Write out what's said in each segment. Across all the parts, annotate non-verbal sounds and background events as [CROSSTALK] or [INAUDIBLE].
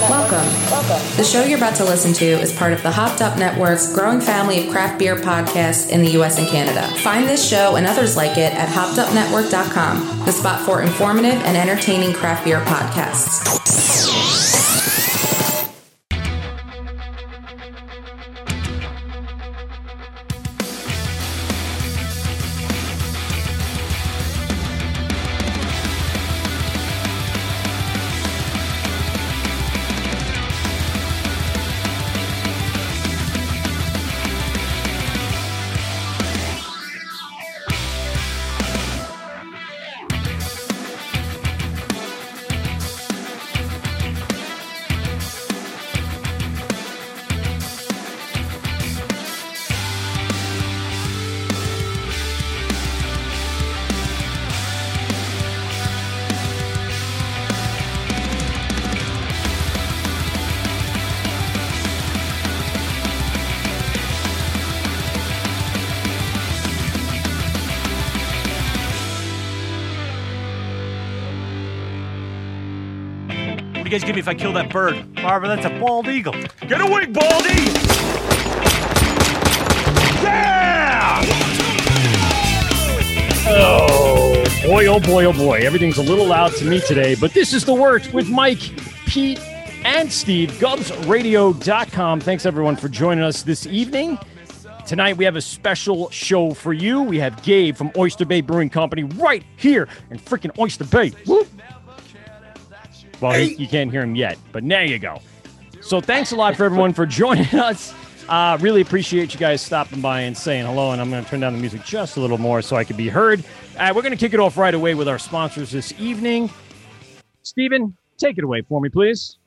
Welcome. Welcome. The show you're about to listen to is part of the Hopped Up Network's growing family of craft beer podcasts in the US and Canada. Find this show and others like it at hoppedupnetwork.com, the spot for informative and entertaining craft beer podcasts. Guys give me if I kill that bird? Barbara, that's a bald eagle. Get away, Baldy! Yeah! Oh boy, oh boy, oh boy. Everything's a little loud to me today, but this is the Wort with Mike, Pete, and Steve. GubsRadio.com. Thanks everyone for joining us this evening. Tonight we have a special show for you. We have Gabe from Oyster Bay Brewing Company right here in freaking Oyster Bay. Whoop. Well, he, you can't hear him yet, but there you go. So thanks a lot for everyone for [LAUGHS] joining us. Uh, really appreciate you guys stopping by and saying hello. And I'm going to turn down the music just a little more so I can be heard. Uh, we're going to kick it off right away with our sponsors this evening. Stephen, take it away for me, please.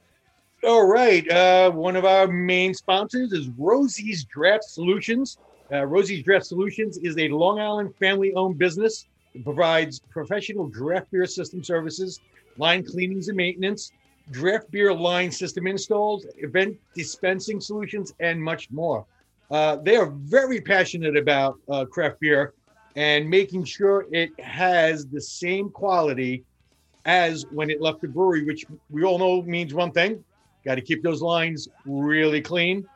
All right. Uh, one of our main sponsors is Rosie's Draft Solutions. Uh, Rosie's Draft Solutions is a Long Island family owned business that provides professional draft beer system services, line cleanings and maintenance, draft beer line system installs, event dispensing solutions, and much more. Uh, they are very passionate about uh, craft beer and making sure it has the same quality as when it left the brewery, which we all know means one thing got to keep those lines really clean.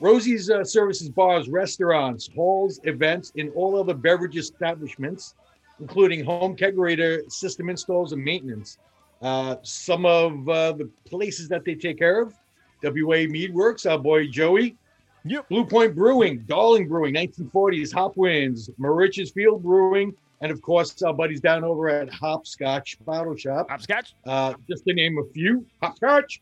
Rosie's uh, services bars, restaurants, halls, events, and all other beverage establishments, including home kegerator system installs and maintenance. Uh, some of uh, the places that they take care of WA Meadworks, our boy Joey. Yep. Blue Point Brewing, Darling Brewing, 1940s, Hopwinds, Moriches Field Brewing, and of course, our buddies down over at Hopscotch Bottle Shop. Hopscotch. Uh, just to name a few, Hopscotch.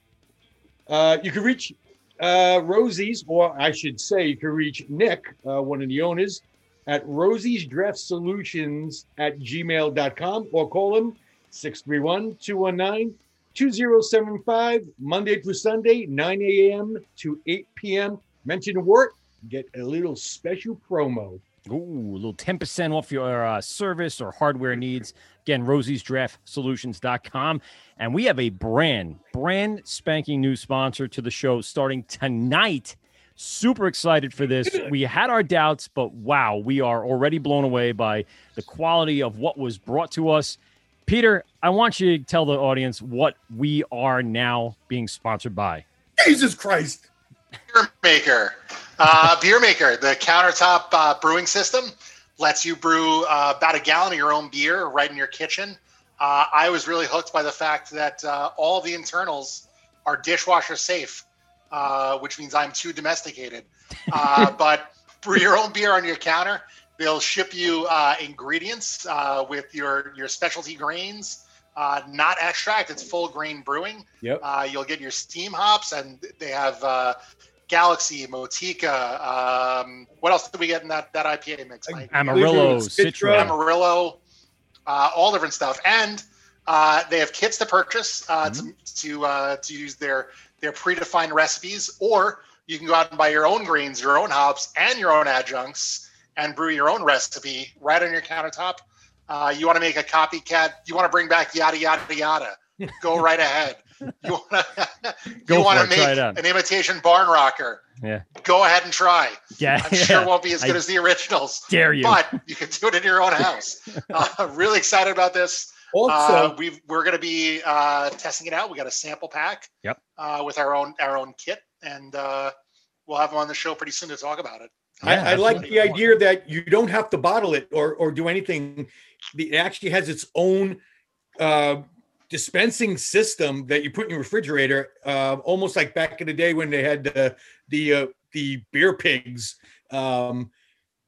Uh, you can reach uh, Rosie's, or I should say, you can reach Nick, uh, one of the owners, at Rosie's Draft Solutions at gmail.com or call him 631 219 2075, Monday through Sunday, 9 a.m. to 8 p.m. Mention word, get a little special promo. Ooh, a little 10% off your uh, service or hardware needs. Again, rosiesdraftsolutions.com. And we have a brand, brand spanking new sponsor to the show starting tonight. Super excited for this. We had our doubts, but wow, we are already blown away by the quality of what was brought to us. Peter, I want you to tell the audience what we are now being sponsored by. Jesus Christ. beer maker. Uh, beer maker, the countertop uh, brewing system lets you brew uh, about a gallon of your own beer right in your kitchen. Uh, I was really hooked by the fact that uh, all the internals are dishwasher safe, uh, which means I'm too domesticated. Uh, [LAUGHS] but brew your own beer on your counter. They'll ship you uh, ingredients uh, with your your specialty grains. Uh, not extract; it's full grain brewing. Yep. Uh, you'll get your steam hops, and they have uh, Galaxy, Motueka. Um, what else did we get in that that IPA mix? Mike? Amarillo, Citra. Citra. Amarillo, uh, all different stuff, and uh, they have kits to purchase uh, Mm-hmm. to to uh, to use their their predefined recipes, or you can go out and buy your own grains, your own hops, and your own adjuncts, and brew your own recipe right on your countertop. Uh, you want to make a copycat? You want to bring back yada yada yada? Go [LAUGHS] right ahead. You want to Go you want to make an imitation barn rocker? Yeah. Go ahead and try. Yeah. I'm sure yeah. it won't be as good I as the originals dare you. but you can do it in your own house. [LAUGHS] Uh, really excited about this. Also, uh, we've we're going to be uh, testing it out. We got a sample pack. Yep. Uh, with our own our own kit, and uh, we'll have them on the show pretty soon to talk about it. Yeah, I, I like the idea that you don't have to bottle it or or do anything. It actually has its own uh, dispensing system that you put in your refrigerator, uh, almost like back in the day when they had the the uh, the beer pigs, um,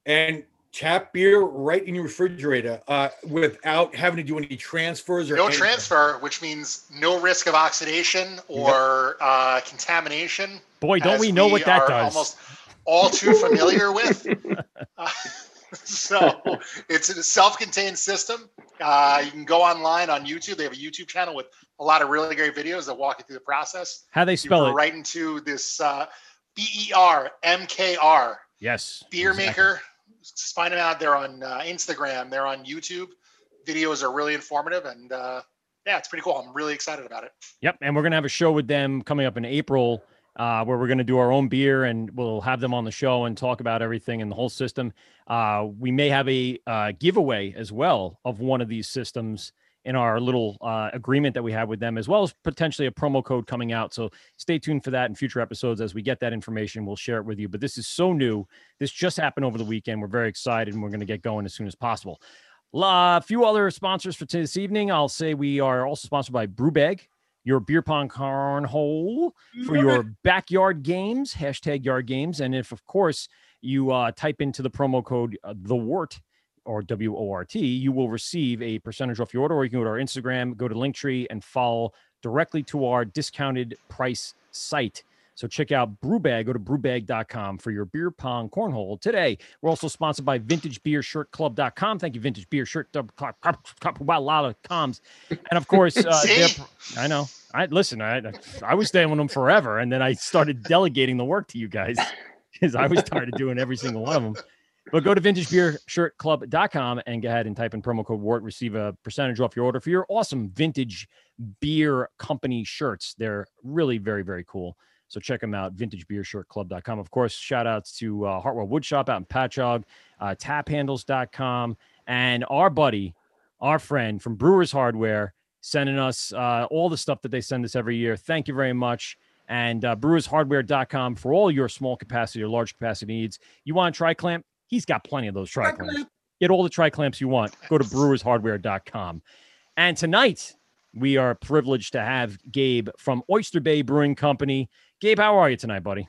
and tap beer right in your refrigerator uh, without having to do any transfers or No anything. transfer, which means no risk of oxidation or uh, contamination. Boy, don't we know what that are does? Almost all too familiar with. [LAUGHS] Uh, [LAUGHS] so it's a self-contained system. Uh, you can go online on YouTube. They have a YouTube channel with a lot of really great videos that walk you through the process. How they spell it? right into this uh, B E R M K R Yes. beer exactly. maker. Find them out. They're on uh, Instagram. They're on YouTube. Videos are really informative, and uh, yeah, it's pretty cool. I'm really excited about it. Yep, and we're gonna have a show with them coming up in April, uh, where we're gonna do our own beer, and we'll have them on the show and talk about everything and the whole system. Uh, we may have a uh, giveaway as well of one of these systems in our little uh, agreement that we have with them, as well as potentially a promo code coming out. So stay tuned for that in future episodes as we get that information. We'll share it with you. But this is so new. This just happened over the weekend. We're very excited, and we're going to get going as soon as possible. A few other sponsors for this evening. I'll say we are also sponsored by Brewbag, your beer pong cornhole for your backyard games, hashtag yard games. And if, of course, you uh, type into the promo code uh, the wort or W O R T, you will receive a percentage off your order. Or you can go to our Instagram, go to Linktree, and follow directly to our discounted price site. So check out Brewbag. Go to brewbag.com for your beer pong cornhole today. We're also sponsored by VintageBeerShirtClub.com. Thank you, Vintage Beer Shirt Club. Wow, a lot of comms. And of course, [LAUGHS] uh, I know. I listen. I I was staying with them forever, and then I started delegating the work to you guys because I was tired of doing every single one of them. But go to vintagebeershirtclub.com and go ahead and type in promo code WORT. Receive a percentage off your order for your awesome vintage beer company shirts. They're really very, very cool. So check them out, vintagebeershirtclub.com. Of course, shout outs to uh, Hartwell Woodshop out in Patchogue, uh, taphandles.com, and our buddy, our friend from Brewers Hardware, sending us uh, all the stuff that they send us every year. Thank you very much. And uh, brewershardware.com for all your small capacity or large capacity needs. You want a tri clamp? He's got plenty of those tri clamps. Get all the tri clamps you want. Go to brewershardware.com. And tonight, we are privileged to have Gabe from Oyster Bay Brewing Company. Gabe, how are you tonight, buddy?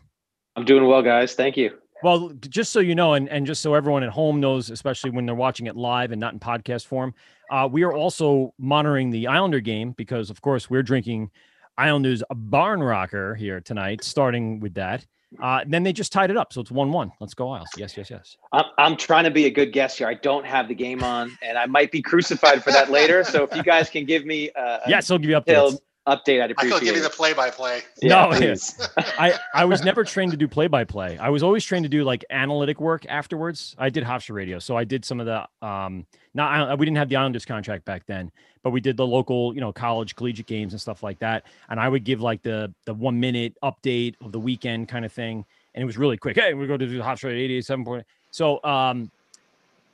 I'm doing well, guys. Thank you. Well, just so you know, and, and just so everyone at home knows, especially when they're watching it live and not in podcast form, uh, we are also monitoring the Islander game because, of course, we're drinking Islanders Barn Rocker here tonight, starting with that. Uh, then they just tied it up, so it's one-one. Let's go, Isles. Yes, yes, yes. I'm, I'm trying to be a good guest here. I don't have the game on, and I might be crucified for that later. So if you guys can give me a Yes, I'll give you updates. Detailed update, I'd I appreciate could give you the play-by-play. Yeah, No, [LAUGHS] please. I, I was never trained to do play by play. I was always trained to do like analytic work afterwards. I did Hofstra radio. So I did some of the um not we didn't have the Islanders contract back then, but we did the local, you know, college collegiate games and stuff like that. And I would give like the the one minute update of the weekend kind of thing. And it was really quick. Hey, we're going to do Hofstra 87 point. So um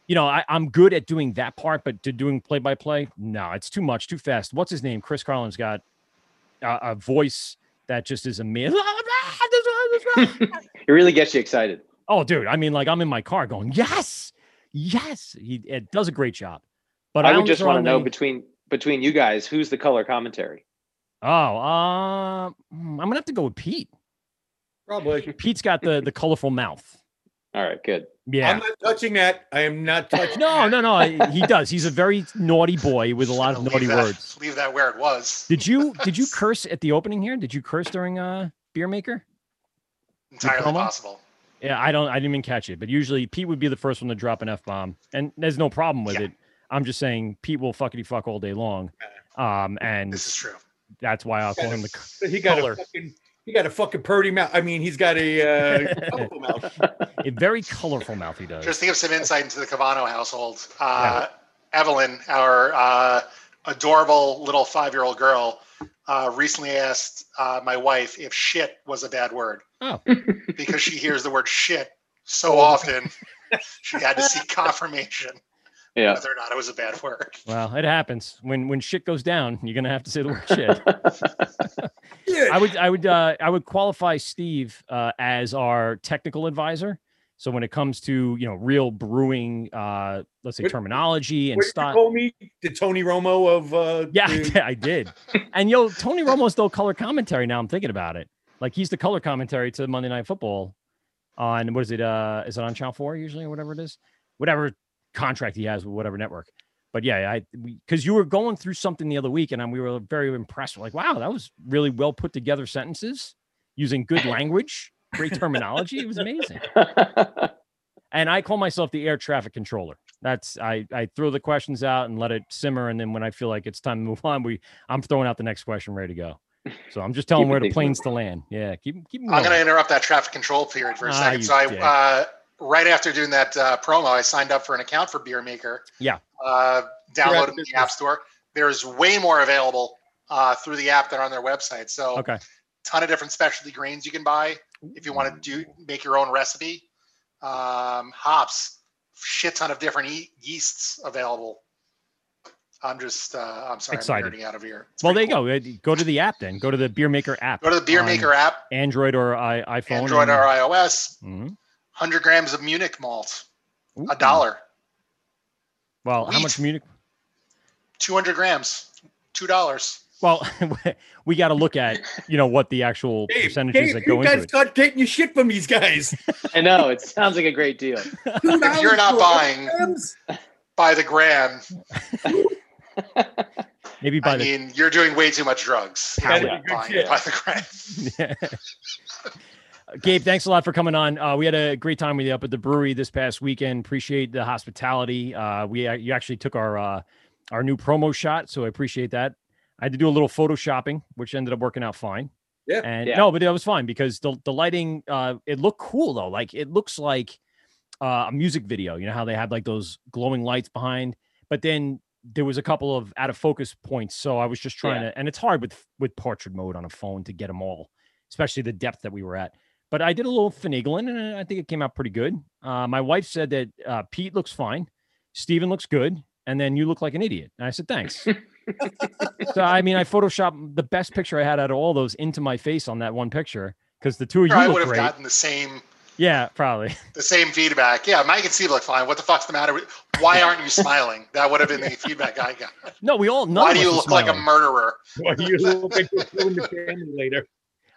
you know, I, I'm good at doing that part, but to doing play by play, no, it's too much, too fast. What's his name? Chris Carlin's got a, a voice that just is amazing. [LAUGHS] it really gets you excited. oh, dude, I mean, like I'm in my car going, yes, yes. He it does a great job. But I would just want to know the- between between you guys, who's the color commentary? Oh, uh, I'm gonna have to go with Pete. Probably. Pete's got the the colorful mouth. All right, good. Yeah. I'm not touching that. I am not [LAUGHS] touching. no, no, no. He does. He's a very naughty boy with a lot of naughty that- words. Leave that where it was. Did you [LAUGHS] did you curse at the opening here? Did you curse during uh beer maker? Entirely possible. Yeah, I don't. I didn't even catch it. But usually Pete would be the first one to drop an f bomb, and there's no problem with Yeah. it. I'm just saying Pete will fuckity fuck all day long, um, and This is true. that's why I'll call him the. He got Color. a fucking. He got a fucking purdy mouth. I mean, he's got a uh, [LAUGHS] colorful mouth. A very colorful mouth he does. Just to give some insight into the Cavano household, uh, Evelyn, our uh, adorable little five-year-old girl, uh, recently asked uh, my wife if "shit" was a bad word Oh. because she hears the word "shit" so often. she had to seek [LAUGHS] confirmation Yeah. whether or not it was a bad [LAUGHS] word. Well, it happens when when shit goes down. You're gonna have to say the word shit. [LAUGHS] I would I would uh, I would qualify Steve uh, as our technical advisor. So when it comes to you know real brewing, uh, let's say What- terminology and What did you style. call me? The Tony Romo of uh Yeah, I the- [LAUGHS] did, I did. And yo, Tony Romo's still color commentary. Now I'm thinking about it. Like he's the color commentary to Monday Night Football on what is it? Uh, is it on Channel Four usually or whatever it is? Whatever contract he has with whatever network. But yeah, I because you were going through something the other week, and we were very impressed. We're like, wow, that was really well put together sentences using good language, great terminology. It was amazing. And I call myself the air traffic controller. That's I I throw the questions out and let it simmer, and then when I feel like it's time to move on, we I'm throwing out the next question ready to go. So I'm just [LAUGHS] telling where the things planes to land. Yeah, keep keep. 'em I'm going to interrupt that traffic control period for a Ah, second. you So I, uh, right after doing that uh, promo, I signed up for an account for Beer Maker. Yeah. Uh, downloaded business. the App Store. There's way more available uh, through the app than on their website. So Okay. ton of different specialty grains you can buy if you want to do make your own recipe. Um, hops, shit ton of different ye- yeasts available. I'm just, uh, I'm sorry, Excited. I'm nerding out of here. It's Well, there pretty you go. Go to the app then. Go to the Beer Maker app, Go to the Beer Maker app, Android or I, iPhone. Android or iOS. Mhm. 100 grams of Munich malt, a dollar. Well, how much Munich? 200 grams, two dollars. Well, [LAUGHS] we got to look at you know what the actual Dave, percentages Dave, that go you into guys it. start getting your shit from these guys. [LAUGHS] I know it sounds like a great deal. [LAUGHS] If you're not buying by the gram, Maybe by I the I mean, you're doing way too much drugs. if Gotta you're be not good buying shit. by the gram. Gabe, thanks a lot for coming on. Uh, we had a great time with you up at the brewery this past weekend. Appreciate the hospitality. Uh, we you actually took our uh, our new promo shot, so I appreciate that. I had to do a little photoshopping, which ended up working out fine. Yeah. and Yeah. no, but that was fine because the the lighting uh, it looked cool though. Like it looks like uh, a music video. You know how they have like those glowing lights behind, but then there was a couple of out of focus points. So I was just trying Yeah. to, and it's hard with with portrait mode on a phone to get them all, especially the depth that we were at. But I did a little finagling, and I think it came out pretty good. Uh, my wife said that uh, Pete looks fine, Steven looks good, and then you look like an idiot. And I said thanks. so I mean, I photoshopped the best picture I had out of all those into my face on that one picture because the two of you I would have great. gotten the same Yeah, probably. [LAUGHS] the same feedback. Yeah, Mike and Steve look fine. What the fuck's the matter? with Why aren't you smiling? That would have been the [LAUGHS] feedback I got. No, we all. None Why do you look like a murderer? Why you look like you're [LAUGHS] the family later?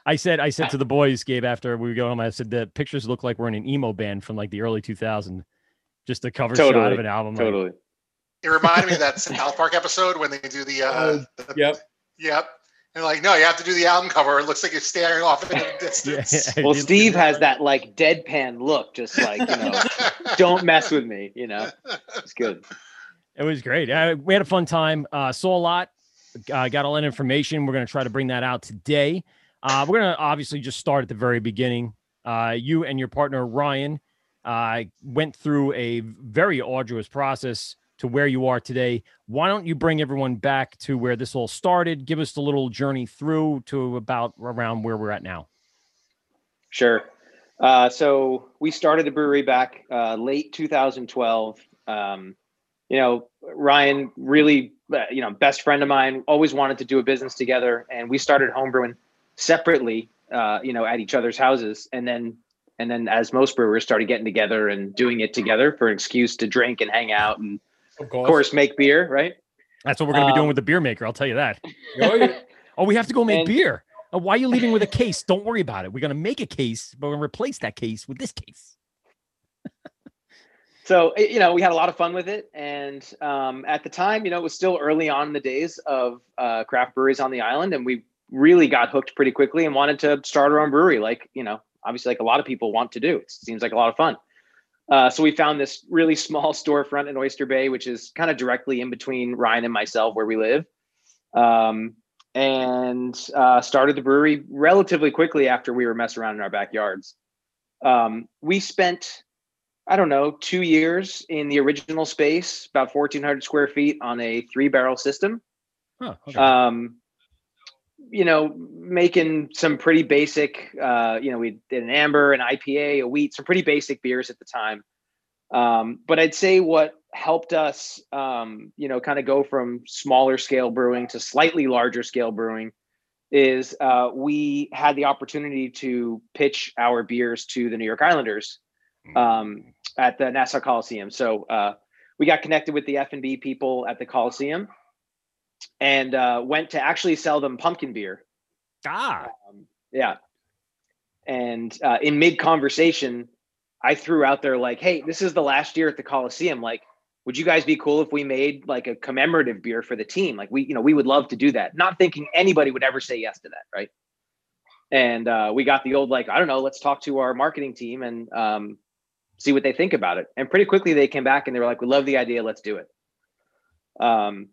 I said, I said to the boys, Gabe, after we go home, I said the pictures look like we're in an emo band from like the early 2000s, just a cover shot of an album. like- Totally. It reminded me of that South Park episode when they do the, uh, Oh, the Yep. yep. And like, no, you have to do the album cover. It looks like you're staring off into the distance. [LAUGHS] it Well, Steve has that like deadpan look, just like you know, [LAUGHS] don't mess with me. You know, it's good. It was great. Uh, we had a fun time. Uh, saw a lot. Uh, got all that information. We're going to try to bring that out today. Uh, we're going to obviously just start at the very beginning. Uh, you and your partner Ryan uh, went through a very arduous process to where you are today. Why don't you bring everyone back to where this all started? Give us the little journey through to about around where we're at now. Sure. Uh, so we started the brewery back uh, late 2012. Um, you know, Ryan, really, uh, you know, best friend of mine, always wanted to do a business together, and we started homebrewing separately. Uh, you know, at each other's houses, and then and then as most brewers started getting together and doing it together for an excuse to drink and hang out and Of of course. course make beer, right? That's what we're going to be doing Um, with the beer maker. I'll tell you that. Oh. [LAUGHS] Oh, we have to go make And- beer. Uh, why are you leaving with a case? Don't worry about it. We're going to make a case, but we're going to replace that case with this case. [LAUGHS] so you know we had a lot of fun with it and um, at the time you know it was still early on in the days of uh, craft breweries on the island and we really got hooked pretty quickly and wanted to start our own brewery like you know obviously like a lot of people want to do it seems like a lot of fun uh, so we found this really small [LAUGHS] storefront in oyster bay which is kind of directly in between ryan and myself where we live um, and uh, started the brewery relatively quickly after we were messing around in our backyards um, we spent I don't know, two years in the original space, about 1,400 square feet on a three barrel system. Huh, okay. Um, you know, making some pretty basic, uh, you know, we did an amber, an IPA, a wheat, some pretty basic beers at the time. Um, but I'd say what helped us, um, you know, kind of go from smaller scale brewing to slightly larger scale brewing is uh, we had the opportunity to pitch our beers to the New York Islanders um, at the Nassau Coliseum. So uh, we got connected with the F and B people at the Coliseum and uh, went to actually sell them pumpkin beer. Ah, Um, yeah. And uh, in mid conversation, I threw out there like, "Hey, this is the last year at the Coliseum. Like, would you guys be cool if we made like a commemorative beer for the team? Like, we, you know, we would love to do that. Not thinking anybody would ever say yes to that, right? And uh, we got the old like, I don't know, let's talk to our marketing team and um, see what they think about it. And pretty quickly they came back and they were like, "We love the idea. Let's do it." Um,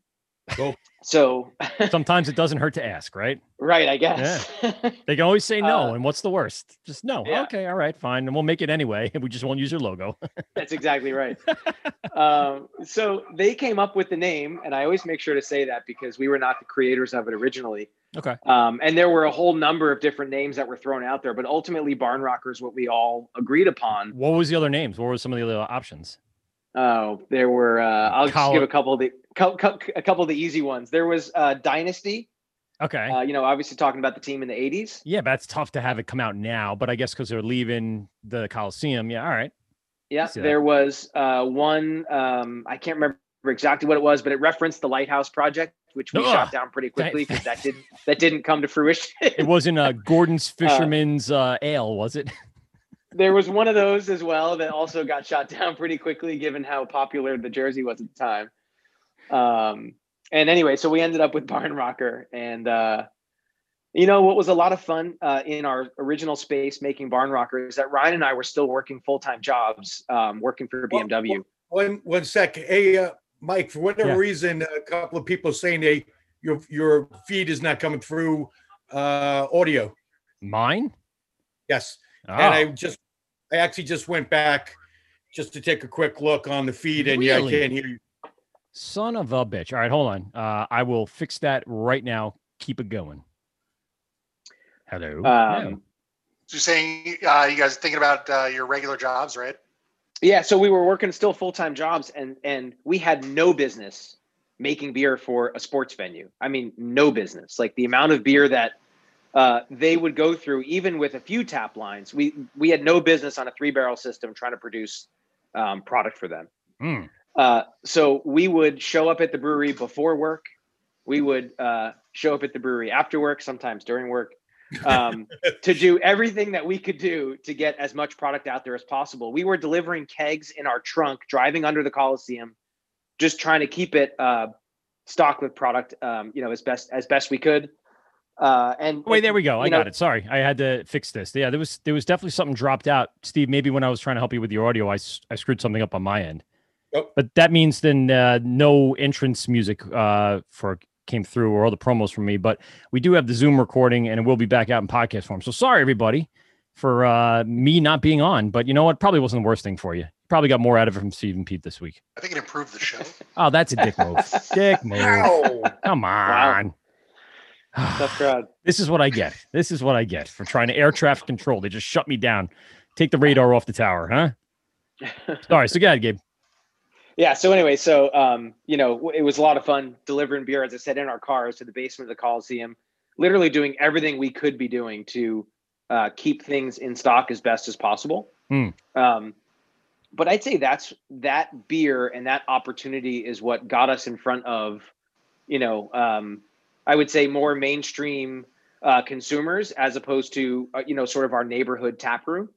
Cool. so sometimes it doesn't hurt to ask, right? right, I guess. [LAUGHS] They can always say no, Uh, and what's the worst? Just no. yeah. Okay, all right, fine, and we'll make it anyway. [LAUGHS] And We just won't use your logo. That's exactly right. [LAUGHS] um, so they came up with the name, and I always make sure to say that because we were not the creators of it originally. Okay. Um, and there were a whole number of different names that were thrown out there, but ultimately, Barn Rocker is what we all agreed upon. What was the other names? What were some of the other options? Oh, there were. Uh, I'll just give a couple of the cou- cou- a couple of the easy ones. There was uh, Dynasty. Okay. Uh, you know, obviously talking about the team in the '80s. yeah, but it's tough to have it come out now, but I guess because they're leaving the Coliseum. Yeah, all right. Yeah, there was uh, one. Um, I can't remember exactly what it was, but it referenced the Lighthouse Project, which we Ugh. shot down pretty quickly because that didn't that didn't come to fruition. [LAUGHS] It wasn't uh, Gordon's [LAUGHS] Fisherman's uh, Ale, was it? [LAUGHS] there was one of those as well that also got shot down pretty quickly, given how popular the jersey was at the time. Um, and anyway, so we ended up with Barn Rocker, and uh, you know what was a lot of fun uh, in our original space making Barn Rocker is that Ryan and I were still working full time jobs, um, working for BMW. One one sec. Hey, uh, Mike. For whatever Yeah. reason, a couple of people saying they your your feed is not coming through uh, audio. Mine? Yes, Oh, and I just I actually just went back just to take a quick look on the feed, and yeah, I can't hear you. son of a bitch. All right, hold on. Uh, I will fix that right now. Keep it going. Hello. Um, So you're saying uh, you guys thinking about uh, your regular jobs, right? Yeah, so we were working still full time jobs, and and we had no business making beer for a sports venue. I mean, no business. Like the amount of beer that uh, they would go through, even with a few tap lines, we we had no business on a three barrel system trying to produce um, product for them. Mm. Uh, so we would show up at the brewery before work. We would uh, show up at the brewery after work, sometimes during work, um, [LAUGHS] to do everything that we could do to get as much product out there as possible. We were delivering kegs in our trunk, driving under the Coliseum, just trying to keep it uh, stocked with product, um, you know, as best as best we could. Uh, and Wait, there we go. I know- got it. Sorry, I had to fix this. Yeah, there was there was definitely something dropped out, Steve. Maybe when I was trying to help you with your audio, I, I screwed something up on my end. Yep. But that means then uh, no entrance music uh, for came through or all the promos from me. But we do have the Zoom recording, and it will be back out in podcast form. So sorry everybody for uh, me not being on. But you know what? Probably wasn't the worst thing for you. Probably got more out of it from Steve and Pete this week. I think it improved the show. Oh, that's a dick move. [LAUGHS] dick move. Come on. Tough crowd. [SIGHS] This is what I get. This is what I get for trying to air traffic control. They just shut me down, take the radar off the tower, huh? [LAUGHS] Sorry. So go ahead, Gabe. yeah so anyway so um you know it was a lot of fun delivering beer as i said in our cars to the basement of the coliseum literally doing everything we could be doing to uh, keep things in stock as best as possible Hmm. um but i'd say that's that beer and that opportunity is what got us in front of you know um i would say more mainstream uh, consumers as opposed to uh, you know sort of our neighborhood tap room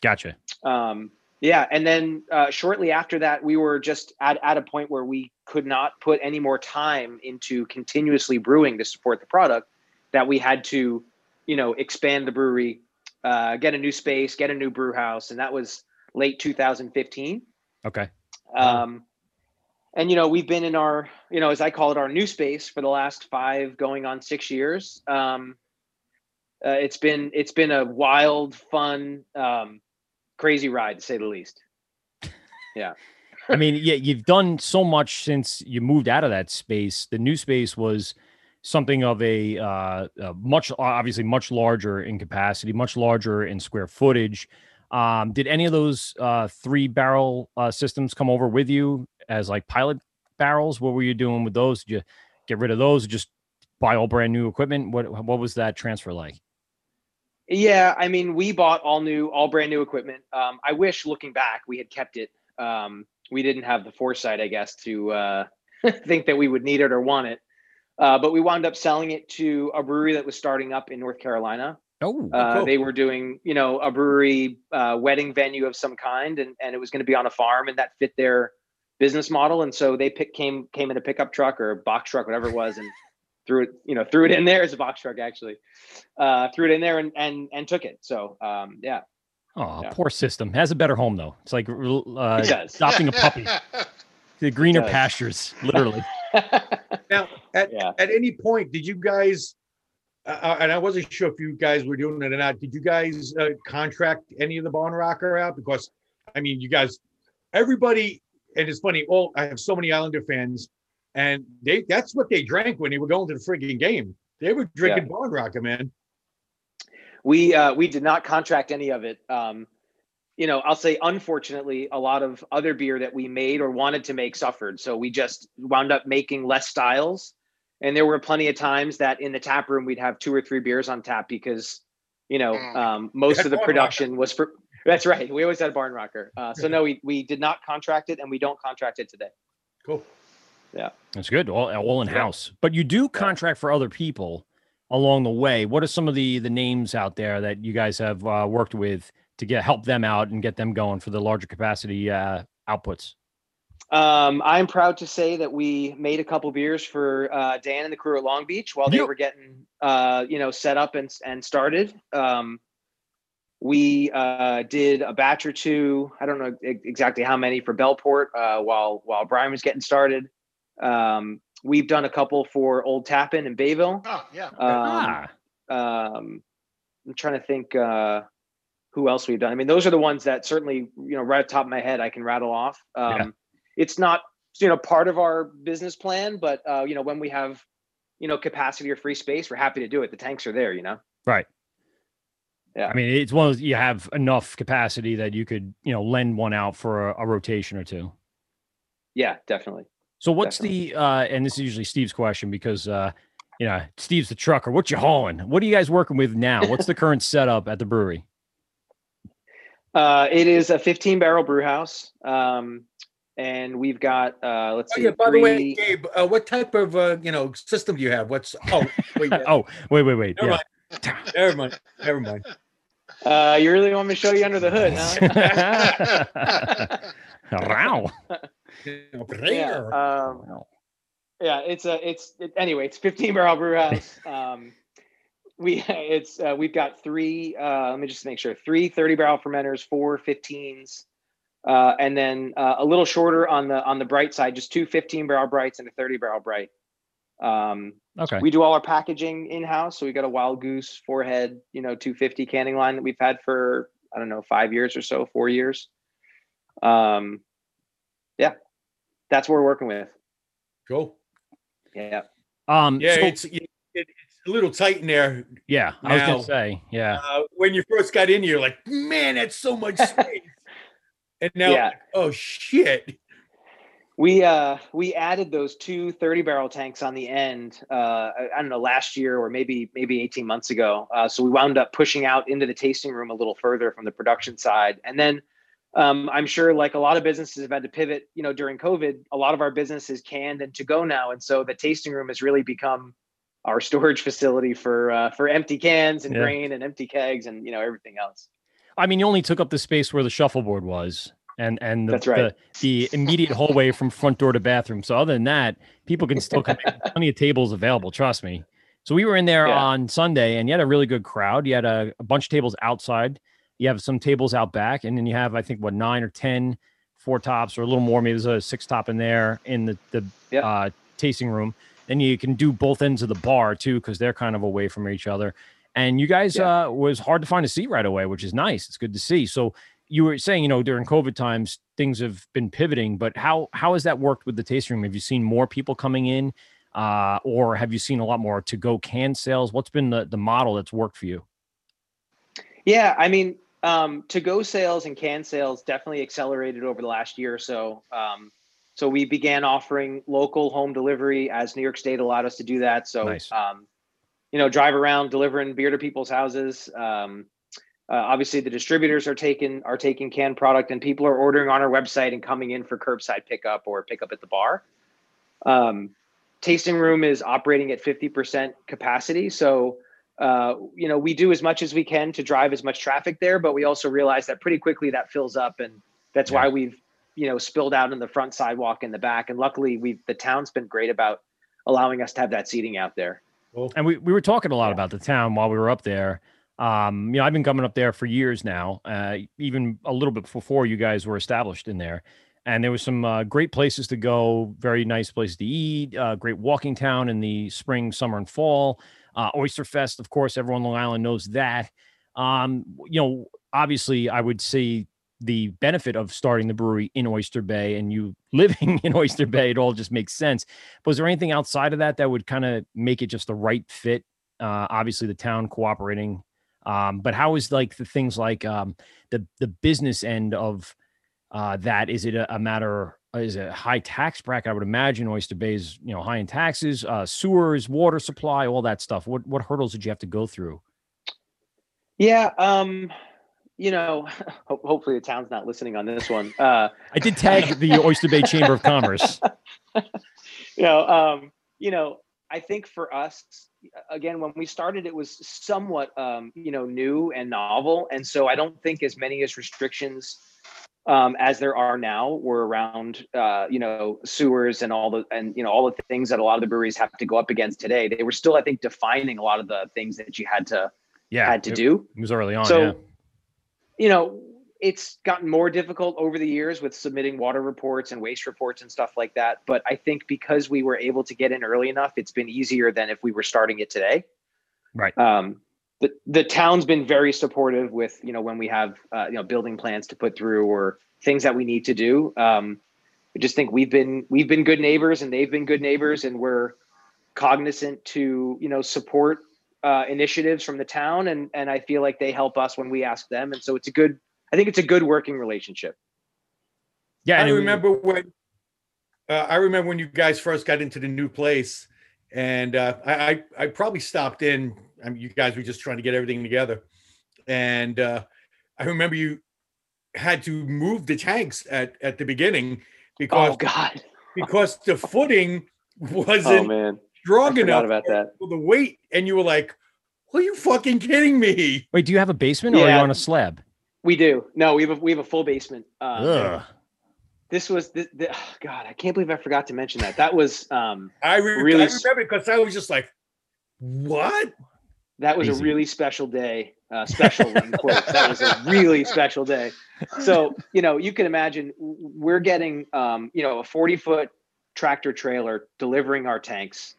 Gotcha. um, yeah, and then uh, shortly after that, we were just at, at a point where we could not put any more time into continuously brewing to support the product. That we had to, you know, expand the brewery, uh, get a new space, get a new brew house, and that was late 2015. Okay. Um, and you know, we've been in our, you know, as I call it, our new space for the last five, going on six years. Um, uh, it's been it's been a wild, fun, um, crazy ride to say the least. Yeah. I mean, yeah, you've done so much since you moved out of that space. The new space was something of a, uh, a much, obviously, much larger in capacity, much larger in square footage. Um, did any of those uh, three barrel uh, systems come over with you as like pilot barrels? What were you doing with those? Did you get rid of those? Just buy all brand new equipment? What what was that transfer like? Yeah, I mean, we bought all new, all brand new equipment. Um, I wish, looking back, we had kept it. Um, we didn't have the foresight, I guess, to uh, [LAUGHS] think that we would need it or want it. Uh, but we wound up selling it to a brewery that was starting up in North Carolina. Oh, Uh, cool. They were doing, you know, a brewery uh, wedding venue of some kind, and, and it was going to be on a farm, and that fit their business model. And so they pick, came came in a pickup truck or a box truck, whatever it was, and [LAUGHS] threw it, you know, threw it in there as a box truck actually, uh, threw it in there and and and took it. So um, yeah, oh, yeah. poor system. Has a better home though. It's like uh, it adopting a puppy. [LAUGHS] The greener pastures, literally. [LAUGHS] Now, at, Yeah. at any point, did you guys, uh, and I wasn't sure if you guys were doing it or not, did you guys uh, contract any of the Barn Rocker out? Because, I mean, you guys, everybody, and it's funny, all I have so many Islander fans, and they that's what they drank when they were going to the friggin' game. They were drinking Barn Rocker, man. we uh, we did not contract any of it. Um, you know, I'll say unfortunately, a lot of other beer that we made or wanted to make suffered. So we just wound up making less styles. And there were plenty of times that in the tap room we'd have two or three beers on tap because, you know, Mm. um, most of the production was for. That's right. We always had a Barn Rocker. Uh, so no, we we did not contract it, and we don't contract it today. Cool. Yeah. That's good. All, all in house. But you do contract for other people along the way. What are some of the the names out there that you guys have uh, worked with to get help them out and get them going for the larger capacity uh, outputs? Um, I'm proud to say that we made a couple beers for uh, Dan and the crew at Long Beach while they Yep. were getting, uh, you know, set up and and started. Um, we uh, did a batch or two. I don't know exactly how many for Bellport uh, while while Brian was getting started. Um, we've done a couple for Old Tappan and Bayville. Oh yeah. Um, ah, um, I'm trying to think uh, who else we've done. I mean, those are the ones that certainly, you know, right at the top of my head, I can rattle off. Um, Yeah. It's not, you know, part of our business plan, but uh, you know, when we have, you know, capacity or free space, we're happy to do it. The tanks are there, you know. right. Yeah. I mean, it's one of those, you have enough capacity that you could, you know, lend one out for a, a rotation or two. Yeah, definitely. So what's the uh and this is usually Steve's question because uh you know, Steve's the trucker. What you hauling? What are you guys working with now? What's the current setup at the brewery? Uh, it is a 15 barrel brew house. Um, and we've got, uh, let's Oh see, yeah. By the way, Gabe, uh, what type of uh, you know system do you have? What's oh wait, yeah, [LAUGHS] oh, wait, wait, wait. never Yeah. mind, never mind, never mind. Uh, you really want me to show you under the hood, huh? [LAUGHS] Wow. [LAUGHS] [LAUGHS] yeah. Um, yeah it's a it's it, anyway it's 15 barrel brew house um we it's uh, we've got three uh let me just make sure three 30 barrel fermenters four 15s uh and then uh, a little shorter on the on the bright side just two 15 barrel brights and a 30 barrel bright um Okay. we do all our packaging in house so we got a wild goose forehead you know 250 canning line that we've had for i don't know five years or so four years um yeah that's what we're working with Cool. yeah Um Yeah, so- it's it, it's a little tight in there. yeah, I was gonna say, yeah. Uh, when you first got in, you're like, man, that's so much [LAUGHS] space. and now, Yeah. oh shit. We uh we added those two 30 barrel tanks on the end uh I, I don't know last year or maybe maybe 18 months ago. Uh so we wound up pushing out into the tasting room a little further from the production side. And then um I'm sure like a lot of businesses have had to pivot, you know, during COVID, a lot of our business is canned and to go now and so the tasting room has really become our storage facility for uh for empty cans and Yeah. grain and empty kegs and you know everything else. I mean, you only took up the space where the shuffleboard was, and and the, That's right. the, the immediate hallway from front door to bathroom. So other than that, people can still come. in. Plenty of tables available. Trust me. So we were in there Yeah. on Sunday, and you had a really good crowd. You had a, a bunch of tables outside. You have some tables out back, and then you have I think what nine or ten four tops or a little more. Maybe there's a six top in there in the the Yep. uh, tasting room. Then you can do both ends of the bar too, because they're kind of away from each other. And you guys Yeah. uh, was hard to find a seat right away, which is nice. It's good to see. So you were saying, you know, during COVID times, things have been pivoting, but how how has that worked with the tasting room? Have you seen more people coming in, uh, or have you seen a lot more to go can sales? What's been the the model that's worked for you? Yeah, I mean, um, to go sales and can sales definitely accelerated over the last year or so. Um, So we began offering local home delivery as New York State allowed us to do that. So, Nice. um, you know, drive around delivering beer to people's houses. Um, uh, obviously, the distributors are taking are taking canned product, and people are ordering on our website and coming in for curbside pickup or pickup at the bar. Um, tasting room is operating at fifty percent capacity, so uh, you know we do as much as we can to drive as much traffic there, but we also realize that pretty quickly that fills up, and that's Yeah. why we've you know spilled out in the front sidewalk in the back. And luckily, we've the town's been great about allowing us to have that seating out there. And we, we were talking a lot Yeah. about the town while we were up there. Um, you know, I've been coming up there for years now, uh, even a little bit before you guys were established in there. And there was some uh, great places to go, very nice places to eat, uh, great walking town in the spring, summer, and fall. Uh, Oyster Fest, of course, everyone on Long Island knows that. Um, you know, obviously, I would say the benefit of starting the brewery in Oyster Bay and you [LAUGHS] living in Oyster Bay, it all just makes sense. But Was there anything outside of that that would kind of make it just the right fit? Uh, obviously, the town cooperating, um, but how is like the things like um, the the business end of uh, that? Is it a, a matter? Is it a high tax bracket? I would imagine Oyster Bay is you know high in taxes, uh, sewers, water supply, all that stuff. What what hurdles did you have to go through? Yeah, um, you know, [LAUGHS] ho- hopefully the town's not listening on this one. Uh, [LAUGHS] I did tag the Oyster Bay Chamber of Commerce. [LAUGHS] you know, um, you know, I think for us, again, when we started, it was somewhat, um, you know, new and novel, and so I don't think as many as restrictions um, as there are now were around, uh, you know, sewers and all the and you know all the things that a lot of the breweries have to go up against today. They were still, I think, defining a lot of the things that you had to Yeah, had to it, do. it was early on. so yeah. you know it's gotten more difficult over the years with submitting water reports and waste reports and stuff like that but i think because we were able to get in early enough it's been easier than if we were starting it today. Right. um the, the town's been very supportive with you know when we have uh, you know building plans to put through or things that we need to do. Um i just think we've been we've been good neighbors and they've been good neighbors and we're cognizant to you know support uh, initiatives from the town and and I feel like they help us when we ask them. And so it's a good I think it's a good working relationship. Yeah, I and it- remember when uh, I remember when you guys first got into the new place, and uh, I, I I probably stopped in. I mean, you guys were just trying to get everything together, and uh, I remember you had to move the tanks at at the beginning because Oh God. because the footing Oh wasn't man. I strong forgot enough about that. for the weight, and you were like, "Are you fucking kidding me?" Wait, do you have a basement or are you on a slab? We do. No, we have a we have a full basement. Ugh. this was this, the oh, God, I can't believe I forgot to mention that. That was um I, re- Really I remember because I was just like, "What?" that was a really special day. Uh, special [LAUGHS] in quotes. That was a really special day. So you know, you can imagine we're getting um, you know a forty foot tractor trailer delivering our tanks,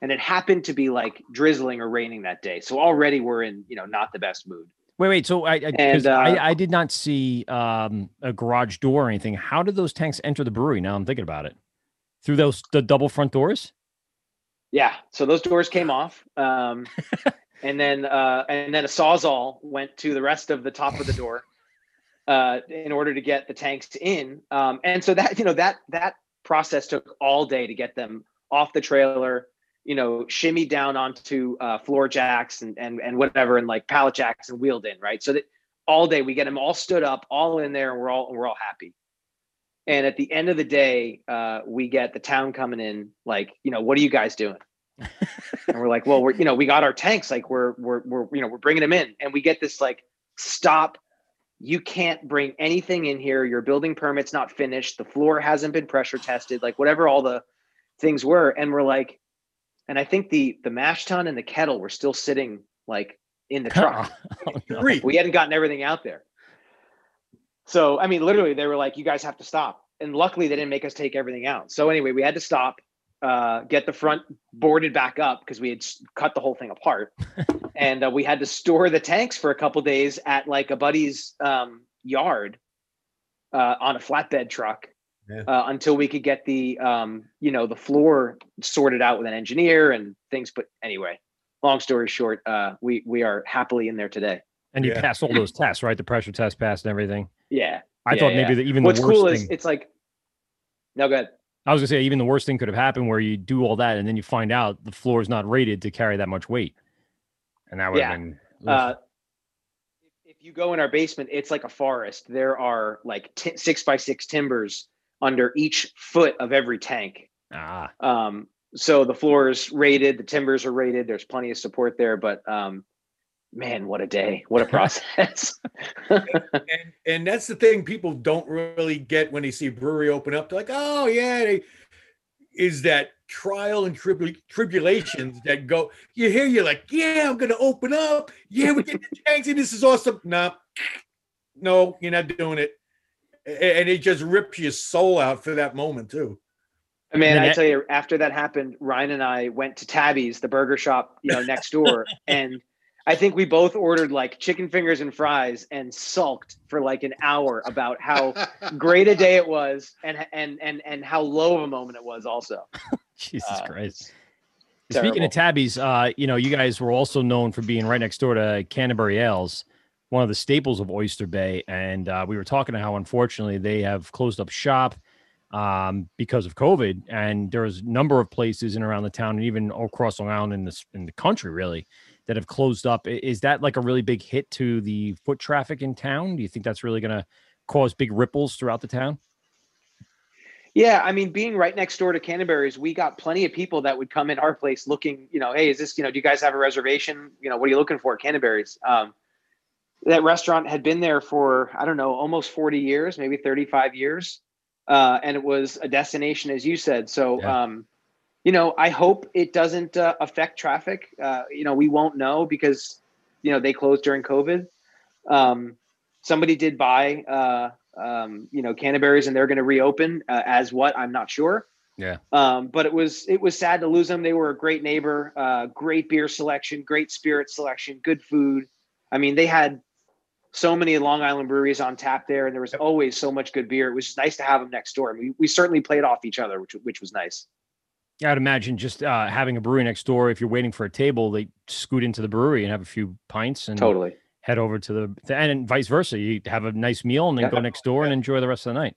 and it happened to be like drizzling or raining that day. So already we're in you know not the best mood. Wait, wait. So I, I, And, uh, I, I did not see um, a garage door or anything. How did those tanks enter the brewery? Now I'm thinking about it. Through those the double front doors. Yeah, so those doors came off, um, [LAUGHS] and then uh, and then a sawzall went to the rest of the top of the door uh, in order to get the tanks in. Um, and so that you know that that process took all day to get them off the trailer, you know, shimmy down onto uh, floor jacks and and and whatever, and like pallet jacks and wheeled in, right? So that all day we get them all stood up, all in there, and we're all we're all happy. And at the end of the day, uh, we get the town coming in, like, you know, what are you guys doing? [LAUGHS] and we're like, well, we're, you know, we got our tanks, like, we're, we're, we're, you know, we're bringing them in, and we get this like, stop, you can't bring anything in here. Your building permit's not finished. The floor hasn't been pressure tested, like whatever all the things were, and we're like, and I think the the mash tun and the kettle were still sitting like in the truck [LAUGHS] Oh, no. We hadn't gotten everything out there. So I mean, literally, they were like, "You guys have to stop." And luckily, they didn't make us take everything out. So anyway, we had to stop, uh, get the front boarded back up because we had cut the whole thing apart, [LAUGHS] and uh, we had to store the tanks for a couple days at like a buddy's um, yard uh, on a flatbed truck. Yeah. Uh, until we could get the um, you know the floor sorted out with an engineer and things but anyway long story short uh, we we are happily in there today And you Yeah. passed all those tests, right? The pressure test passed and everything. yeah I Yeah, thought yeah. maybe the, even what's the worst What's cool thing. is it's like No good. I was gonna say even the worst thing could have happened where you do all that and then you find out the floor is not rated to carry that much weight, and that would Yeah. have been. Uh, if you go in our basement, it's like a forest. There are like t- six by six timbers under each foot of every tank. ah, Um, so the floor is rated, the timbers are rated. There's plenty of support there, but um, man, what a day! What a [LAUGHS] process! [LAUGHS] and and that's the thing people don't really get when they see a brewery open up. They're like, oh yeah, they, is that trial and tribul- tribulations that go. You hear you're like, yeah, I'm gonna open up. Yeah, we get the tanks, and this is awesome. No, no, you're not doing it. A- And it just rips your soul out for that moment too. I mean, I tell you, after that happened, Ryan and I went to Tabby's, the burger shop, you know, next door, [LAUGHS] and I think we both ordered like chicken fingers and fries and sulked for like an hour about how [LAUGHS] great a day it was and and and and how low of a moment it was also. [LAUGHS] Jesus Uh, Christ. terrible. Speaking of Tabby's, uh, you know, you guys were also known for being right next door to Canterbury Ales, one of the staples of Oyster Bay. And uh, we were talking to how unfortunately they have closed up shop um, because of COVID. And there's a number of places in around the town and even across Long Island in this in the country really that have closed up. Is that like a really big hit to the foot traffic in town? Do you think that's really going to cause big ripples throughout the town? Yeah, I mean, being right next door to Canterbury's, we got plenty of people that would come in our place looking, you know, hey, is this, you know, do you guys have a reservation? You know, what are you looking for at Canterbury's? Um, that restaurant had been there for, I don't know, almost 40 years, maybe 35 years. Uh, and it was a destination, as you said. So, Yeah. um, you know, I hope it doesn't uh, affect traffic. Uh, you know, we won't know because, you know, they closed during COVID. Um, somebody did buy, uh, um, you know, Canterbury's, and they're going to reopen uh, as what I'm not sure. Yeah. Um, but it was it was sad to lose them. They were a great neighbor, uh, great beer selection, great spirit selection, good food. I mean, they had so many Long Island breweries on tap there, and there was always so much good beer. It was just nice to have them next door. And we, we certainly played off each other, which which was nice. Yeah, I'd imagine just uh, having a brewery next door. If you're waiting for a table, they scoot into the brewery and have a few pints and Totally. head over to the and vice versa. You have a nice meal and then Yeah. go next door and enjoy the rest of the night.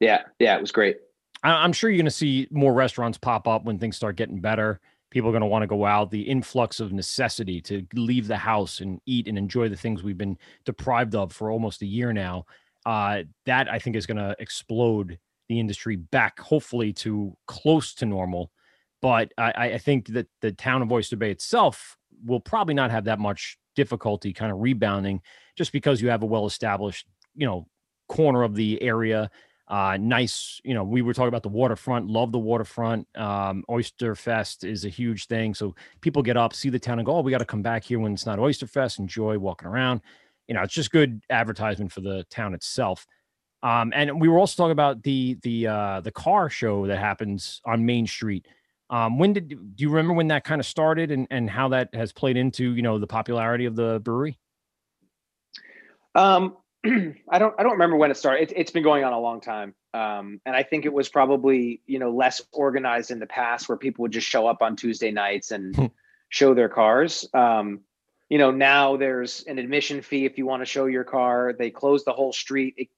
Yeah, yeah, it was great. I, I'm sure you're going to see more restaurants pop up when things start getting better. People are going to want to go out. The influx of necessity to leave the house and eat and enjoy the things we've been deprived of for almost a year now. Uh, that I think is going to explode the industry back, hopefully to close to normal. But I, I- think that the town of Oyster Bay itself will probably not have that much difficulty kind of rebounding just because you have a well established, you know, corner of the area uh nice you know we were talking about the waterfront love the waterfront um oyster fest is a huge thing so people get up see the town and go oh we got to come back here when it's not oyster fest enjoy walking around. You know it's just good advertisement for the town itself. Um and we were also talking about the the uh the car show that happens on main street. Um when did do you remember when that kind of started and and how that has played into you know the popularity of the brewery? Um, [CLEARS THROAT] I don't I don't remember when it started. It, it's been going on a long time, um, and I think it was probably you know less organized in the past, where people would just show up on Tuesday nights Hmm. and show their cars. Um, you know, now there's an admission fee if you want to show your car. They close the whole street. It,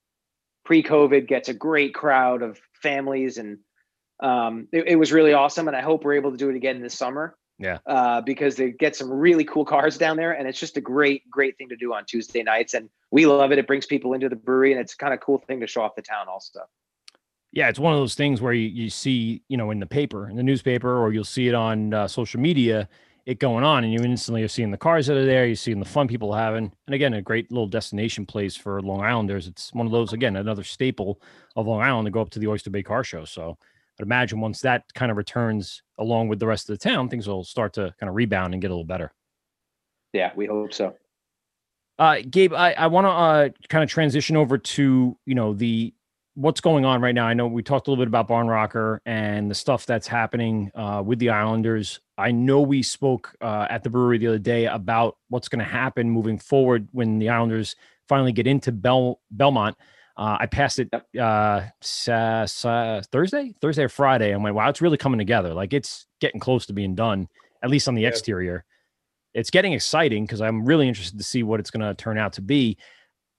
pre-COVID gets a great crowd of families, and um, it, it was really awesome. And I hope we're able to do it again this summer yeah uh, because they get some really cool cars down there, and it's just a great, great thing to do on Tuesday nights, and we love it. It brings people into the brewery, and it's kind of cool thing to show off the town, also. yeah it's one of those things where you, you see you know in the paper in the newspaper or you'll see it on uh, social media it going on and you instantly are seeing the cars that are there you're seeing the fun people having and again a great little destination place for long islanders it's one of those again another staple of long island to go up to the oyster bay car show so i'd imagine once that kind of returns along with the rest of the town things will start to kind of rebound and get a little better Yeah, we hope so. uh, Gabe, I, I want to uh, kind of transition over to you know the what's going on right now. I know we talked a little bit about Barn Rocker and the stuff that's happening uh, with the Islanders. I know we spoke uh, at the brewery the other day about what's going to happen moving forward when the Islanders finally get into Bel- Belmont. Uh, I passed it uh, Thursday, Thursday or Friday. and went, wow, it's really coming together. Like it's getting close to being done, at least on the Yeah. exterior. It's getting exciting because I'm really interested to see what it's going to turn out to be.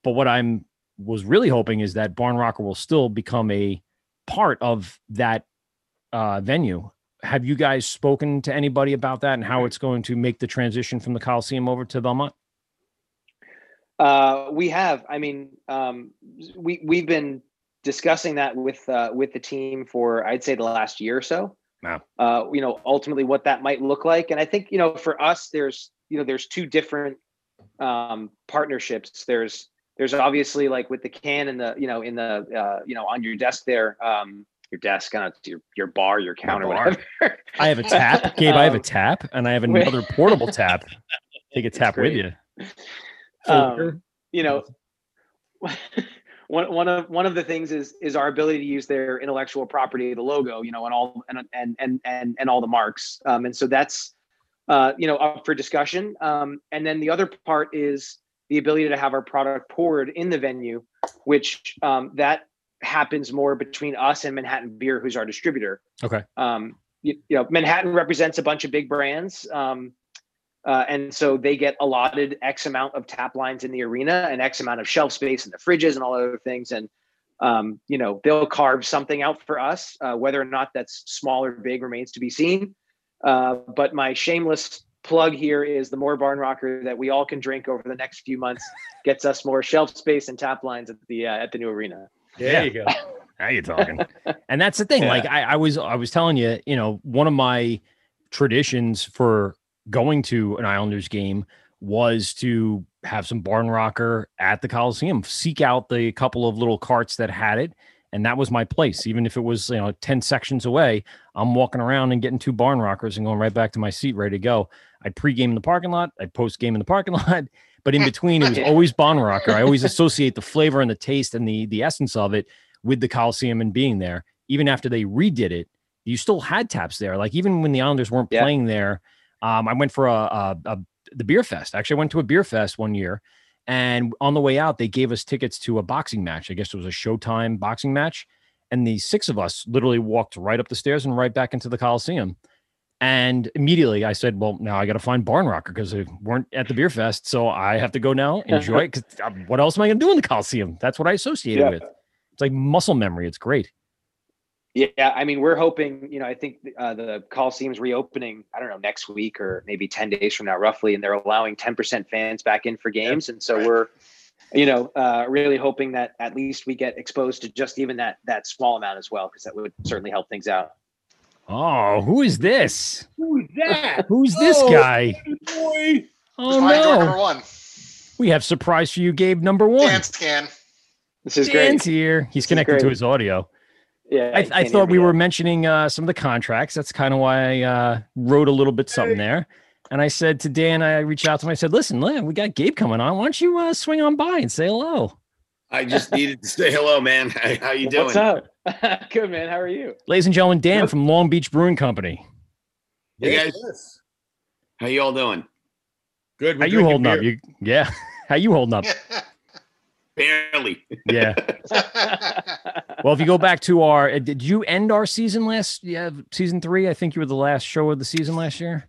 But what I'm was really hoping is that Barn Rocker will still become a part of that uh, venue. Have you guys spoken to anybody about that and how it's going to make the transition from the Coliseum over to Belmont? Uh, we have. I mean, um, we we've been discussing that with uh, with the team for I'd say the last year or so. Wow. Uh, you know, ultimately what that might look like, and I think you know for us, there's you know there's two different um, partnerships. There's there's obviously like with the can and the you know in the uh, you know on your desk there. Um, your desk, kind of your your bar, your counter, bar. whatever. I have a tap, Gabe. I have a tap, and I have another [LAUGHS] portable tap. Take a tap with you. Um, you know [LAUGHS] one, one of one of the things is is our ability to use their intellectual property the logo you know and all and and and and, and all the marks. Um, and so that's uh, you know up for discussion. Um, and then the other part is the ability to have our product poured in the venue which um, that happens more between us and manhattan beer who's our distributor. Okay. um, you, you know manhattan represents a bunch of big brands. Um, uh, and so they get allotted X amount of tap lines in the arena and X amount of shelf space in the fridges and all other things. And, um, you know, they'll carve something out for us. Uh, whether or not that's small or big remains to be seen. Uh, but my shameless plug here is the more barn rocker that we all can drink over the next few months [LAUGHS] gets us more shelf space and tap lines at the uh, at the new arena. There you go. [LAUGHS] Now you're talking. and that's the thing. Yeah. Like I, I was I was telling you, you know, one of my traditions for going to an Islanders game was to have some barn rocker at the Coliseum, seek out the couple of little carts that had it. And that was my place. Even if it was, you know, 10 sections away, I'm walking around and getting two barn rockers and going right back to my seat, ready to go. I'd pregame in the parking lot, I'd post game in the parking [LAUGHS] lot. But in between, it was [LAUGHS] always barn rocker. I always associate the flavor and the taste and the the essence of it with the Coliseum and being there. Even after they redid it, you still had taps there. Like even when the Islanders weren't Yeah. playing there, um, I went for a, a, a the beer fest. Actually, I went to a beer fest one year, and on the way out, they gave us tickets to a boxing match. I guess it was a Showtime boxing match, and the six of us literally walked right up the stairs and right back into the Coliseum. And immediately I said, "Well, now I got to find Barn Rocker because they weren't at the beer fest, so I have to go now [LAUGHS] enjoy it. Because what else am I going to do in the Coliseum? That's what I associate it Yeah. with. It's like muscle memory. It's great. Yeah, I mean, we're hoping. You know, I think uh, the Coliseum's reopening. I don't know next week or maybe ten days from now, roughly, and they're allowing ten percent fans back in for games. and so right. we're, you know, uh, really hoping that at least we get exposed to just even that that small amount as well, because that would certainly help things out. Oh, who is this? Who's that? [LAUGHS] Who's this Oh, guy? Boy. Oh my door number no! one. We have surprise for you, Gabe. Number one. Dan scan. This is Dan's great. here. He's This connected to his audio. Yeah, I, I thought me we were mentioning uh, some of the contracts. That's kind of why I uh, wrote a little bit [LAUGHS] something there. And I said to Dan, I reached out to him. I said, "Listen, Lynn, we got Gabe coming on. Why don't you uh, swing on by and say hello, I just needed to say hello, man. [LAUGHS] How, how you doing? What's up? [LAUGHS] Good man. How are you? ladies and gentlemen? Dan from Long Beach Brewing Company. Hey guys, Yes. how you all doing? Good. we're How you drinking holding up? You yeah? How you holding up? Barely. Yeah. [LAUGHS] Well, if you go back to our, uh, did you end our season last? Yeah, season three. I think you were the last show of the season last year.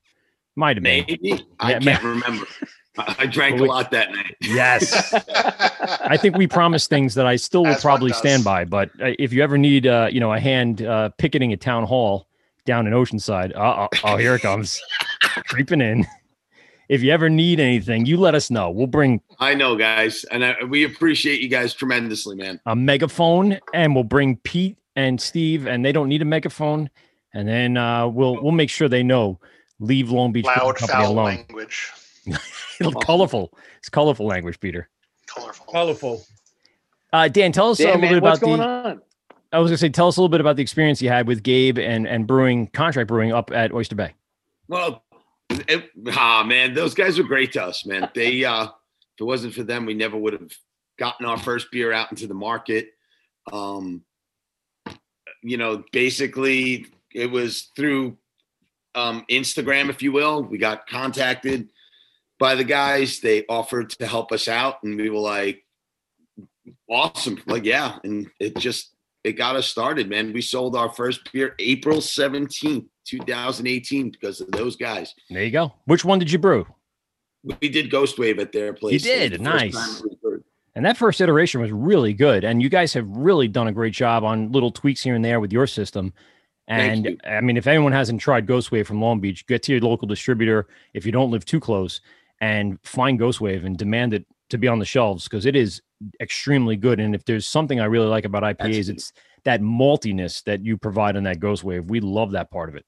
Might have been. Maybe. I can't remember. I I [LAUGHS] drank a lot that night. Yes. [LAUGHS] I think we promised things that I still will As probably stand by. But uh, if you ever need, uh, you know, a hand uh, picketing a town hall down in Oceanside, uh, oh, oh, here it comes, creeping in. If you ever need anything, you let us know. We'll bring I know, guys, and I, we appreciate you guys tremendously, man. a megaphone, and we'll bring Pete and Steve, and they don't need a megaphone. And then uh, we'll we'll make sure they know. Leave Long Beach Brewing Loud, Company foul alone. language. [LAUGHS] colorful. It's colorful language, Peter. Colorful. Colorful. Uh, Dan, tell us a little man, bit what's about going the. on? I was gonna say, tell us a little bit about the experience you had with Gabe and and brewing contract brewing up at Oyster Bay. Well, it, ah, man, those guys were great to us, man. They, [LAUGHS] uh, if it wasn't for them, we never would have gotten our first beer out into the market. Um, you know, basically, it was through um, Instagram, if you will. We got contacted by the guys. They offered to help us out, and we were like, awesome. Like, yeah. And it just, it got us started, man. We sold our first beer April 17th, 2018, because of those guys. There you go. Which one did you brew? We did Ghost Wave at their place. You did? It was the first Nice. time we were- And that first iteration was really good. And you guys have really done a great job on little tweaks here and there with your system. And you. I mean, if anyone hasn't tried Ghostwave from Long Beach, get to your local distributor if you don't live too close and find Ghostwave and demand it to be on the shelves because it is extremely good. And if there's something I really like about IPAs, That's- it's that maltiness that you provide on that ghost wave. We love that part of it.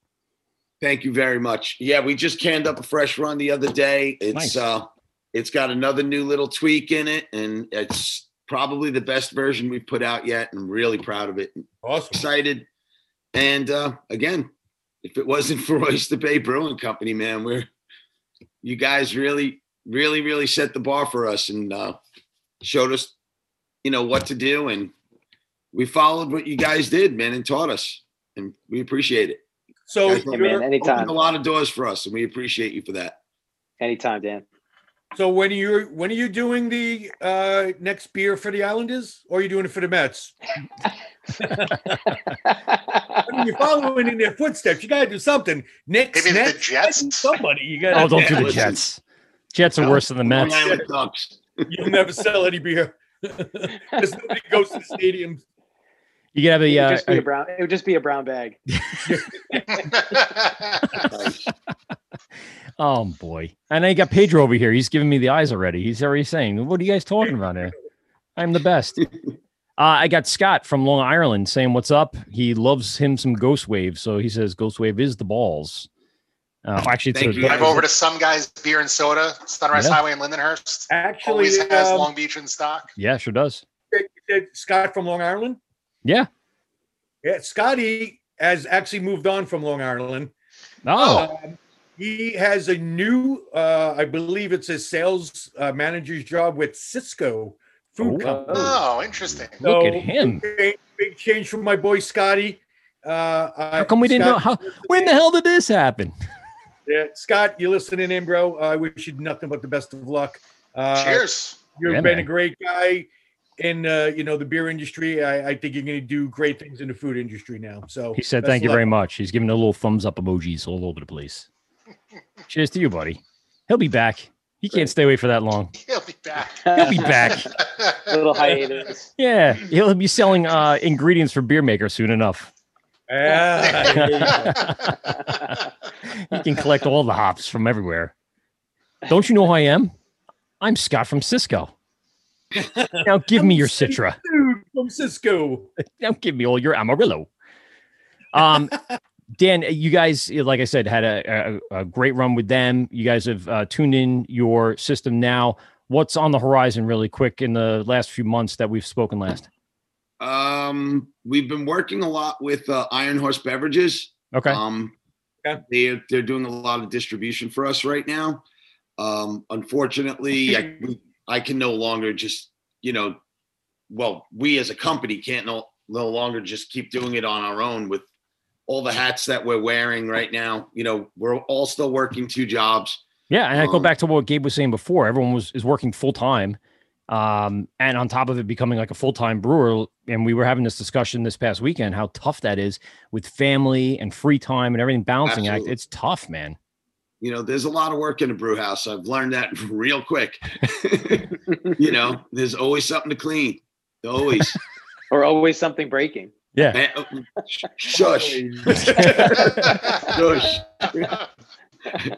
Thank you very much. Yeah, we just canned up a fresh run the other day. It's Nice. uh it's got another new little tweak in it and it's probably the best version we've put out yet. I'm really proud of it. Awesome. Excited. And uh again, if it wasn't for Oyster Bay Brewing Company, man, we're you guys really, really, really set the bar for us and uh showed us, you know, what to do and we followed what you guys did, man, and taught us. And we appreciate it. So Guys, Yeah, you're- man, anytime. Opened a lot of doors for us, and we appreciate you for that. Anytime, Dan. So when are you when are you doing the uh next beer for the Islanders, or are you doing it for the Mets? [LAUGHS] I mean, you're following in their footsteps. You gotta do something. Knicks, Maybe the Nets, Jets? somebody. You gotta. Oh, don't do the listen. Jets. Jets are worse than the Mets. You'll never sell any beer. [LAUGHS] Because nobody goes to the stadium. You could have it, a, would uh, just be a brown. It would just be a brown bag. [LAUGHS] [LAUGHS] Oh boy. And I got Pedro over here. He's giving me the eyes already. He's already saying, "What are you guys talking about here? I'm the best." Uh, I got Scott from Long Island saying, "What's up?" He loves him some Ghost Wave, so he says Ghost Wave is the balls. Uh, actually, Thank a- you. Drive over to some guy's beer and soda, Sunrise Yeah. Highway in Lindenhurst. Actually, Always has um, Long Beach in stock. yeah, sure does. Scott from Long Island. Yeah. Yeah, Scotty has actually moved on from Long Island. Oh, Um, he has a new, uh, I believe it's a sales uh, manager's job with Sysco Food Oh. Company. Oh, interesting. look at him. Big change, big change from my boy Scotty. Uh, How come we didn't know? How? When the hell did this happen? [LAUGHS] Yeah, Scott, you're listening in, bro? I wish you nothing but the best of luck. Uh, Cheers. You've Yeah, been a great guy in uh, you know the beer industry. I, I think you're going to do great things in the food industry now. So He said, "Thank you luck. very much." He's giving a little thumbs up emojis all over the place. Cheers to you, buddy. He'll be back. He can't stay away for that long. [LAUGHS] He'll be back. He'll be back. [LAUGHS] Little hiatus. Yeah, he'll be selling uh, ingredients for beer maker soon enough. Ah, there you he can collect all the hops from everywhere. Don't you know who I am? I'm Scott from Sysco. [LAUGHS] Now give me your Citra. Dude from Sysco. [LAUGHS] Now give me all your Amarillo. Um, [LAUGHS] Dan, you guys, like I said, had a, a, a great run with them. You guys have uh, tuned in your system now. What's on the horizon, really quick, in the last few months that we've spoken last? Um, we've been working a lot with uh, Iron Horse Beverages. Okay. Um, Okay. they're they're doing a lot of distribution for us right now. Um, unfortunately, I we, I can no longer just you know, well, we as a company can't no no longer just keep doing it on our own with all the hats that we're wearing right now. You know, we're all still working two jobs. Yeah, and I go Um, back to what Gabe was saying before. Everyone was is working full time, um, and on top of it, becoming like a full time brewer. And we were having this discussion this past weekend how tough that is with family and free time and everything balancing act. It's tough, man. You know, there's a lot of work in a brew house. I've learned that [LAUGHS] real quick. [LAUGHS] you know, there's always something to clean. Always. [LAUGHS] or always something breaking. Yeah. Oh, Shush. Shush.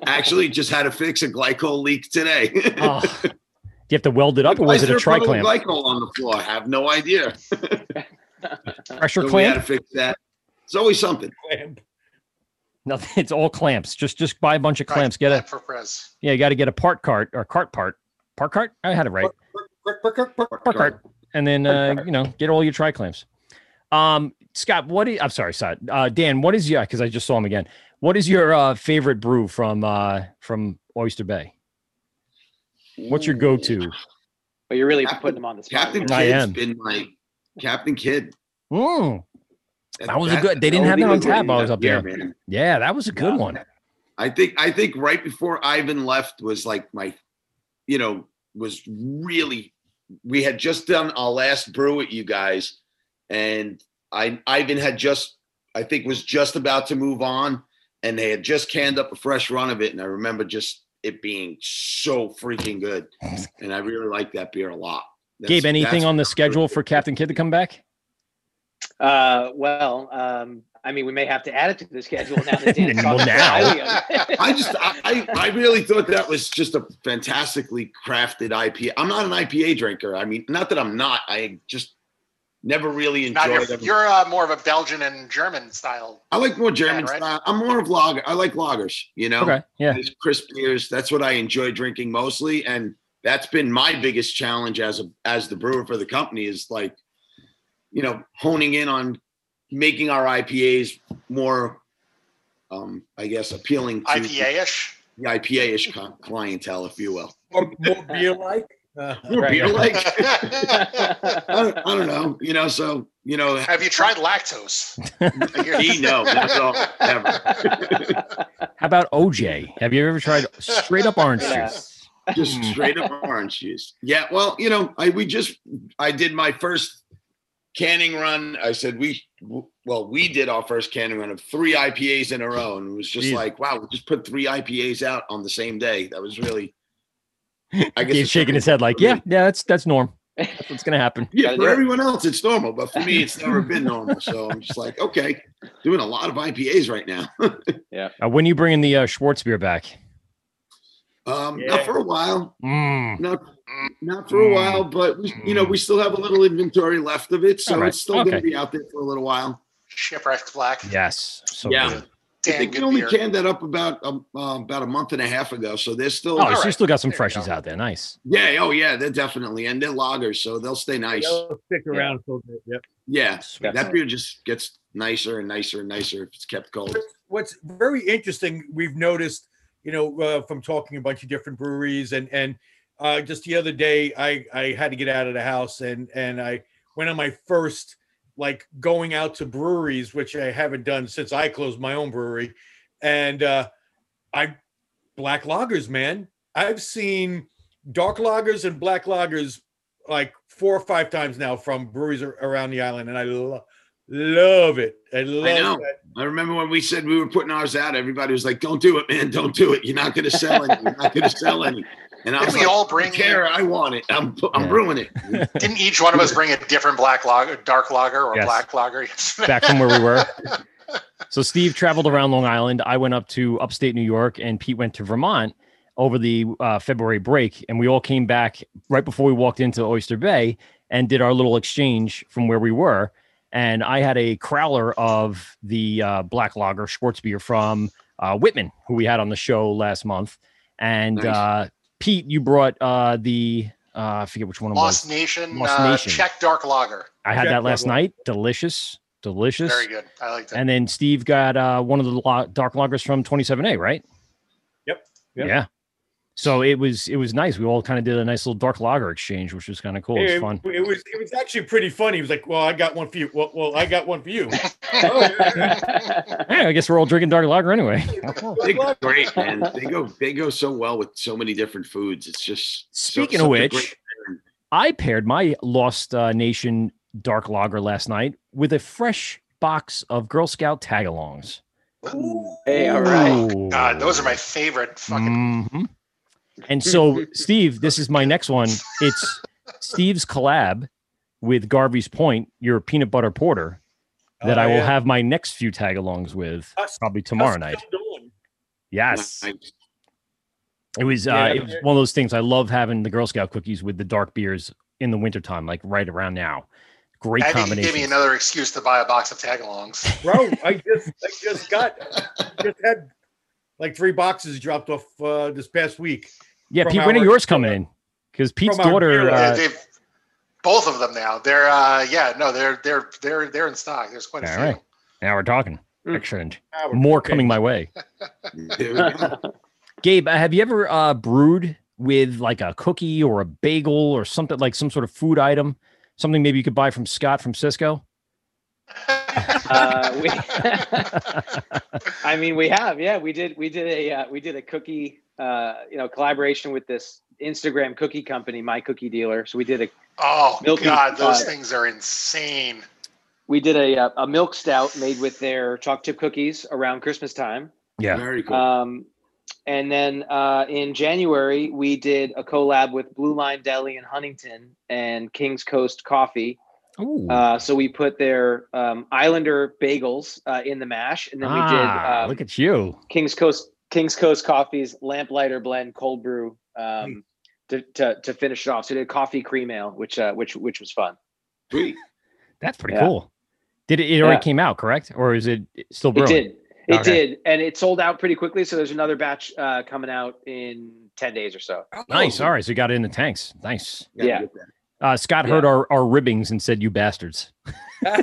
Actually, just had to fix a glycol leak today. Oh, do you have to weld it up, or was is it a there tri puddle of clamp? Glycol on the floor. I have no idea. Pressure So we had to fix that. It's always something. Nothing. It's all clamps. Just just buy a bunch of clamps. Get a for Prez. yeah. You got to get a part cart or cart part. Part cart. I had it right. Part cart. And then uh, you know get all your tri clamps. Um, Scott, what is? I'm sorry, Scott. Uh, Dan, what is your? Because I just saw him again. What is your uh, favorite brew from uh, from Oyster Bay? What's your go-to? But you're really Captain- putting them on the spot. Captain I Kid's am. been my Captain Kidd. Mm, That was a good- they didn't have that on tap I was up there. man. yeah, that was a good one. I think I think right before Ivan left was like my, you know, was really. We had just done our last brew at you guys, and I Ivan had just I think was just about to move on, and they had just canned up a fresh run of it, and I remember just it being so freaking good, and I really like that beer a lot. That's- Gabe, anything on the schedule for Captain Kidd to come back? Uh, well, um, I mean, we may have to add it to the schedule now that Dan's [LAUGHS] Well, now. highly of it. I just I, I I really thought that was just a fantastically crafted IPA. I'm not an IPA drinker. I mean, not that I'm not. I just never really enjoyed your, them. you're uh, more of a Belgian and German style. I like more German Yeah, right? style. I'm more of lager. I like lagers. You know, Okay, yeah. These crisp beers. That's what I enjoy drinking mostly, and that's been my biggest challenge as a as the brewer for the company is like, you know, honing in on making our IPAs more, um, I guess, appealing to IPA-ish. the IPA-ish clientele, if you will. Or more beer like. Uh, More Right. [LAUGHS] beer like. I don't, I don't know. You know, so you know, Have you tried lactose? [LAUGHS] he no, not at all, ever. [LAUGHS] How about OJ? Have you ever tried straight up orange Yeah. juice? Just straight up orange juice. Yeah, well, you know, I we just I did my first canning run. I said we well, we did our first canning run of three IPAs in a row, and it was just Jeez. like, wow, we just put three IPAs out on the same day. That was really. [LAUGHS] I guess He's shaking his head like, yeah, yeah, that's that's norm. [LAUGHS] That's what's gonna happen. Yeah, for everyone else, it's normal, but for me, it's [LAUGHS] never been normal. So I'm just like, okay, doing a lot of IPAs right now. Yeah. Uh, when you bringing the uh, Schwarzbier back? Um, Yeah. not for a while, Mm, not not for a while, but we, you know, we still have a little inventory left of it, so All right. it's still going to be out there for a little while. Shipwrecked black. yes. So Yeah. good. I Damn think we only beer. canned that up about um, uh, about a month and a half ago, so they're still. Oh, so you still got some There freshies go. out there. Nice. yeah, oh yeah, they're definitely and they're lagers, so they'll stay nice. They'll stick around for a bit. Yep. Yeah, Sweet. that beer just gets nicer and nicer and nicer if it's kept cold. what's very interesting we've noticed you know uh, from talking a bunch of different breweries and and uh, just the other day i i had to get out of the house and and i went on my first like going out to breweries which i haven't done since i closed my own brewery and uh i black lagers man i've seen dark lagers and black lagers like four or five times now from breweries around the island and i lo- love it i love know. that I remember when we said we were putting ours out, everybody was like, "Don't do it, man! Don't do it! You're not going to sell any. You're not going to sell any." And I Didn't was we like, all bring? don't care. I want it. I'm I'm Yeah. brewing it." [LAUGHS] Didn't each one of us bring a different black lager, dark lager, or Yes. black lager? [LAUGHS] Back from where we were. So Steve traveled around Long Island. I went up to upstate New York, and Pete went to Vermont over the uh, February break, and we all came back right before we walked into Oyster Bay and did our little exchange from where we were. And I had a crowler of the uh, black lager Schwarzbier from uh, Whitman, who we had on the show last month. And Nice. Pete, you brought uh, the uh, I forget which one it Lost was. Nation, Lost uh, Nation. Czech dark lager. I had Jack that last Lager. night. Delicious, delicious. Very good. I like that. And then Steve got uh, one of the lo- dark lagers from 27A, right? Yep. Yep. Yeah. So it was it was nice. We all kind of did a nice little dark lager exchange, which was kind of cool. It was fun. it was it was actually pretty funny. He was like, "Well, I got one for you." Well, well I got one for you. [LAUGHS] Oh, Yeah, I guess we're all drinking dark lager anyway. [LAUGHS] They go great, man. They go they go so well with so many different foods. It's just Speaking such of which, great- I paired my Lost uh, Nation dark lager last night with a fresh box of Girl Scout tagalongs. hey, all right. Ooh. God, those are my favorite fucking. Mhm. And so, Steve, this is my next one. It's Steve's collab with Garvies Point, your peanut butter porter, that Oh, I will yeah. have my next few tagalongs with Us- probably tomorrow night. Yes, Nice. it was. Uh, Yeah. it was one of those things. I love having the Girl Scout cookies with the dark beers in the wintertime, like right around now. Great I think combination. gave me another excuse to buy a box of tagalongs. bro. I just I just got just had like three boxes dropped off uh, this past week. Yeah, from Pete, when are yours coming in? Because Pete's daughter. dealer. Yeah, Uh, they've both of them now. They're uh yeah, no, they're they're they're they're in stock. There's quite a All few. right. now we're talking. Mm. Excellent. We're More okay. coming my way. There we go. Gabe, have you ever uh, brewed with like a cookie or a bagel or something like some sort of food item? Something maybe you could buy from Scott from Sysco? [LAUGHS] Uh, we, [LAUGHS] I mean, we have, yeah, we did, we did a, uh, we did a cookie, uh, you know, collaboration with this Instagram cookie company, My Cookie Dealer. So we did a, Oh Milky, god, those uh, things are insane. we did a, uh, a milk stout made with their chocolate chip cookies around Christmas time. Yeah. Very cool. Um, and then uh, in January, we did a collab with Blue Line Deli in Huntington and King's Coast Coffee. Ooh. Uh, so we put their um, Islander bagels uh, in the mash, and then we did Ah, um, look at you. King's Coast King's Coast Coffee's Lamplighter blend cold brew um, to, to to finish it off. So we did coffee cream ale, which uh, which which was fun. Sweet. That's pretty Yeah. cool. Did it? It already Yeah. came out, correct? Or is it still brewing? It did. It Okay. did, and it sold out pretty quickly. So there's another batch uh, coming out in ten days or so. Nice. Oh, All right. So you got it in the tanks. Nice. Yeah. Get that. Uh, Scott Yeah. heard our, our ribbings and said, "You bastards." [LAUGHS] Sorry,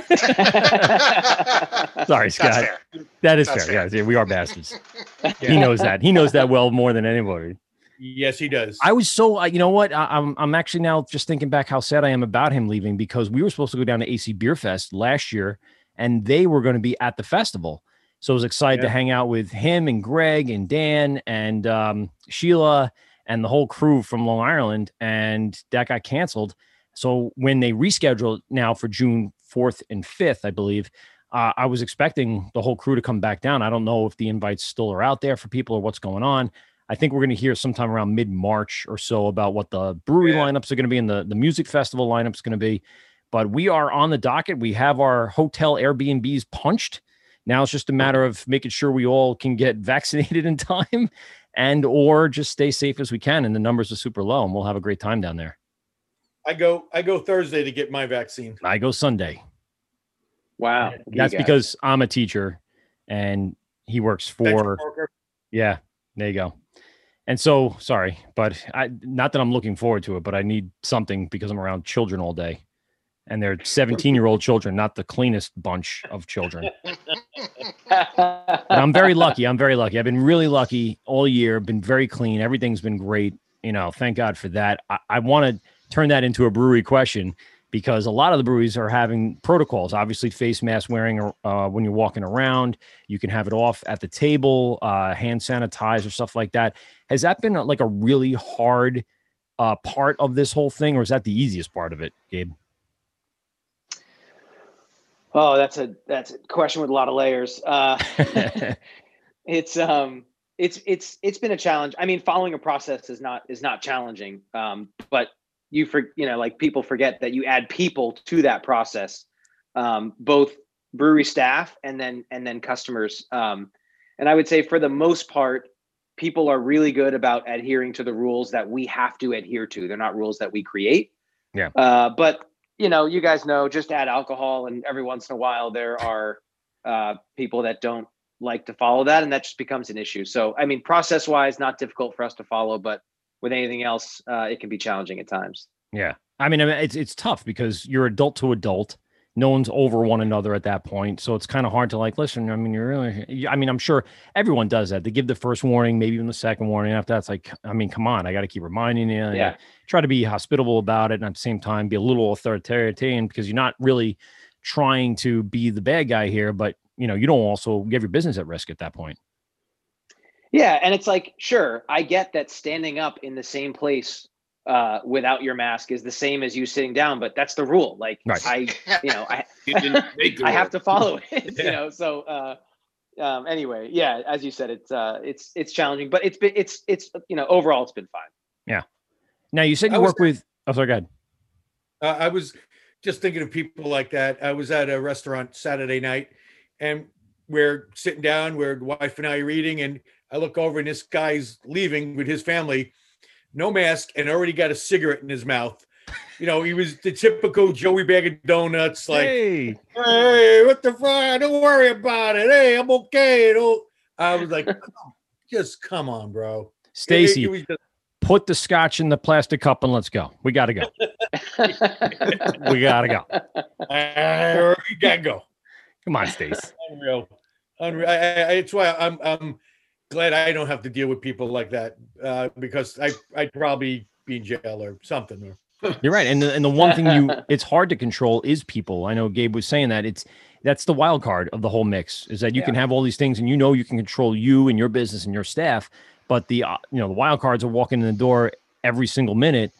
That's Scott. fair. That is That's fair. Yeah, we are bastards. [LAUGHS] He knows that. He knows that well more than anybody. Yes, he does. I was so, uh, you know what? I, I'm I'm actually now just thinking back how sad I am about him leaving because we were supposed to go down to AC Beer Fest last year, and they were going to be at the festival. So I was excited to hang out with him and Greg and Dan and um, Sheila and the whole crew from Long Island, and that got canceled. So when they rescheduled now for June 4th and 5th, I believe, uh, I was expecting the whole crew to come back down. I don't know if the invites still are out there for people or what's going on. I think we're going to hear sometime around mid March or so about what the brewery Yeah. lineups are going to be and the, the music festival lineups going to be. But we are on the docket. We have our hotel Airbnbs punched. Now it's just a matter of making sure we all can get [LAUGHS] vaccinated in time and or just stay safe as we can. And the numbers are super low and we'll have a great time down there. I go. I go Thursday to get my vaccine. I go Sunday. wow, Look at you That's guys. because I'm a teacher and he works for Yeah, there you go. And so, sorry, but I not that I'm looking forward to it, but I need something because I'm around children all day, and they're 17 year old children, not the cleanest bunch of children. [LAUGHS] I'm very lucky. I'm very lucky. I've been really lucky all year. Been very clean. Everything's been great. You know, thank God for that. I, I want to turn that into a brewery question because a lot of the breweries are having protocols. Obviously, face mask wearing uh, when you're walking around. You can have it off at the table, uh, hand sanitizer, stuff like that. Has that been like a really hard uh, part of this whole thing, or is that the easiest part of it, Gabe? Oh, that's a that's a question with a lot of layers. Uh, [LAUGHS] it's um it's it's it's been a challenge i mean following a process is not is not challenging um but you for you know like people forget that you add people to that process um both brewery staff and then and then customers um and i would say for the most part people are really good about adhering to the rules that we have to adhere to they're not rules that we create Yeah. uh but you know you guys know just add alcohol and every once in a while there are uh people that don't like to follow that and that just becomes an issue so i mean process wise not difficult for us to follow but with anything else uh, it can be challenging at times Yeah. I mean, it's it's tough because you're adult to adult. No one's over one another at that point. So it's kind of hard to like, listen, I mean, you're really, I mean, I'm sure everyone does that. They give the first warning, maybe even the second warning. After that's like, I mean, come on, I got to keep reminding you. Yeah. Try to be hospitable about it. And at the same time, be a little authoritarian because you're not really trying to be the bad guy here, but you know, you don't also give your business at risk at that point. yeah and it's like sure i get that standing up in the same place uh, without your mask is the same as you sitting down but that's the rule like Right. i you know i [LAUGHS] You didn't make the I have to follow it. Yeah. [LAUGHS] You know, so uh, um, anyway, yeah, as you said, it's uh, it's it's challenging, but it's been it's it's you know overall it's been fine. Yeah. Now, you said I you was- work with, oh, sorry, go ahead. Uh, I was just thinking of people like that. I was at a restaurant Saturday night, and we're sitting down. Where the wife and I are eating, and I look over, and this guy's leaving with his family, no mask, and already got a cigarette in his mouth. You know, he was the typical Joey bag of donuts, like, hey, "Hey, what the fuck? Don't worry about it. Hey, I'm okay." Don't. I was like, "Come "Just come on, bro." It- it Stacy, just- put the scotch in the plastic cup and let's go. We got to go. [LAUGHS] We got to go. Uh, you gotta go. Come on, Stace. Unreal. Unreal. I, I, I- it's why I'm I'm glad I don't have to deal with people like that uh, because I I'd probably be in jail or something. Or, You're right. And the, and the one thing you [LAUGHS] it's hard to control is people. I know Gabe was saying that it's that's the wild card of the whole mix is that you can have all these things and you know you can control you and your business and your staff, but the uh, you know the wild cards are walking in the door every single minute.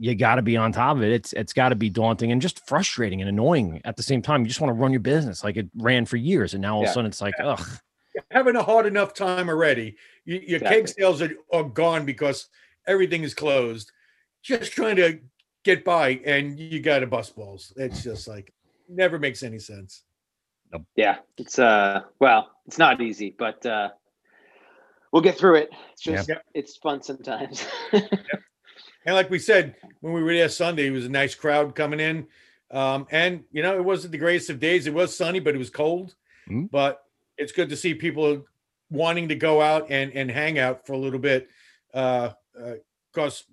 You got to be on top of it. It's it's got to be daunting and just frustrating and annoying at the same time. You just want to run your business like it ran for years, and now all of a sudden it's like, ugh. Having a hard enough time already. You, your Exactly. keg sales are, are gone because everything is closed. Just trying to get by, and you got to bust balls. It's just like never makes any sense. Yeah, it's uh, well, it's not easy, but uh, we'll get through it. It's just, it's fun sometimes. And like we said when we were there Sunday, it was a nice crowd coming in. Um, and you know, it wasn't the greatest of days. It was sunny, but it was cold. Mm. But it's good to see people wanting to go out and and hang out for a little bit. Uh, uh, because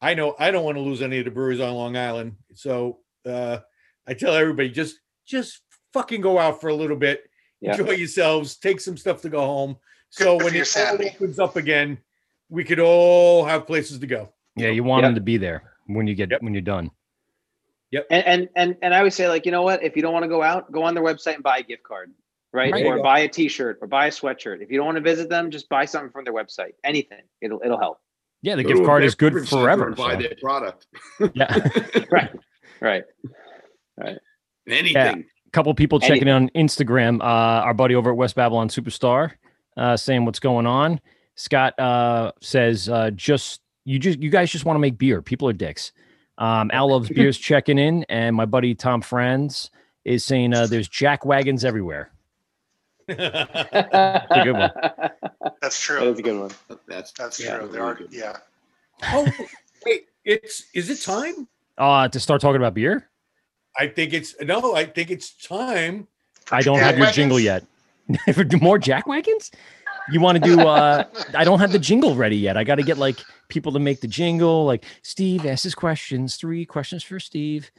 I know I don't want to lose any of the breweries on Long Island. So uh, I tell everybody just just fucking go out for a little bit, Yeah. enjoy yourselves, take some stuff to go home. So Good when your it all opens up again, we could all have places to go. Yeah, you want Yep. them to be there when you get Yep. when you're done. and, and and and I always say like, you know what? If you don't want to go out, go on their website and buy a gift card, right? Right. Or buy a T-shirt or buy a sweatshirt. If you don't want to visit them, just buy something from their website. Anything, it'll it'll help. Yeah, the Go gift card is good forever. and Buy so- their product. Yeah. [LAUGHS] Right, right. Right. Anything. A couple people checking in on Instagram. Uh, our buddy over at West Babylon Superstar uh, saying what's going on. Scott uh, says uh, just you just you guys just want to make beer. People are dicks. Um, Al loves [LAUGHS] beers checking in, and my buddy Tom Franz is saying uh, there's jack wagons everywhere. A good one. That's true. That is a good one. That's That's Yeah. true. There are, yeah. oh, wait, it's is it time? Uh, to start talking about beer. I think it's no, I think it's time. I don't jack have your jingle yet. For [LAUGHS] do more jack wagons? You want to do? uh I don't have the jingle ready yet. I got to get like people to make the jingle. Like Steve asks his questions. Three questions for Steve.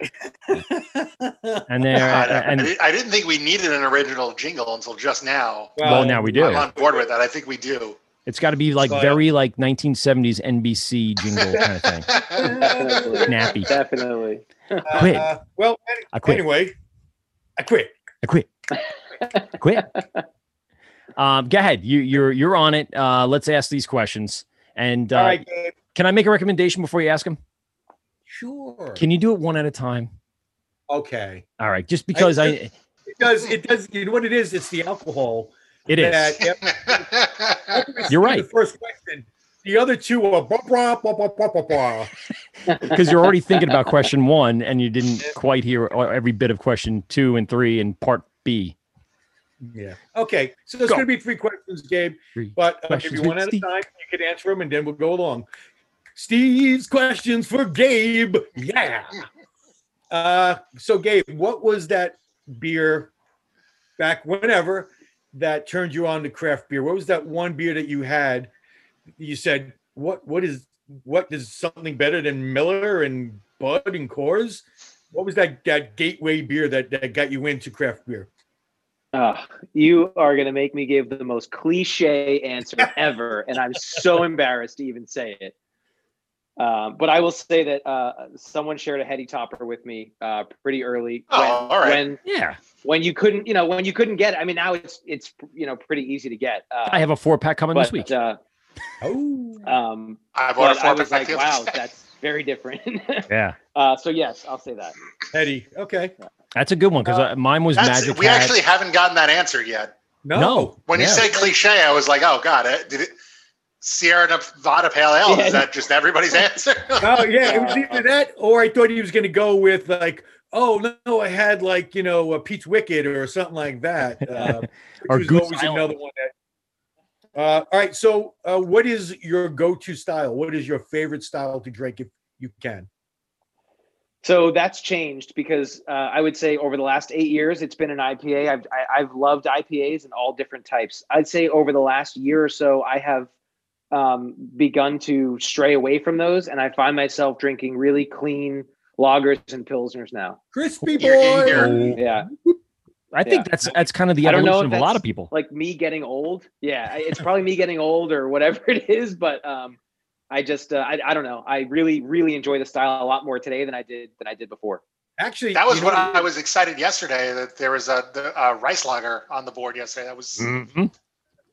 And [LAUGHS] there, God, I, and di- I didn't think we needed an original jingle until just now. well, now we do. I'm on board with that. I think we do. It's got to be like So- very like 1970s NBC jingle kind of thing. Definitely. [LAUGHS] Snappy. Definitely. [LAUGHS] Quit. Uh, well, any- I quit. anyway, I quit. I quit. I quit. Um, go ahead. You, you're you're on it. Uh, let's ask these questions. And uh, All right, Gabe. can I make a recommendation before you ask them? Sure. Can you do it one at a time? okay. All right, just because I, It does. It does. You know what it is? It's the alcohol. it is. That, yep, [LAUGHS] You're right. The first question. The other two are blah, blah, blah, blah, blah, blah, blah. because you're already thinking about question one and you didn't quite hear every bit of question two and three and part B. Yeah. Okay. So there's Go. going to be three questions, Gabe. Three But uh, questions if you with one at a time, you can answer them, and then we'll go along. Steve's questions for Gabe. Yeah. Uh, so Gabe, what was that beer back whenever that turned you on to craft beer? What was that one beer that you had? You said, "What? What is? What is something better than Miller and Bud and Coors?" What was that that gateway beer that that got you into craft beer? Oh, you are going to make me give the most cliche answer [LAUGHS] ever, and I'm so embarrassed to even say it. Um, but I will say that uh, someone shared a heady topper with me uh, pretty early Oh, when, all right. when Yeah, when you couldn't, you know, when you couldn't get. it. I mean, now it's it's you know pretty easy to get. Uh, I have a four pack coming but, this week. Uh, Oh, um, I bought a but I was pack like, wow, that's very different. [LAUGHS] yeah, uh, so yes, I'll say that. Heady. Okay. That's a good one because mine was That's- Magic we Hat. actually haven't gotten that answer yet. No. No. When you say cliche, I was like, oh god, eh, did it? Sierra Nevada Pale Ale Yeah. is that just everybody's answer? [LAUGHS] Oh yeah, it was either that or I thought he was going to go with like, oh no, no, I had like you know a Pete's Wicked or something like that. Uh, [LAUGHS] which Or was Goose always Island. another one that. Uh, all right, so uh, what is your go-to style? What is your favorite style to drink if you can? So that's changed because uh, I would say over the last eight years, it's been an IPA. I've I, I've loved IPAs in all different types. I'd say over the last year or so, I have um, begun to stray away from those, and I find myself drinking really clean lagers and pilsners now. Crispy You're boy. Yeah, I think Yeah. that's that's kind of the I don't know evolution of a lot of people. like me getting old. Yeah, it's probably me getting old or whatever [LAUGHS] it is, but um, I just uh, I, I don't know. I really really enjoy the style a lot more today than I did than I did before. Actually, That was you know what I was excited yesterday that there was a the uh, rice lager on the board yesterday. That was Mhm.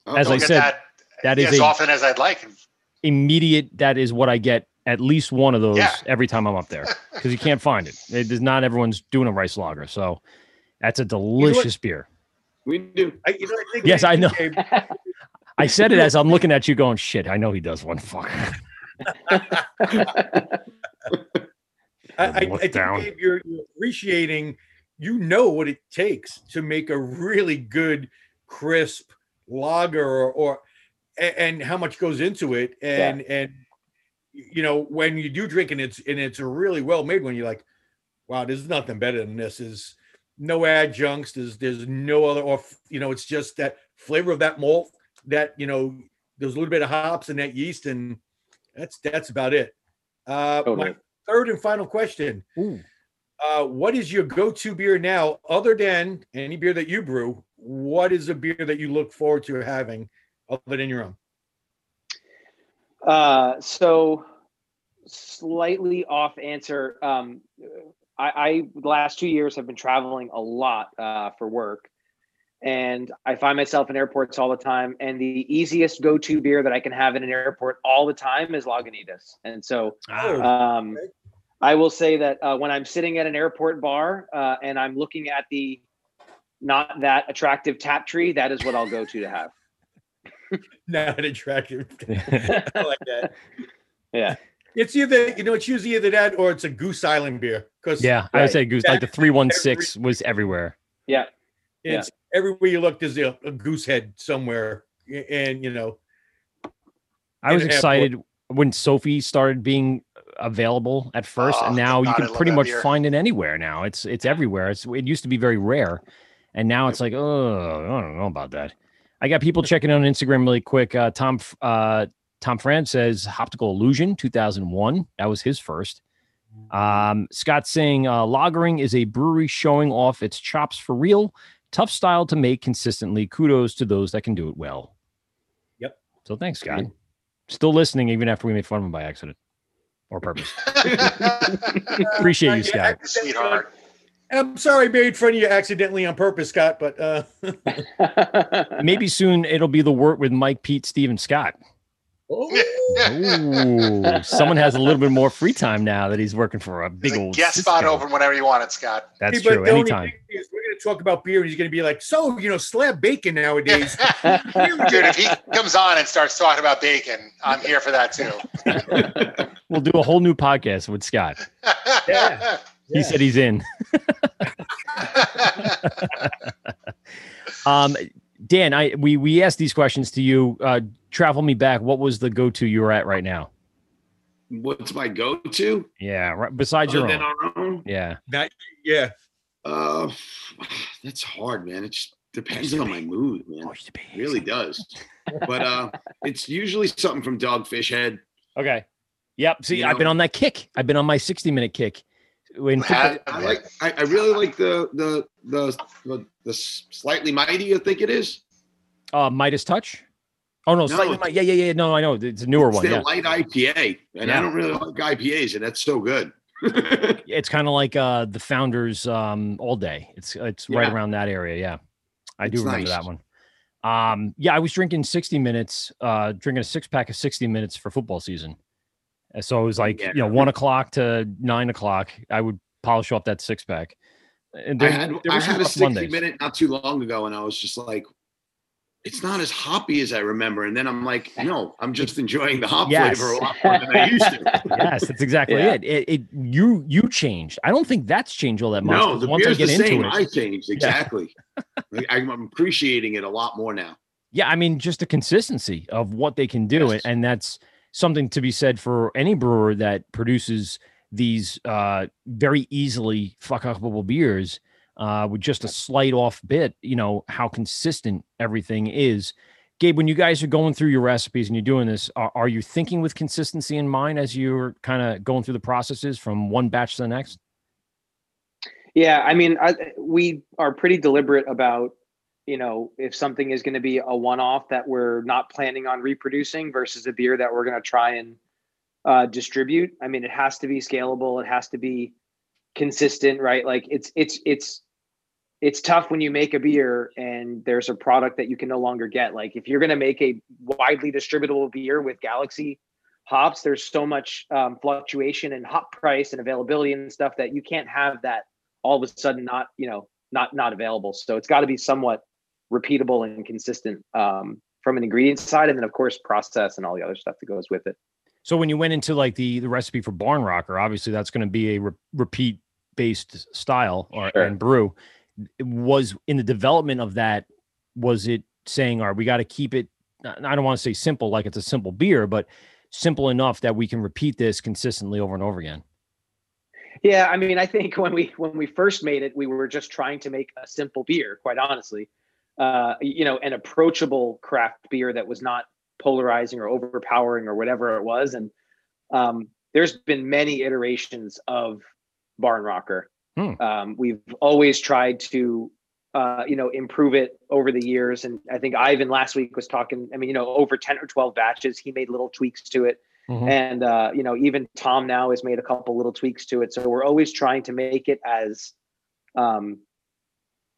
Oh, As I said, that, that is as a often as I'd like. immediate. That is what I get at least one of those Yeah. every time I'm up there [LAUGHS] because you can't find it. It is not everyone's doing a rice lager, so that's a delicious beer. We do. I, you know, I think Yes, I know. [LAUGHS] I said it as I'm looking at you, going, "Shit, I know he does one." Fuck. [LAUGHS] I, I, I Look think down. You're, you're appreciating. You know what it takes to make a really good, crisp lager, or, or and how much goes into it, and and you know when you do drink and it's and it's a really well made one, you're like, wow, there's nothing better than this. Is no adjuncts. There's there's no other off. You know, it's just that flavor of that malt. That you know, there's a little bit of hops and that yeast, and that's that's about it. Uh, Totally. My third and final question: uh, What is your go-to beer now, other than any beer that you brew? What is a beer that you look forward to having, other than your own? Uh, so slightly off answer. Um, I, I the last two years have been traveling a lot uh, for work, and I find myself in airports all the time. And the easiest go-to beer that I can have in an airport all the time is Lagunitas. And so, Oh, um, okay. I will say that uh, when I'm sitting at an airport bar uh, and I'm looking at the not that attractive tap tree, that is what I'll go to to have. [LAUGHS] Not attractive. [LAUGHS] [LAUGHS] I like that. Yeah. It's either you know, it's usually either that or it's a Goose Island beer. Because Yeah, I would say Goose. Like the three one six was everywhere. Yeah. it's everywhere you look, there's a, a goose head somewhere, and you know, I was In an airport. excited when Sofie started being available at first, Oh, and now you God, I can pretty much beer. find it anywhere now. It's it's everywhere. It's it used to be very rare, and now it's like, oh, I don't know about that. I got people [LAUGHS] checking on Instagram really quick. Uh, Tom F- uh, Tom Fran says Optical Illusion 2001. That was his first. Um, Scott saying uh, lagering is a brewery showing off its chops for real. Tough style to make consistently. Kudos to those that can do it well. Yep. So thanks, Scott. Still listening even after we made fun of him by accident or purpose. [LAUGHS] Appreciate you, Scott. Sweetheart. I'm sorry, I made fun of you accidentally on purpose, Scott, but uh, [LAUGHS] Maybe soon it'll be the Wort with Mike, Pete, Steve, and Scott. Ooh, [LAUGHS] someone has a little bit more free time now that he's working for a big There's a old guest spot Sysco. open whenever you want it, Scott. That's Hey, true. Anytime. is we're going to talk about beer, and he's going to be like, "So, you know, slab bacon nowadays." [LAUGHS] Dude, if he comes on and starts talking about bacon, I'm here for that too. [LAUGHS] We'll do a whole new podcast with Scott. Yeah. He said he's in. Um, Dan, I we we asked these questions to you. Uh, travel me back. What was the go to you were at right now? What's my go-to? Yeah, right besides Other your than own. our own? Yeah. Not- yeah. Uh, [SIGHS] that's hard, man. It just depends on my mood, man. It really does. But uh, it's usually something from Dogfish Head. Okay. Yep. See, You I've been on that kick. I've been on my 60 minute kick. When Had- I like. I, I really like the the the the, the slightly mighty. I think it is. uh, Midas Touch. Oh no, No. slightly Yeah, yeah, yeah. No, I know. It's a newer It's one. Yeah. light IPA, and Yeah. I don't really like IPAs, and that's so good. It's kind of like uh the founders um all day. It's it's right around that area. Yeah. I do It's remember nice. that one. Um yeah, I was drinking 60 minutes, uh drinking a six pack of 60 minutes for football season. So it was like, Yeah. you know, one o'clock to nine o'clock. I would polish off that six pack. And I had there I had a sixty Mondays. minute not too long ago, and I was just like, it's not as hoppy as I remember. And then I'm like, no, I'm just enjoying the hop Yes. flavor a lot more than I used to. [LAUGHS] yes, that's exactly Yeah. it. it. It you you changed. I don't think that's changed all that much. No, 'cause the once I beer's the get into same. it, I changed exactly. Like, I'm I'm appreciating it a lot more now. Yeah, I mean, just the consistency of what they can do, Yes. and that's something to be said for any brewer that produces these uh, very easily fuck upable beers uh, with just a slight off bit. You know how consistent everything is. Gabe, when you guys are going through your recipes and you're doing this, are, are you thinking with consistency in mind as you're kind of going through the processes from one batch to the next? Yeah, I mean, I, we are pretty deliberate about, you know, if something is going to be a one-off that we're not planning on reproducing versus a beer that we're going to try and uh, distribute. I mean, it has to be scalable. It has to be consistent, right? Like it's it's it's it's tough when you make a beer and there's a product that you can no longer get. Like if you're going to make a widely distributable beer with Galaxy hops, there's so much um, fluctuation in hop price and availability and stuff that you can't have that all of a sudden not you know not not available so it's got to be somewhat repeatable and consistent um, from an ingredient side, and then of course process and all the other stuff that goes with it. So when you went into like the the recipe for Barn Rocker, obviously that's going to be a re- repeat based style or Sure. and brew. Was in the development of that, was it saying, "All right, we got to keep it"? I don't want to say simple, like it's a simple beer, but simple enough that we can repeat this consistently over and over again. Yeah, I mean, I think when we when we first made it, we were just trying to make a simple beer, quite honestly. Uh, you know, an approachable craft beer that was not polarizing or overpowering or whatever it was. And um, there's been many iterations of Barn Rocker. Hmm. Um, we've always tried to, uh, you know, improve it over the years. And I think Ivan last week was talking. I mean, you know, over ten or twelve batches, he made little tweaks to it and uh, you know even tom now has made a couple little tweaks to it so we're always trying to make it as um,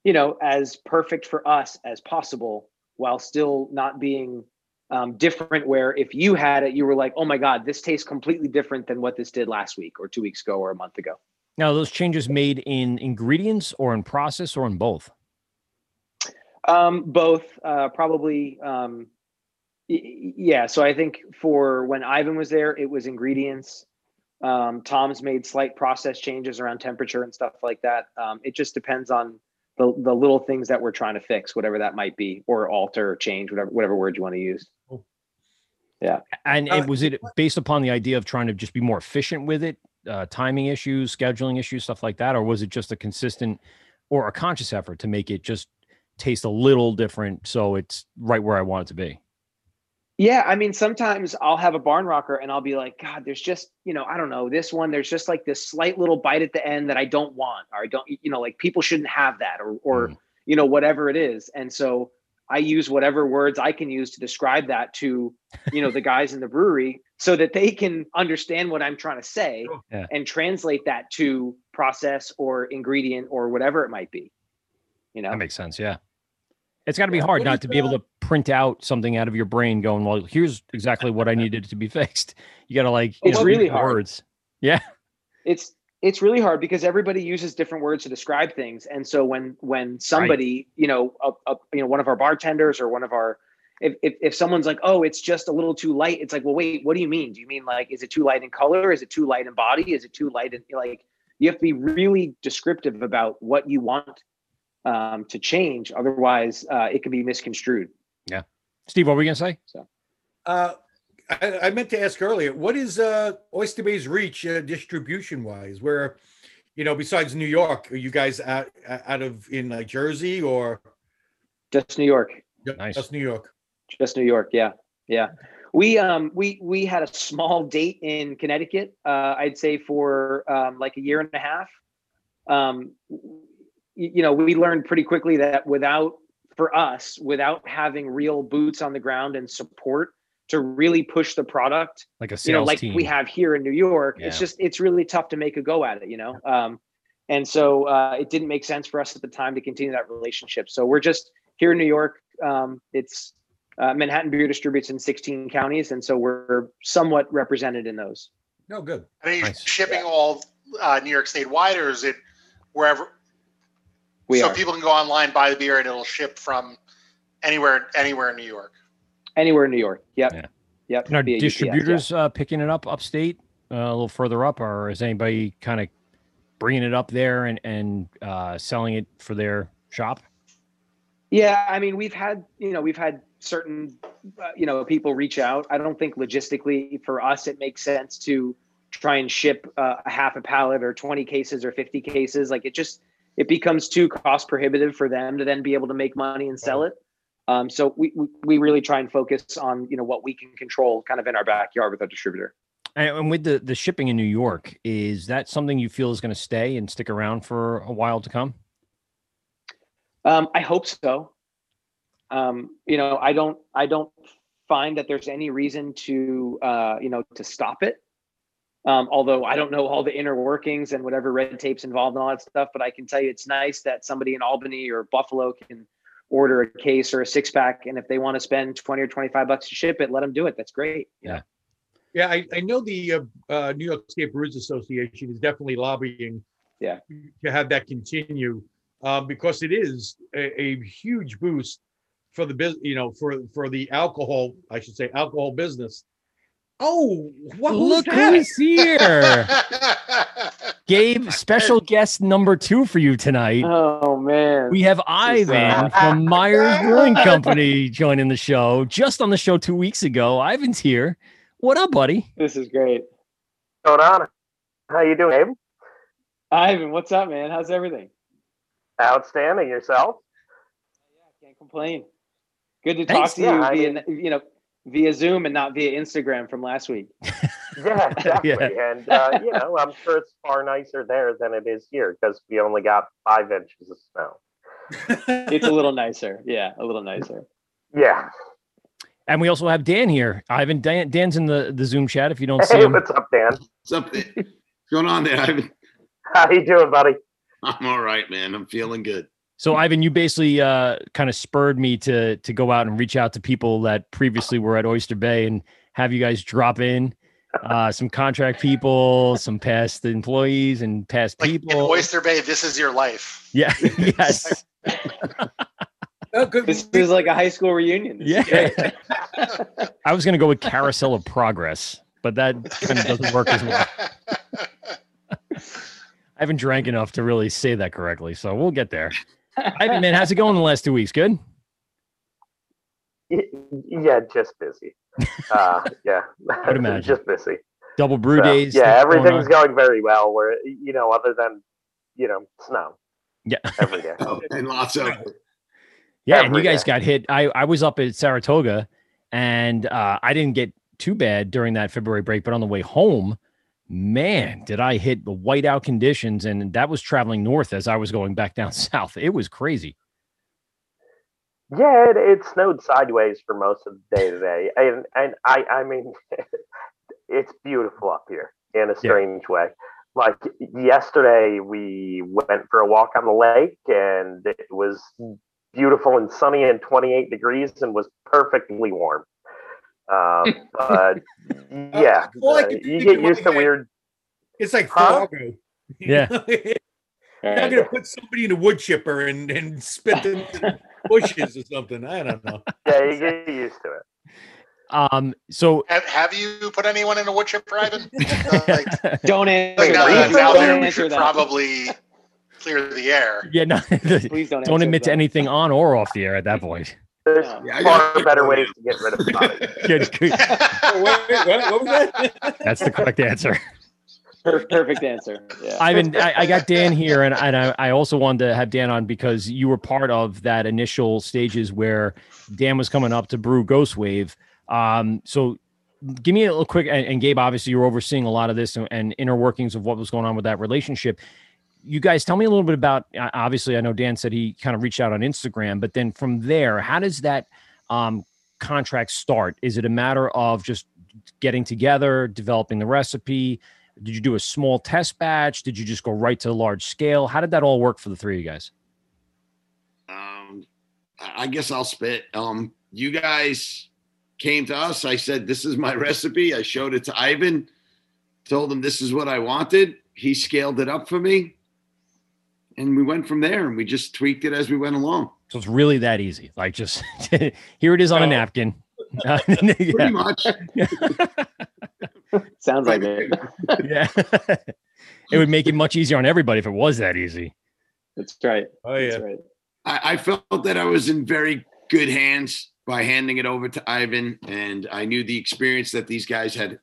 you know as perfect for us as possible while still not being um, different where if you had it you were like oh my god this tastes completely different than what this did last week or two weeks ago or a month ago Now, those changes made in ingredients or in process or in both. Um, both, uh, probably. Um, y- y- yeah. So I think for when Ivan was there, it was ingredients. Um, Tom's made slight process changes around temperature and stuff like that. Um, it just depends on the the little things that we're trying to fix, whatever that might be, or alter or change, whatever whatever word you want to use. Yeah. And Uh, it, was it based upon the idea of trying to just be more efficient with it, uh, timing issues, scheduling issues, stuff like that, or was it just a consistent or a conscious effort to make it just taste a little different so it's right where I want it to be? Yeah, I mean, sometimes I'll have a barn rocker and I'll be like, God, there's just, you know, I don't know, this one, there's just like this slight little bite at the end that I don't want, or I don't, you know, like people shouldn't have that, or, or, Mm. you know, whatever it is. And so I use whatever words I can use to describe that to, you know, the [LAUGHS] guys in the brewery so that they can understand what I'm trying to say Yeah. and translate that to process or ingredient or whatever it might be. You know, That makes sense. Yeah. It's got to be Yeah. hard not to be able to print out something out of your brain going, well, here's exactly what I needed to be [LAUGHS] fixed. You got to like, you It's know, really use hard. words. Yeah. it's it's really hard because everybody uses different words to describe things. And so when when somebody you know a, a, you know one of our bartenders or one of our if, if if someone's like oh it's just a little too light it's like well wait what do you mean? Do you mean like is it too light in color? Is it too light in body? Is it too light in like you have to be really descriptive about what you want um, to change. Otherwise uh, it can be misconstrued. Yeah. Steve, what were we going to say? So. Uh, I, I meant to ask earlier, what is uh, Oyster Bay's reach uh, distribution wise? Where, you know, besides New York, are you guys out out of in like Jersey or just new york Yep, Nice. That's New York. just New York. Yeah, yeah. We um we we had a small date in Connecticut. Uh, I'd say for um, like a year and a half. Um, y- you know, we learned pretty quickly that without for us, without having real boots on the ground and support to really push the product, Like a sales you know, like team. we have here in New York, it's just it's really tough to make a go at it. You know. Um, and so uh, it didn't make sense for us at the time to continue that relationship. So we're just here in New York. Um, it's uh, Manhattan Beer distributes in 16 counties, and so we're somewhat represented in those. No, good. Are you Nice. shipping all uh, New York State wide, or is it wherever? We so are people can go online, buy the beer, and it'll ship from anywhere, anywhere in New York. Anywhere in New York. Yep. Yeah. Yep. And are via UPS, yeah. distributors uh, picking it up upstate, uh, a little further up, or is anybody kind of bringing it up there and and uh, selling it for their shop? Yeah, I mean, we've had you know we've had certain uh, you know people reach out. I don't think logistically for us it makes sense to try and ship uh, a half a pallet or 20 cases or 50 cases. Like it just it becomes too cost prohibitive for them to then be able to make money and sell it. Um, so we, we really try and focus on you know what we can control kind of in our backyard with our distributor. And, and with the the shipping in New York, is that something you feel is going to stay and stick around for a while to come? Um, I hope so. Um, you know, I don't I don't find that there's any reason to uh, you know to stop it. Um, although I don't know all the inner workings and whatever red tapes involved and all that stuff, but I can tell you it's nice that somebody in Albany or Buffalo can order a case or a six pack, and if they want to spend twenty or twenty five bucks to ship it, let them do it. That's great. Yeah. Yeah, I, I know the uh, uh, New York State Brewers Association is definitely lobbying Yeah. to have that continue. uh, because it is a, a huge boost for the business, you know, for for the alcohol, I should say, alcohol business. Oh, what Look that? who's here. [LAUGHS] Gabe, special guest number two for you tonight. Oh man. We have Ivan from [LAUGHS] Meier's Brewing [LAUGHS] Company joining the show. Just on the show two weeks ago. Ivan's here. What up, buddy? this is great. going on? How you doing, Abe? Ivan, what's up, man? How's everything? Outstanding. Yourself? Yeah, can't complain. Good to Thanks. talk to Yeah, you I via you know via Zoom and not via Instagram from last week. [LAUGHS] Yeah, [LAUGHS] exactly. And uh, you know, I'm sure it's far nicer there than it is here because we only got five inches of snow. It's a [LAUGHS] little nicer. Yeah, a little nicer. Yeah. And we also have Dan here. Ivan, Dan, Dan's in the, the Zoom chat if you don't see Hey, him. what's up, Dan? What's up? there? What's going on there, Ivan? How you doing, buddy? I'm all right, man. I'm feeling good. So Ivan, you basically uh, kind of spurred me to to go out and reach out to people that previously were at Oyster Bay and have you guys drop in uh, some contract people, some past employees, and past like in people. Oyster Bay, this is your life. yeah, [LAUGHS] yes, Oh, good. This is like a high school reunion. This yeah. [LAUGHS] [LAUGHS] I was gonna go with Carousel of Progress, but that kind of doesn't work as well. I haven't drank enough to really say that correctly, so we'll get there. Ivan, man, how's it going the last two weeks? Good. Yeah, just busy. Uh, yeah, [LAUGHS] Would imagine. just busy. Double brew So, days. yeah, stuff going everything's going very well. Where you know, other than you know, snow Yeah. every day. [LAUGHS] Oh, and lots of Yeah, and you guys day. got hit. I, I was up at Saratoga and uh, I didn't get too bad during that February break, but on the way home, man, did I hit the whiteout conditions. And that was traveling north as I was going back down [LAUGHS] south. It was crazy. Yeah, it, it snowed sideways for most of the day today, and and I I mean, [LAUGHS] it's beautiful up here in a strange way. Like yesterday, we went for a walk on the lake, and it was beautiful and sunny and 28 degrees, and was perfectly warm. Um, [LAUGHS] but yeah, all I uh, you get used to head- weird. It's like Huh? Fargo. [LAUGHS] Yeah. All You're not right. gonna put somebody in a wood chipper and, and spit them in [LAUGHS] bushes or something. I don't know. Yeah, you get used to it. Um, so have, have you put anyone in a wood chipper, Ivan? Uh, like, Don't answer like now that. that Don't out there, we answer should that. probably clear the air. yeah, no, Please don't. don't answer admit to anything on or off the air at that point. There's Yeah, I got- far better ways to get rid of [LAUGHS] snot. Good, good. Wait, [LAUGHS] wait, what, what was that? That's the correct answer. Perfect answer. Yeah. mean, I, I got Dan here, and, and I, I also wanted to have Dan on because you were part of that initial stages where Dan was coming up to brew Ghost Wave. Um, so give me a little quick, and, and Gabe, obviously, you're overseeing a lot of this and, and inner workings of what was going on with that relationship. You guys, tell me a little bit about. uh, Obviously, I know Dan said he kind of reached out on Instagram, but then from there, how does that um, contract start? Is it a matter of just getting together, developing the recipe? Did you do a small test batch? Did you just go right to the large scale? How did that all work for the three of you guys? um, I I guess I'll spit. Um, you guys came to us. I said, "This is my [LAUGHS] recipe." I showed it to Ivan. Told him this is what I wanted. He scaled it up for me, and we went from there. And we just tweaked it as we went along. So it's really that easy. Like just [LAUGHS] here it is on a Oh. napkin. [LAUGHS] [LAUGHS] Pretty much. Sounds like it. yeah. it would make it much easier on everybody if it was that easy. That's right. Oh yeah. That's right. I, I felt that I was in very good hands by handing it over to Ivan, and I knew the experience that these guys had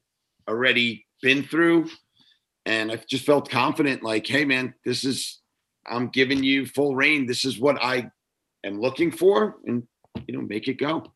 already been through, and I just felt confident. Like, hey, man, this is I'm giving you full reign. This is what I am looking for, and you know, make it go.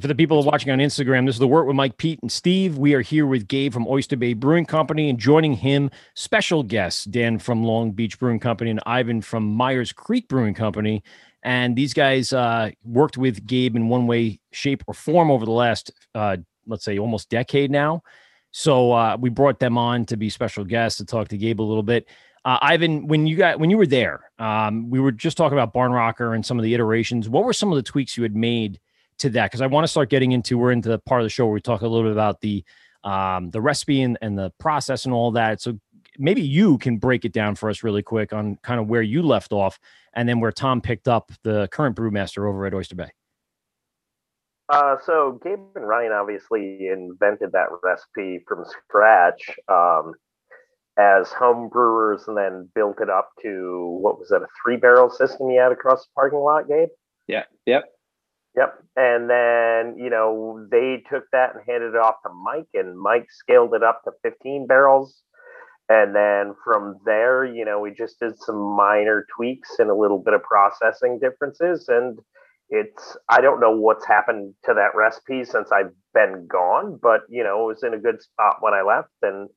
For the people watching on Instagram, this is the Wort with Mike, Pete, and Steve. We are here with Gabe from Oyster Bay Brewing Company, and joining him, special guests Dan from Long Beach Brewing Company and Ivan from Meier's Creek Brewing Company. And these guys uh, worked with Gabe in one way, shape, or form over the last, uh, let's say, almost decade now. So uh, we brought them on to be special guests to talk to Gabe a little bit. Uh, Ivan, when you got when you were there, um, we were just talking about Barn Rocker and some of the iterations. What were some of the tweaks you had made to that? Because I want to start getting into we're into the part of the show where we talk a little bit about the um, the recipe and, and the process and all that. So maybe you can break it down for us really quick on kind of where you left off and then where Tom picked up the current brewmaster over at Oyster Bay. Uh, so Gabe and Ryan obviously invented that recipe from scratch um, as home brewers, and then built it up to what was that a three barrel system you had across the parking lot, Gabe? Yeah. Yep. Yep. And then you know they took that and handed it off to Mike, and Mike scaled it up to 15 barrels. And then from there, you know, we just did some minor tweaks and a little bit of processing differences, and it's I don't know what's happened to that recipe since I've been gone, but you know, it was in a good spot when I left and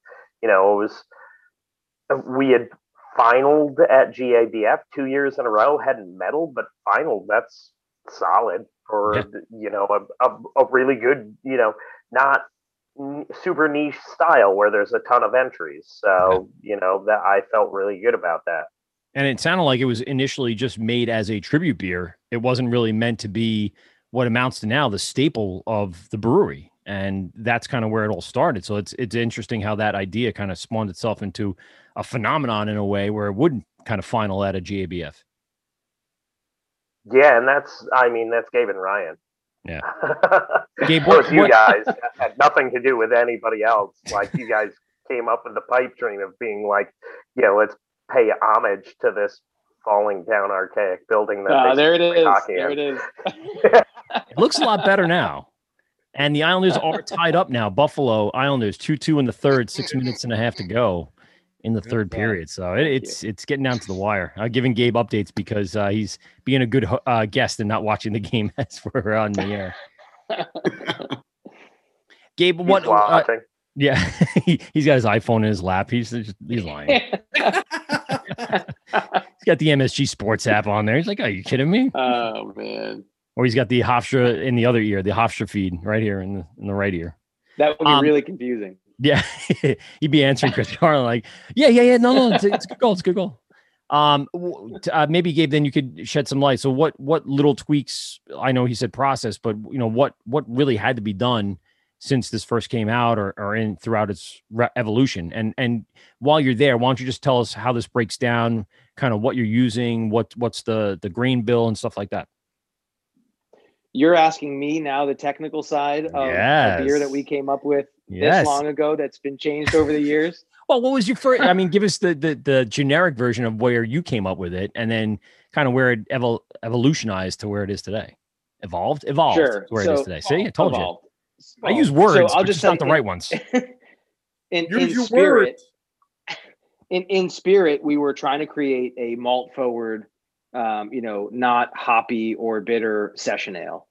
you know, it was we had finaled at GABF two years in a row, hadn't medaled, but final that's solid for yeah. you know a, a, a really good, you know, not super niche style where there's a ton of entries. So, you know, that I felt really good about that. And it sounded like it was initially just made as a tribute beer. It wasn't really meant to be what amounts to now the staple of the brewery. And that's kind of where it all started. So it's it's interesting how that idea kind of spawned itself into a phenomenon in a way where it wouldn't kind of final at a GABF. Yeah, and that's I mean that's Gabe and Ryan. Yeah. [LAUGHS] Gabe, what, you what? guys had nothing to do with anybody else. Like you guys came up with the pipe dream of being like, yeah, let's pay homage to this falling down archaic building. That uh, there it is. There it is. [LAUGHS] it looks a lot better now. And the Islanders are tied up now. Buffalo Islanders 2 2 in the third, six minutes and a half to go in the third period. So it, it's it's getting down to the wire. I'm giving Gabe updates because uh, he's being a good uh, guest and not watching the game [LAUGHS] as we're on the air. [LAUGHS] Gabe, what? Uh, yeah, [LAUGHS] he, has got his iPhone in his lap. He's just, he's lying. he's got the MSG Sports app on there. He's like, "Are you kidding me?" Oh man. Or he's got the Hofstra in the other ear, the Hofstra feed right here in the in the right ear. That would be um, really confusing. Yeah, [LAUGHS] he'd be answering Chris [LAUGHS] Carlin like, "Yeah, yeah, yeah, no, no, it's, it's a good goal, it's a good goal." Um, uh, maybe Gabe, then you could shed some light. So, what what little tweaks? I know he said process, but you know what what really had to be done since this first came out or, or in throughout its re- evolution and and while you're there why don't you just tell us how this breaks down kind of what you're using what what's the the grain bill and stuff like that you're asking me now the technical side of yes. a beer that we came up with yes. this long ago that's been changed over the years [LAUGHS] well what was your first i mean give us the, the the generic version of where you came up with it and then kind of where it evol- evolutionized to where it is today evolved evolved sure. where so, it is today see i told evolved. you I use words, so I'll just, just not the right ones. [LAUGHS] in, in spirit, [LAUGHS] in in spirit, we were trying to create a malt forward, um, you know, not hoppy or bitter session ale.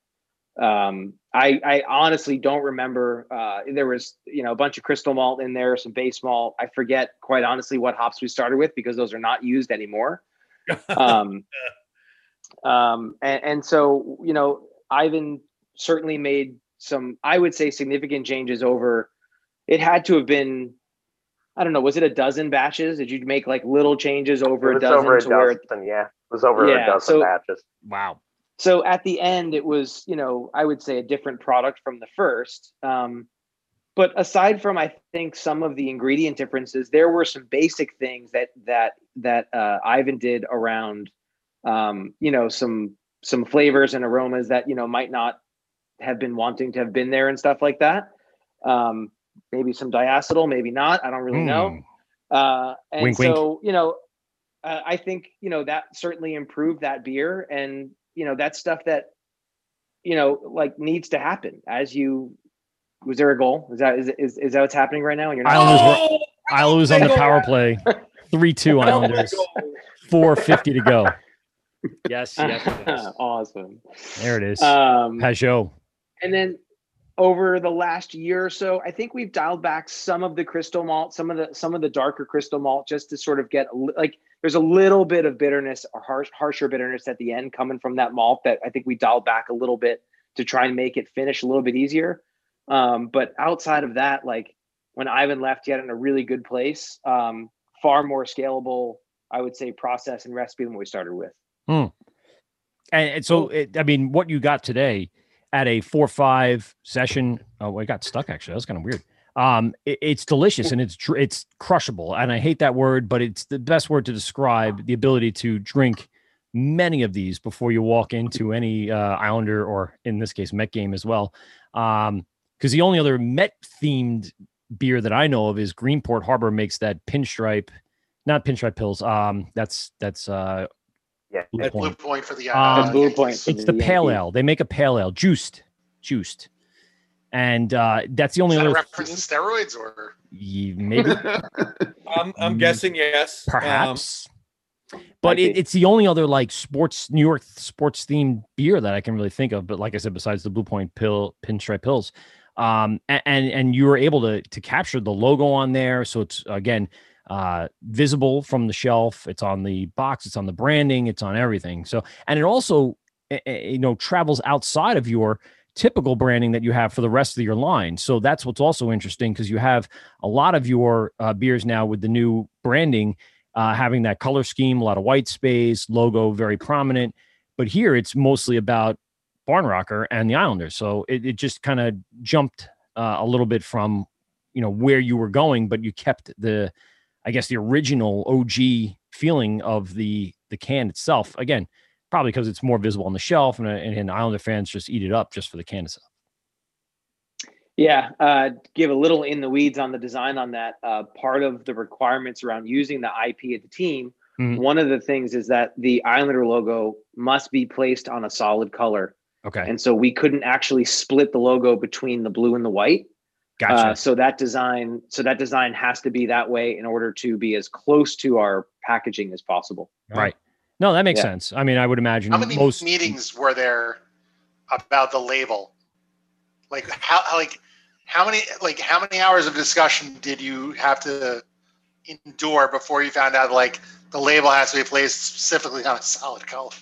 Um, I I honestly don't remember. Uh, there was you know a bunch of crystal malt in there, some base malt. I forget quite honestly what hops we started with because those are not used anymore. [LAUGHS] um, um, and, and so you know, Ivan certainly made some, I would say, significant changes over. It had to have been, I don't know, was it a dozen batches? Did you make like little changes over a dozen? Over a dozen, where, yeah. It was over yeah, a dozen so, batches. Wow. So at the end, it was, you know, I would say a different product from the first. Um, but aside from, I think some of the ingredient differences, there were some basic things that that that uh, Ivan did around, um, you know, some some flavors and aromas that you know might not have been wanting to have been there and stuff like that. Um, maybe some diacetyl, maybe not. I don't really mm. know. Hmm. Uh, and wink, so, wink. you know, uh, I think, you know, that certainly improved that beer. And, you know, that's stuff that, you know, like needs to happen as you, was there a goal? Is that, is, is, is that what's happening right now? And you're not- Islanders, oh, Islanders on the power play. 3-2 Islanders. 450 to go. [LAUGHS] Yes, yes, yes. [LAUGHS] awesome. There it is. Um, Pageau. And then over the last year or so, I think we've dialed back some of the crystal malt, some of the some of the darker crystal malt, just to sort of get like there's a little bit of bitterness or harsh, harsher bitterness at the end coming from that malt that I think we dialed back a little bit to try and make it finish a little bit easier. Um, but outside of that, like when Ivan left, he had in a really good place, um, far more scalable, I would say, process and recipe than what we started with. Hmm. And, and so, it, I mean, what you got today at a four five session. Oh, I got stuck actually. That was kind of weird. Um, it- it's delicious and it's dr- it's crushable, and I hate that word, but it's the best word to describe the ability to drink many of these before you walk into any uh, Islander or in this case Met game as well. Um, because the only other Met themed beer that I know of is Greenport Harbor makes that pinstripe, not pinstripe Pils. Um, that's that's uh, Yeah. Blue Blue Point. point for the Uh, That's Blue Point It's the the pale ale. They make a pale ale, juiced, juiced, and uh, that's the only Is that a other. reference to steroids or? Ye- maybe. [LAUGHS] I'm, I'm guessing yes. Um, perhaps. But it, it's the only other like sports new york sports themed beer that i can really think of but like i said besides the blue point pill pinstripe Pils. Um a- and and you were able to to capture the logo on there. So it's again uh visible from the shelf. It's on the box. It's on the branding. It's on everything. So and it also you know travels outside of your typical branding that you have for the rest of your line so that's what's also interesting because you have a lot of your uh, beers now with the new branding uh, having that color scheme, a lot of white space, logo very prominent. But here it's mostly about Barn Rocker and the Islanders. So it, it just kind of jumped uh, a little bit from, you know, where you were going, but you kept the, I guess, the original OG feeling of the the can itself. Again, probably because it's more visible on the shelf, and, and, and Islander fans just eat it up just for the can itself. Yeah, uh, give a little in the weeds on the design on that. Uh, part of the requirements around using the IP of the team, Mhm. one of the things is that the Islander logo must be placed on a solid color, Okay, and so we couldn't actually split the logo between the blue and the white. gotcha. Uh, so that design, so that design has to be that way in order to be as close to our packaging as possible. right. No, that makes Yeah. sense. I mean, I would imagine how many most meetings were there about the label? Like how how- like how many like how many hours of discussion did you have to endure before you found out like the label has to be placed specifically on a solid color?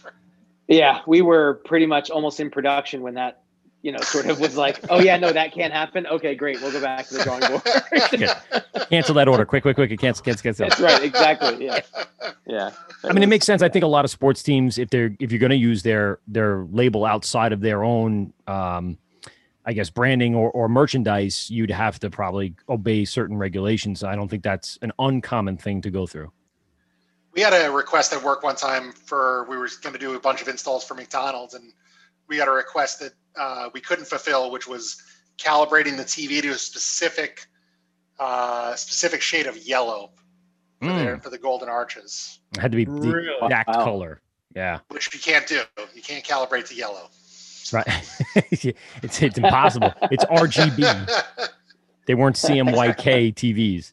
Yeah, we were pretty much almost in production when that, you know, sort of was like, oh yeah, no, that can't happen. Okay, great, we'll go back to the drawing board. cancel that order. Quick, quick, quick. Cancel, cancel, cancel. That's right, exactly. Yeah, yeah. I mean, it makes sense. I think a lot of sports teams, if they're if you're going to use their their label outside of their own, um, I guess branding or, or merchandise, you'd have to probably obey certain regulations. I don't think that's an uncommon thing to go through. we had a request at work one time for we were going to do a bunch of installs for McDonald's, and we got a request that uh, we couldn't fulfill, which was calibrating the TV to a specific uh, specific shade of yellow for, their, for the golden arches, It had to be the Really? exact Wow. color. Yeah, which you can't do. You can't calibrate to yellow. right. [LAUGHS] it's it's impossible. It's RGB. [LAUGHS] They weren't CMYK TVs.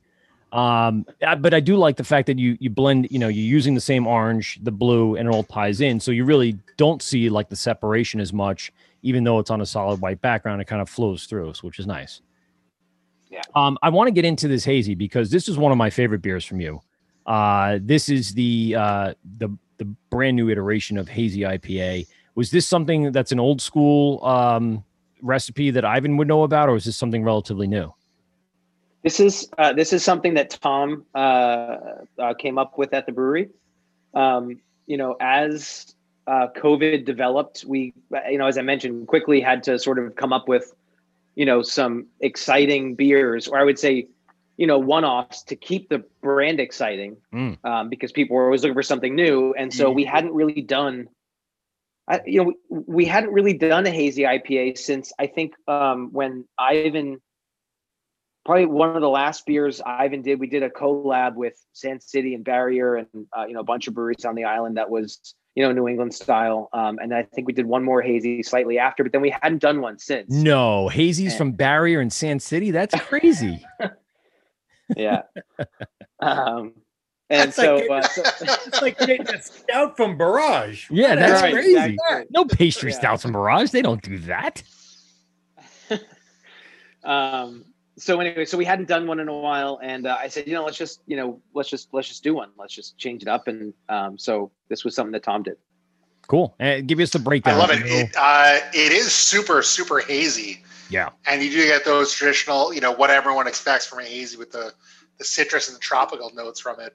Um, uh, but I do like the fact that you you blend, you know, you're using the same orange, the blue, and it all ties in. So you really don't see like the separation as much, even though it's on a solid white background. It kind of flows through, which is nice. Yeah. Um, I want to get into this hazy because this is one of my favorite beers from you. Uh, this is the uh the the brand new iteration of hazy IPA. Was this something that's an old school um recipe that Ivan would know about, or is this something relatively new? This is uh, this is something that Tom uh, uh, came up with at the brewery. Um, you know, as uh, COVID developed, we, you know, as I mentioned, quickly had to sort of come up with, you know, some exciting beers, or I would say, you know, one-offs to keep the brand exciting, Mm. um, because people were always looking for something new, and so we hadn't really done. I, you know, we, we hadn't really done a hazy IPA since I think um, when Ivan probably one of the last beers Ivan did. We did a collab with Sand City and Barrier, and uh, you know a bunch of breweries on the island that was you know New England style. Um, and I think we did one more hazy slightly after, but then we hadn't done one since. No, hazy's Yeah. from Barrier and Sand City. That's crazy. [LAUGHS] Yeah. [LAUGHS] um, and That's so, like- uh, so [LAUGHS] It's like getting a stout from Barrage. yeah, that's Right, crazy. exactly. No pastry Yeah. stouts and Mirage. They don't do that. um, so anyway, so we hadn't done one in a while, and uh, I said, you know, let's just you know let's just let's just do one. Let's just change it up, and um, so this was something that Tom did. Cool. And give us the breakdown. I love it. It, uh, it is super, super hazy. Yeah. And you do get those traditional, you know, what everyone expects from a hazy with the, the citrus and the tropical notes from it.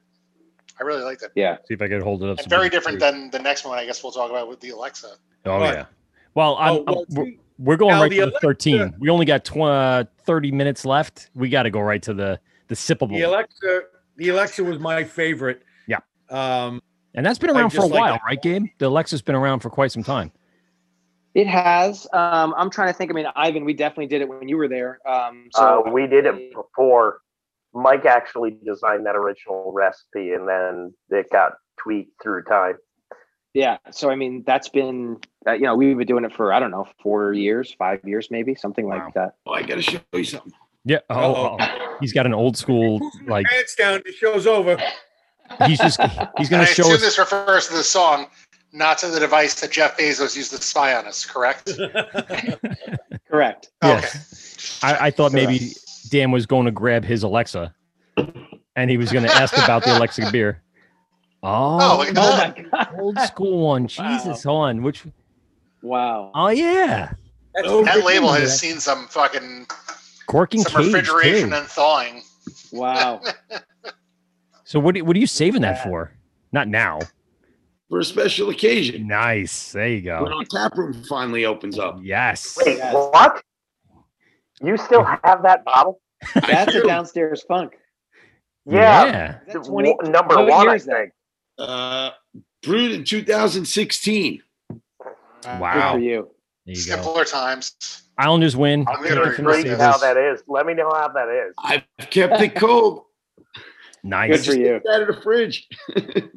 I really liked it. Yeah. See if I could hold it up. And very different can than the next one I guess we'll talk about with the Alexa. Oh Right. yeah. Well, I'm, Oh, well, I'm- see, We're going Now, right the to the Alexa- 13. We only got tw- uh, 30 minutes left. We got to go right to the the sippable. The Alexa, the Alexa was my favorite. Yeah. Um, and that's been around for a just like while, that. right, Gabe? The Alexa's been around for quite some time. It has. Um, I'm trying to think. I mean, Ivan, we definitely did it when you were there. Um, so uh, we did it before. Mike actually designed that original recipe, and then it got tweaked through time. Yeah. So I mean, that's been uh, you know we've been doing it for I don't know four years, five years maybe, something like that. Oh, I got to show you something. Yeah. Oh, Uh-oh. oh, he's got an old school like pants down. The show's over. he's just he's And going I to show assume us. this refers to the song, not to the device that Jeff Bezos used to spy on us, correct? [LAUGHS] Correct. Yes. I, I thought maybe Dan was going to grab his Alexa, and he was going to ask about the Alexa beer. Oh, Oh, look at Oh my god! old school one. Jesus, hold on. Which? Wow. Oh yeah, That's That label Yeah. has seen some fucking corking some cage refrigeration too. and thawing. Wow. [LAUGHS] So what? What are you saving that for? Not now. For a special occasion. Nice. There you go. When our tap room finally opens up. Yes. Wait, Yes. what? You still have that bottle? [LAUGHS] That's a downstairs funk. Yeah, Yeah. Is that 20 number what one, year I is that? think. Uh, brewed in 2016. Good Wow. for you. There you go. Times. Islanders win. I'm Thank gonna you for the regret Read how that is. Let me know how that is. I've kept it cold. [LAUGHS] Good Nice. for you. Out of the fridge. [LAUGHS]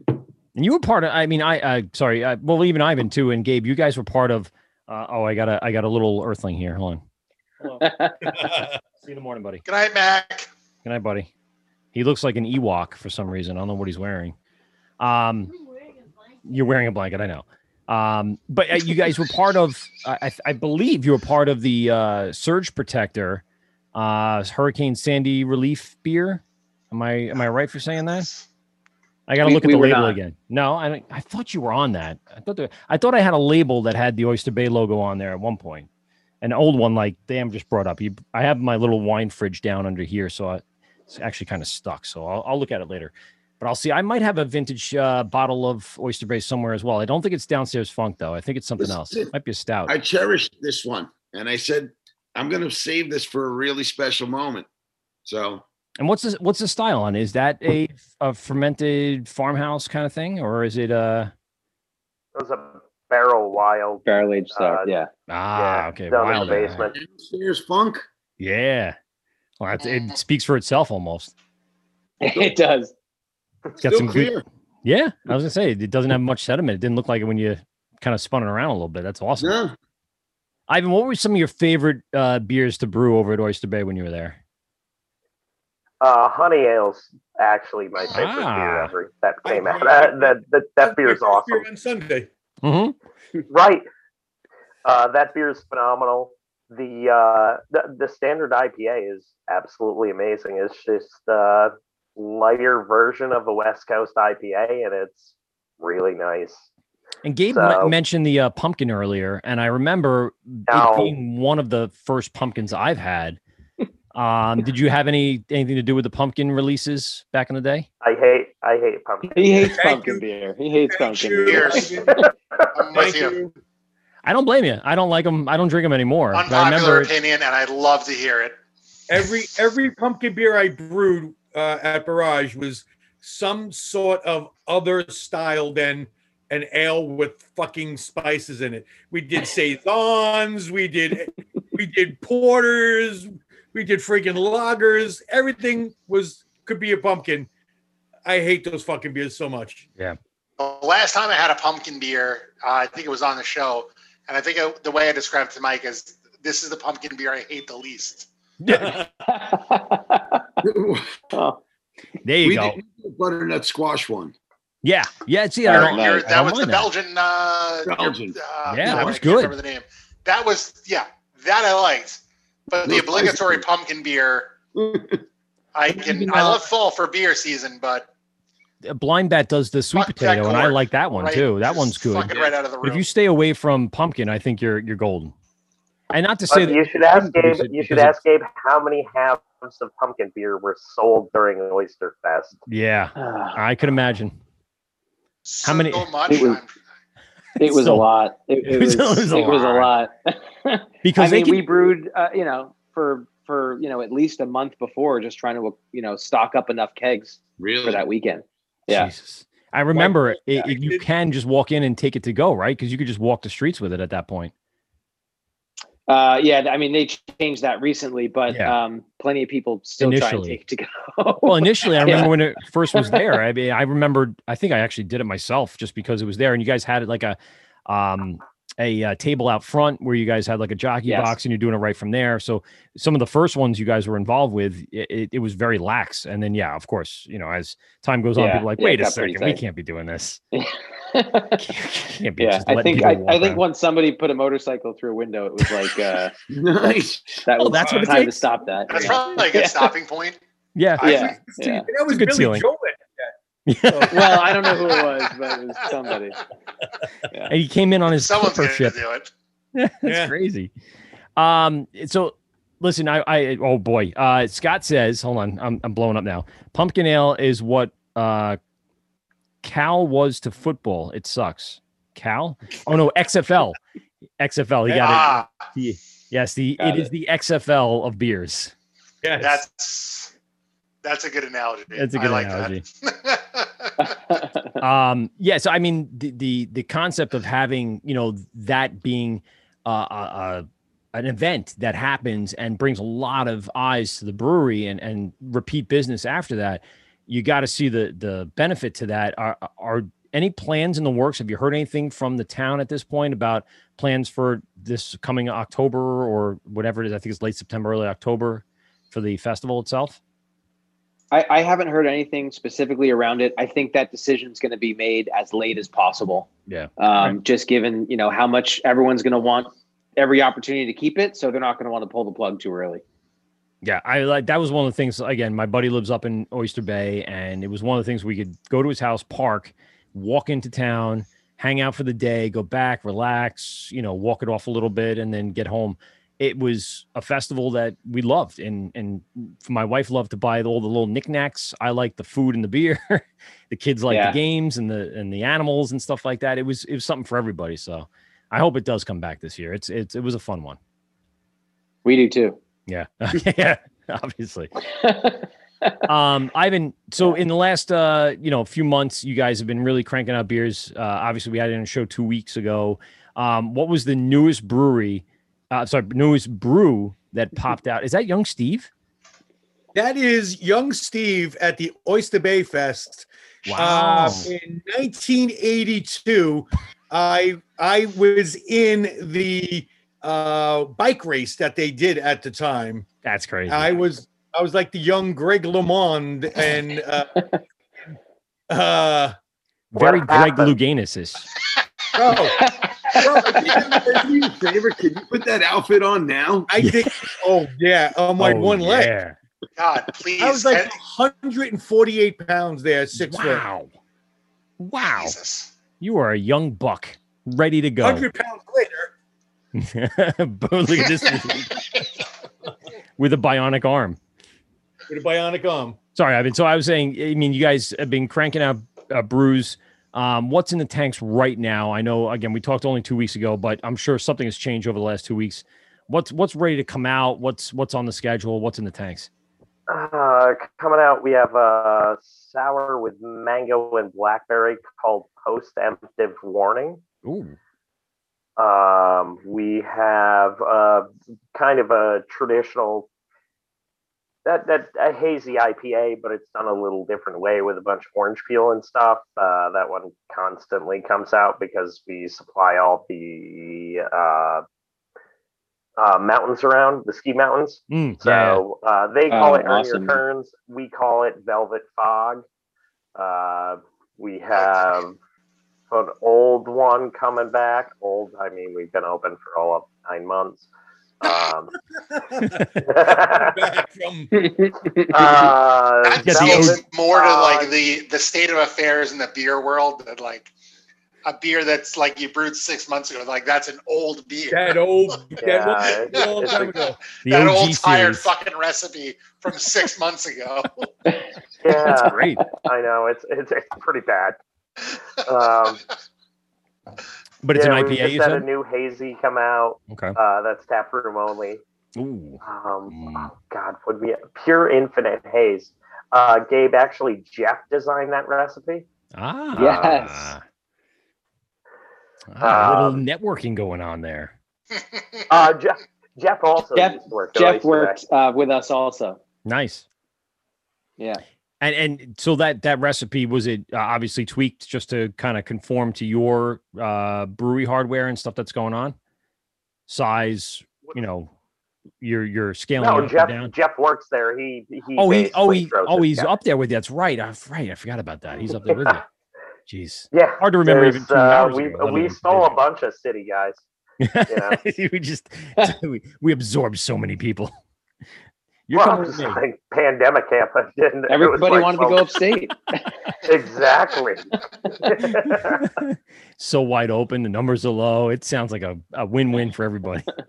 And you were part of. I mean, I. Uh, sorry. I, well, even Ivan too, and Gabe. You guys were part of. Uh, oh, I got a. I got a little Earthling here. Hold on. Hello. [LAUGHS] See you in the morning, buddy. Good night, Mac. Good night, buddy. He looks like an Ewok for some reason. I don't know what he's wearing. Um, you're wearing a blanket. I know. Um, but uh, you [LAUGHS] guys were part of. I, I- believe you were part of the uh, surge protector, uh, Hurricane Sandy relief beer. Am I am I right for saying that? I got to look at the label not. again. No, I I thought you were on that. I thought there, I thought I had a label that had the Oyster Bay logo on there at one point. An old one like Dan just brought up. You, I have my little wine fridge down under here, so I, it's actually kind of stuck. So I'll, I'll look at it later. But I'll see. I might have a vintage uh, bottle of Oyster Bay somewhere as well. I don't think it's downstairs funk though. I think it's something This else. it. It might be a stout. I cherished this one. And I said, I'm going to save this for a really special moment. So and what's this? What's the style on? Is that a, a fermented farmhouse kind of thing, or is it a? It was a barrel wild. Barrel aged sour. Uh, yeah. ah yeah, okay down in wild the basement. downstairs funk. Yeah. Well, it speaks for itself almost. [LAUGHS] It does. It's got Still some good. Yeah, I was gonna say it doesn't have much sediment. It didn't look like it when you kind of spun it around a little bit. That's awesome. No. Ivan, what were some of your favorite uh, beers to brew over at Oyster Bay when you were there? Uh, honey ale's actually my favorite Ah. beer ever that came out. [LAUGHS] That that that, that beer is My first beer awesome. on Sunday. Mm-hmm. [LAUGHS] Right. Uh, that beer is phenomenal. The, uh, the the standard IPA is absolutely amazing. It's just a lighter version of the West Coast IPA, and it's really nice. And Gabe So- m- mentioned the uh, pumpkin earlier, and I remember Now- it being one of the first pumpkins I've had. [LAUGHS] Um, did you have any anything to do with the pumpkin releases back in the day? I hate I hate pumpkin. He hates Thank pumpkin you. beer. He hates Thank pumpkin you. beer. I'm [LAUGHS] Thank you. you. I don't blame you. I don't like them. I don't drink them anymore. But I Unpopular remember. opinion, and I'd love to hear it. Every every pumpkin beer I brewed uh, at Barrage was some sort of other style than an ale with fucking spices in it. We did [LAUGHS] saisons, we did we did porters, we did freaking lagers. Everything was could be a pumpkin. I hate those fucking beers so much. The last time I had a pumpkin beer, uh, I think it was on the show, and I think it, the way I described it to Mike is, "This is the pumpkin beer I hate the least." [LAUGHS] [LAUGHS] [LAUGHS] oh, There you we go. did butternut squash one. Yeah, yeah. See, I don't. your- I that don't was the mind Belgian. Uh, Belgian. uh, Yeah, that I was can't good. Remember the name? That was yeah. That I liked, but the obligatory spices. pumpkin beer. [LAUGHS] I can. I love fall for beer season, but Blind Bat does the sweet Fuck potato, and I like that one right- too. That just one's good. Right out of the But if you stay away from pumpkin, I think you're you're golden. And not to say But that you should ask Gabe. You should ask Gabe how many halves of pumpkin beer were sold during Oyster Fest. Yeah, Ah. [SIGHS] I could imagine. so how many- much. [LAUGHS] [LAUGHS] It was- It was So- a lot. It, it was, was a it was a lot. [LAUGHS] Because I they mean, can- we brewed, uh, you know, for for you know at least a month before, just trying to you know stock up enough kegs Really? for that weekend. Yeah. Jesus. I remember it, yeah, it- you can just walk in and take it to go, right? Because you could just walk the streets with it at that point. Uh, yeah, I mean they changed that recently, but Yeah. um, plenty of people still try Initially. take to go. Well, initially, I [LAUGHS] Yeah. remember when it first was there. [LAUGHS] I mean, I remembered. I think I actually did it myself just because it was there, and you guys had it like a, um, a uh, table out front where you guys had like a jockey Yes. box, and you're doing it right from there. So some of the first ones you guys were involved with, it, it, it was very lax, and then yeah, of course, you know, as time goes on, Yeah, people are like, yeah, wait a second, we can't be doing this. [LAUGHS] yeah, Can't be just I letting think I, people I think once somebody put a motorcycle through a window, it was like uh, [LAUGHS] Nice. that Oh, was that's what it time to stop that. That's yeah. probably a good Yeah. [LAUGHS] stopping point. yeah, I Yeah, think. yeah. That was good Billy ceiling. Joel. Well, I don't know who it was, but it was somebody. [LAUGHS] and he came in on his Someone's clipper going to do it. [LAUGHS] That's Yeah. crazy. Um, so listen, I, I, oh boy, uh, Scott says, hold on, I'm, I'm blowing up now. Pumpkin ale is what, uh, Cal was to football. It sucks. Cal? Oh no, XFL. XFL. He got Ah, it. The- yes, the Got it is the XFL of beers. Yes. that's that's a good analogy. That's a good like analogy. [LAUGHS] [LAUGHS] Um yeah so i mean the the the concept of having you know that being uh, uh, uh an event that happens and brings a lot of eyes to the brewery and and repeat business after that you got to see the the benefit to that. Are are any plans in the works? Have you heard anything from the town at this point about plans for this coming october or whatever it is? I think it's late september early october for the festival itself I, I haven't heard anything specifically around it. I think that decision is going to be made as late as possible. Yeah. Um, Just given you know how much everyone's going to want every opportunity to keep it, so they're not going to want to pull the plug too early. Yeah, I like that was one of the things. Again, my buddy lives up in Oyster Bay, and it was one of the things we could go to his house, park, walk into town, hang out for the day, go back, relax, you know, walk it off a little bit, and then get home. It was a festival that we loved, and and my wife loved to buy all the little knickknacks. I like the food and the beer. [LAUGHS] the kids like Yeah. the games and the and the animals and stuff like that. It was it was something for everybody. So I hope it does come back this year. It's it's it was a fun one. We do too. Yeah, [LAUGHS] yeah, obviously. [LAUGHS] um ivan so in the last uh you know a few months you guys have been really cranking out beers uh obviously we had it in a show two weeks ago um what was the newest brewery uh sorry newest brew that [LAUGHS] popped out is that young steve That is young Steve at the Oyster Bay Fest. Wow. Uh, in 1982, I I was in the uh, bike race that they did at the time. that's crazy I was I was like the young Greg LeMond and uh, [LAUGHS] uh very greg happened? louganis is oh [LAUGHS] Bro, can you do me a favor? Can you put that outfit on now? I think oh yeah on my Oh, one leg. God, please. I was like Ken- 148 pounds there, six foot. wow wow Jesus. you are a young buck ready to go 100 pounds later, [LAUGHS] Boom, look at this with a bionic arm with a bionic arm. Sorry, I Ivan. So I was saying, I mean, you guys have been cranking out uh, brews. Um, what's in the tanks right now? I know, again, we talked only two weeks ago, but I'm sure something has changed over the last two weeks. What's what's ready to come out? What's what's on the schedule? What's in the tanks? Uh, coming out, we have a sour with mango and blackberry called Post-Emptive Warning. Ooh, Um, we have uh, kind of a traditional that that a hazy IPA, but it's done a little different way with a bunch of orange peel and stuff. Uh, that one constantly comes out because we supply all the uh, uh, mountains around the ski mountains. Mm, yeah, So uh, they call Oh, it Earn. Your Turns. We call it Velvet Fog. Uh, we have an old one coming back. Old, I mean, we've been open for all of nine months. Um, [LAUGHS] Back from uh, That Yeah, seems more to like the the state of affairs in the beer world that like a beer that's like you brewed six months ago. Like that's an old beer. that old, [LAUGHS] Yeah, that it's- one, it's time ago. that old tired series. fucking recipe from six [LAUGHS] months ago. That's Yeah, great. I know it's it's it's pretty bad. Um, But it's yeah, an we IPA. just You had a new hazy come out. Okay. Uh, that's tap room only. Ooh. Um, Mm. oh God, would be pure infinite haze. Uh, Gabe, actually, Jeff designed that recipe. Ah. Yes. Ah, a little Um, networking going on there. [LAUGHS] Uh, Jeff, Jeff also Jeff- used to work. Jeff worked uh, with us also. Nice. Yeah. And and so that that recipe was it uh, obviously tweaked just to kind of conform to your uh, brewery hardware and stuff that's going on, size, you know, you're you're scaling No, Jeff. down. Jeff works there. He he. Oh, he oh he oh he's down. up there with you. That's right. I, right. I forgot about that. He's up there with you. [LAUGHS] Jeez. Yeah, Hard to remember even two uh, hours we ago, we stole a bunch of city guys. You know? [LAUGHS] we just [LAUGHS] we, we absorbed so many people. You're well, coming it's with me. like pandemic camp. I didn't- Everybody like, wanted to go well, upstate. [LAUGHS] [LAUGHS] exactly. [LAUGHS] so wide open. The numbers are low. It sounds like a, a win-win for everybody. It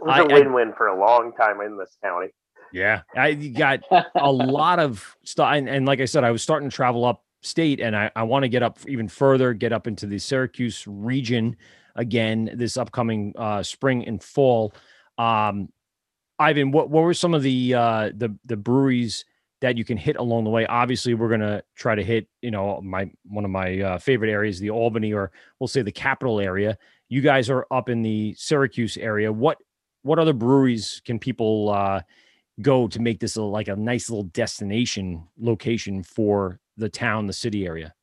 was I- a I- win-win for a long time in this county. Yeah, I got a lot of stuff, and, and like I said, I was starting to travel up state and I, I want to get up even further, get up into the Syracuse region again this upcoming uh, spring and fall. Um, Ivan, what what were some of the uh, the the breweries that you can hit along the way? Obviously, we're gonna try to hit you know my one of my uh, favorite areas, the Albany, or we'll say the capital area. You guys are up in the Syracuse area. What what other breweries can people uh, go to make this a, like a nice little destination location for the town, the city area?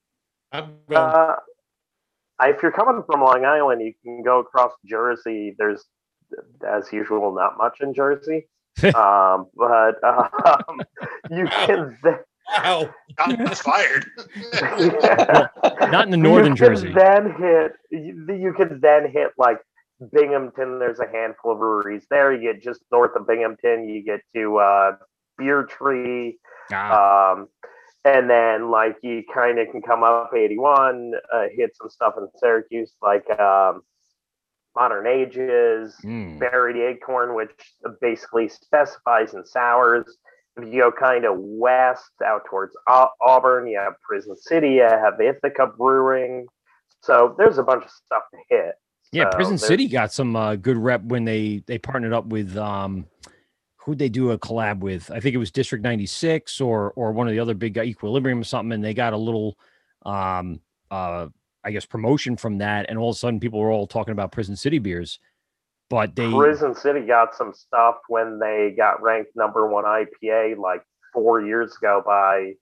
Uh, if you're coming from Long Island, you can go across Jersey. There's, as usual, not much in Jersey, [LAUGHS] um, but um, you can. Th- Wow. Shots [LAUGHS] fired. [LAUGHS] Not in the northern you Jersey. Then hit. You, you can then hit like Binghamton. There's a handful of breweries there. You get just north of Binghamton. You get to uh, Beer Tree. Ah, Um, and then like you kind of can come up 81, uh, hit some stuff in Syracuse like um, Modern Ages, mm, Buried Acorn, which basically specifies in sours. If you go kind of west out towards Auburn, you have Prison City, you have Ithaca Brewing. So there's a bunch of stuff to hit. yeah, So Prison City got some uh, good rep when they they partnered up with um, who'd they do a collab with? I think it was District 96 or or one of the other big guy, Equilibrium or something, and they got a little um uh I guess promotion from that, and all of a sudden people were all talking about Prison City beers. But they Prison City got some stuff when they got ranked number one IPA like four years ago by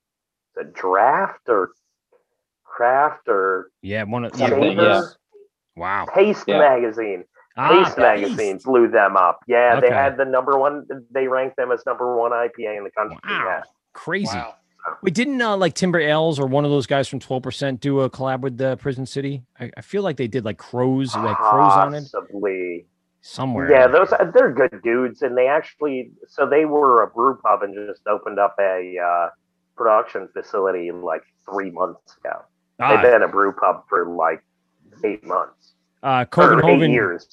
the draft or craft or yeah, one of yeah, Something, one yeah. Wow. Taste Yeah. magazine. Ah, Taste magazine blew them up. Yeah, Okay. they had the number one. They ranked them as number one IPA in the country. Wow. Yeah. Crazy. Wow. Wait, didn't uh, like Timber Ales or one of those guys from 12% do a collab with the Prison City? I, I feel like they did like crows, like crows on it Possibly. somewhere. Yeah, those they're good dudes, and they actually so they were a brew pub and just opened up a uh, production facility like three months ago. Ah, They've been a brew pub for like eight months uh, Covenhoven, years.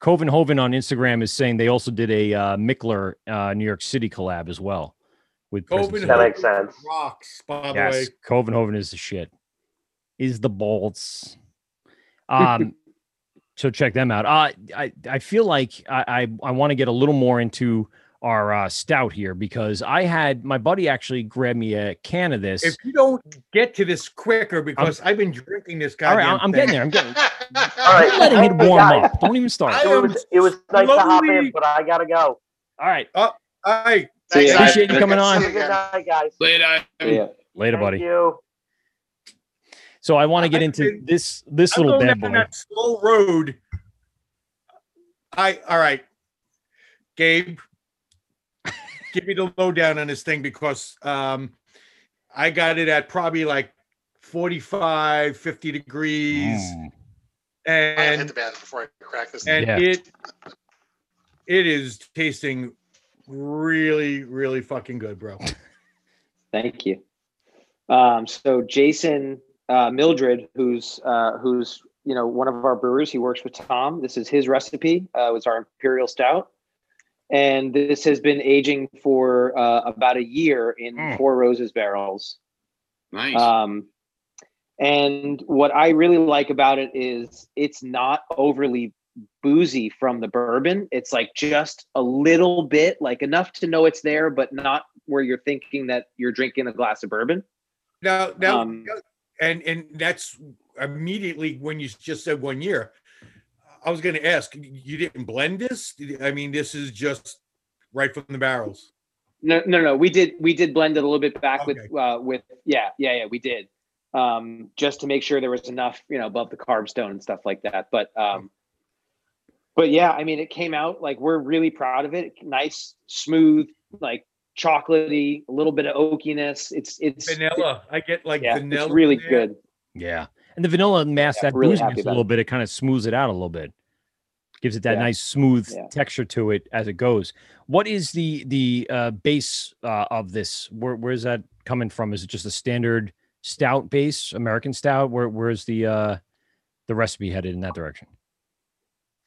Covenhoven on Instagram is saying they also did a uh, Mikkeller uh, New York City collab as well with Prison That makes sense. Rocks, by the way. Yes, Covenhoven is the shit. Is the bolts. [LAUGHS] Um, so check them out. Uh, I I feel like I I, I want to get a little more into our uh, stout here because I had my buddy actually grab me a can of this. If you don't get to this quicker, because i have been drinking this guy. All right, I'm, I'm getting there. I'm getting. [LAUGHS] All right, I'm letting it warm guys, up. Don't even start. It was, it was nice to hop in, but I gotta go. All right, All right. See ya. Appreciate you coming on. Good night, guys. Later. Yeah. later, Thank buddy. you. So I want to get into been- this this I'm little going bad boy. that slow road. I all right, Gabe. give me the lowdown on this thing because um, I got it at probably like 45, 50 degrees, Mm. I'm hit and the band before I crack this. and Yeah. it it is tasting really, really fucking good, bro. [LAUGHS] Thank you. Um, so Jason uh, Mildred, who's uh, who's you know one of our brewers, he works with Tom. This is his recipe. Uh, it was our imperial stout, and this has been aging for uh, about a year in Mm. Four Roses barrels. Nice. Um, And what I really like about it is it's not overly boozy from the bourbon. It's like just a little bit, like enough to know it's there, but not where you're thinking that you're drinking a glass of bourbon. Now, now, Um, and and that's immediately when you just said one year. I was going to ask, you didn't blend this? I mean, this is just right from the barrels. No, no, no. We did we did blend it a little bit back Okay. with uh with yeah, yeah, yeah, we did. Um just to make sure there was enough, you know, above the carb stone and stuff like that. But um but yeah, I mean it came out like we're really proud of it. Nice, smooth, like chocolatey, a little bit of oakiness. It's it's Vanilla. I get like yeah, vanilla. it's really good. Yeah. And the vanilla masks Yeah, that really a little it. bit. It kind of smooths it out a little bit. Gives it that Yeah. nice smooth Yeah. texture to it as it goes. What is the the uh, base uh, of this? Where where's that coming from? Is it just a standard stout base, American stout? Where where's the uh the recipe headed in that direction?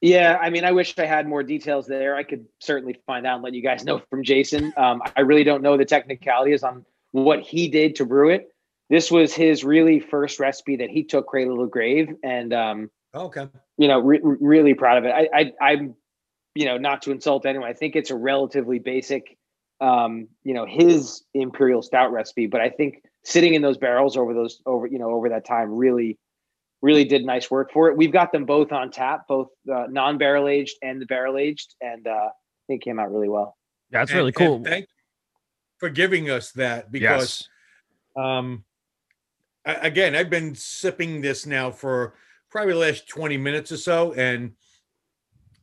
Yeah, I mean, I wish I had more details there. I could certainly find out and let you guys know from Jason. Um, I really don't know the technicalities on what he did to brew it. This was his really first recipe that he took Cradle to Grave, and um, Okay. you know, re- re- really proud of it. I, I, I'm, you know, not to insult anyone. I think it's a relatively basic, um, you know, his imperial stout recipe. But I think sitting in those barrels over those over, you know, over that time really, really did nice work for it. We've got them both on tap, both uh, non-barrel aged and the barrel aged, and uh, I think it came out really well. That's And- really and cool. thank you for giving us that because yes. um I, again i've been sipping this now for probably the last 20 minutes or so and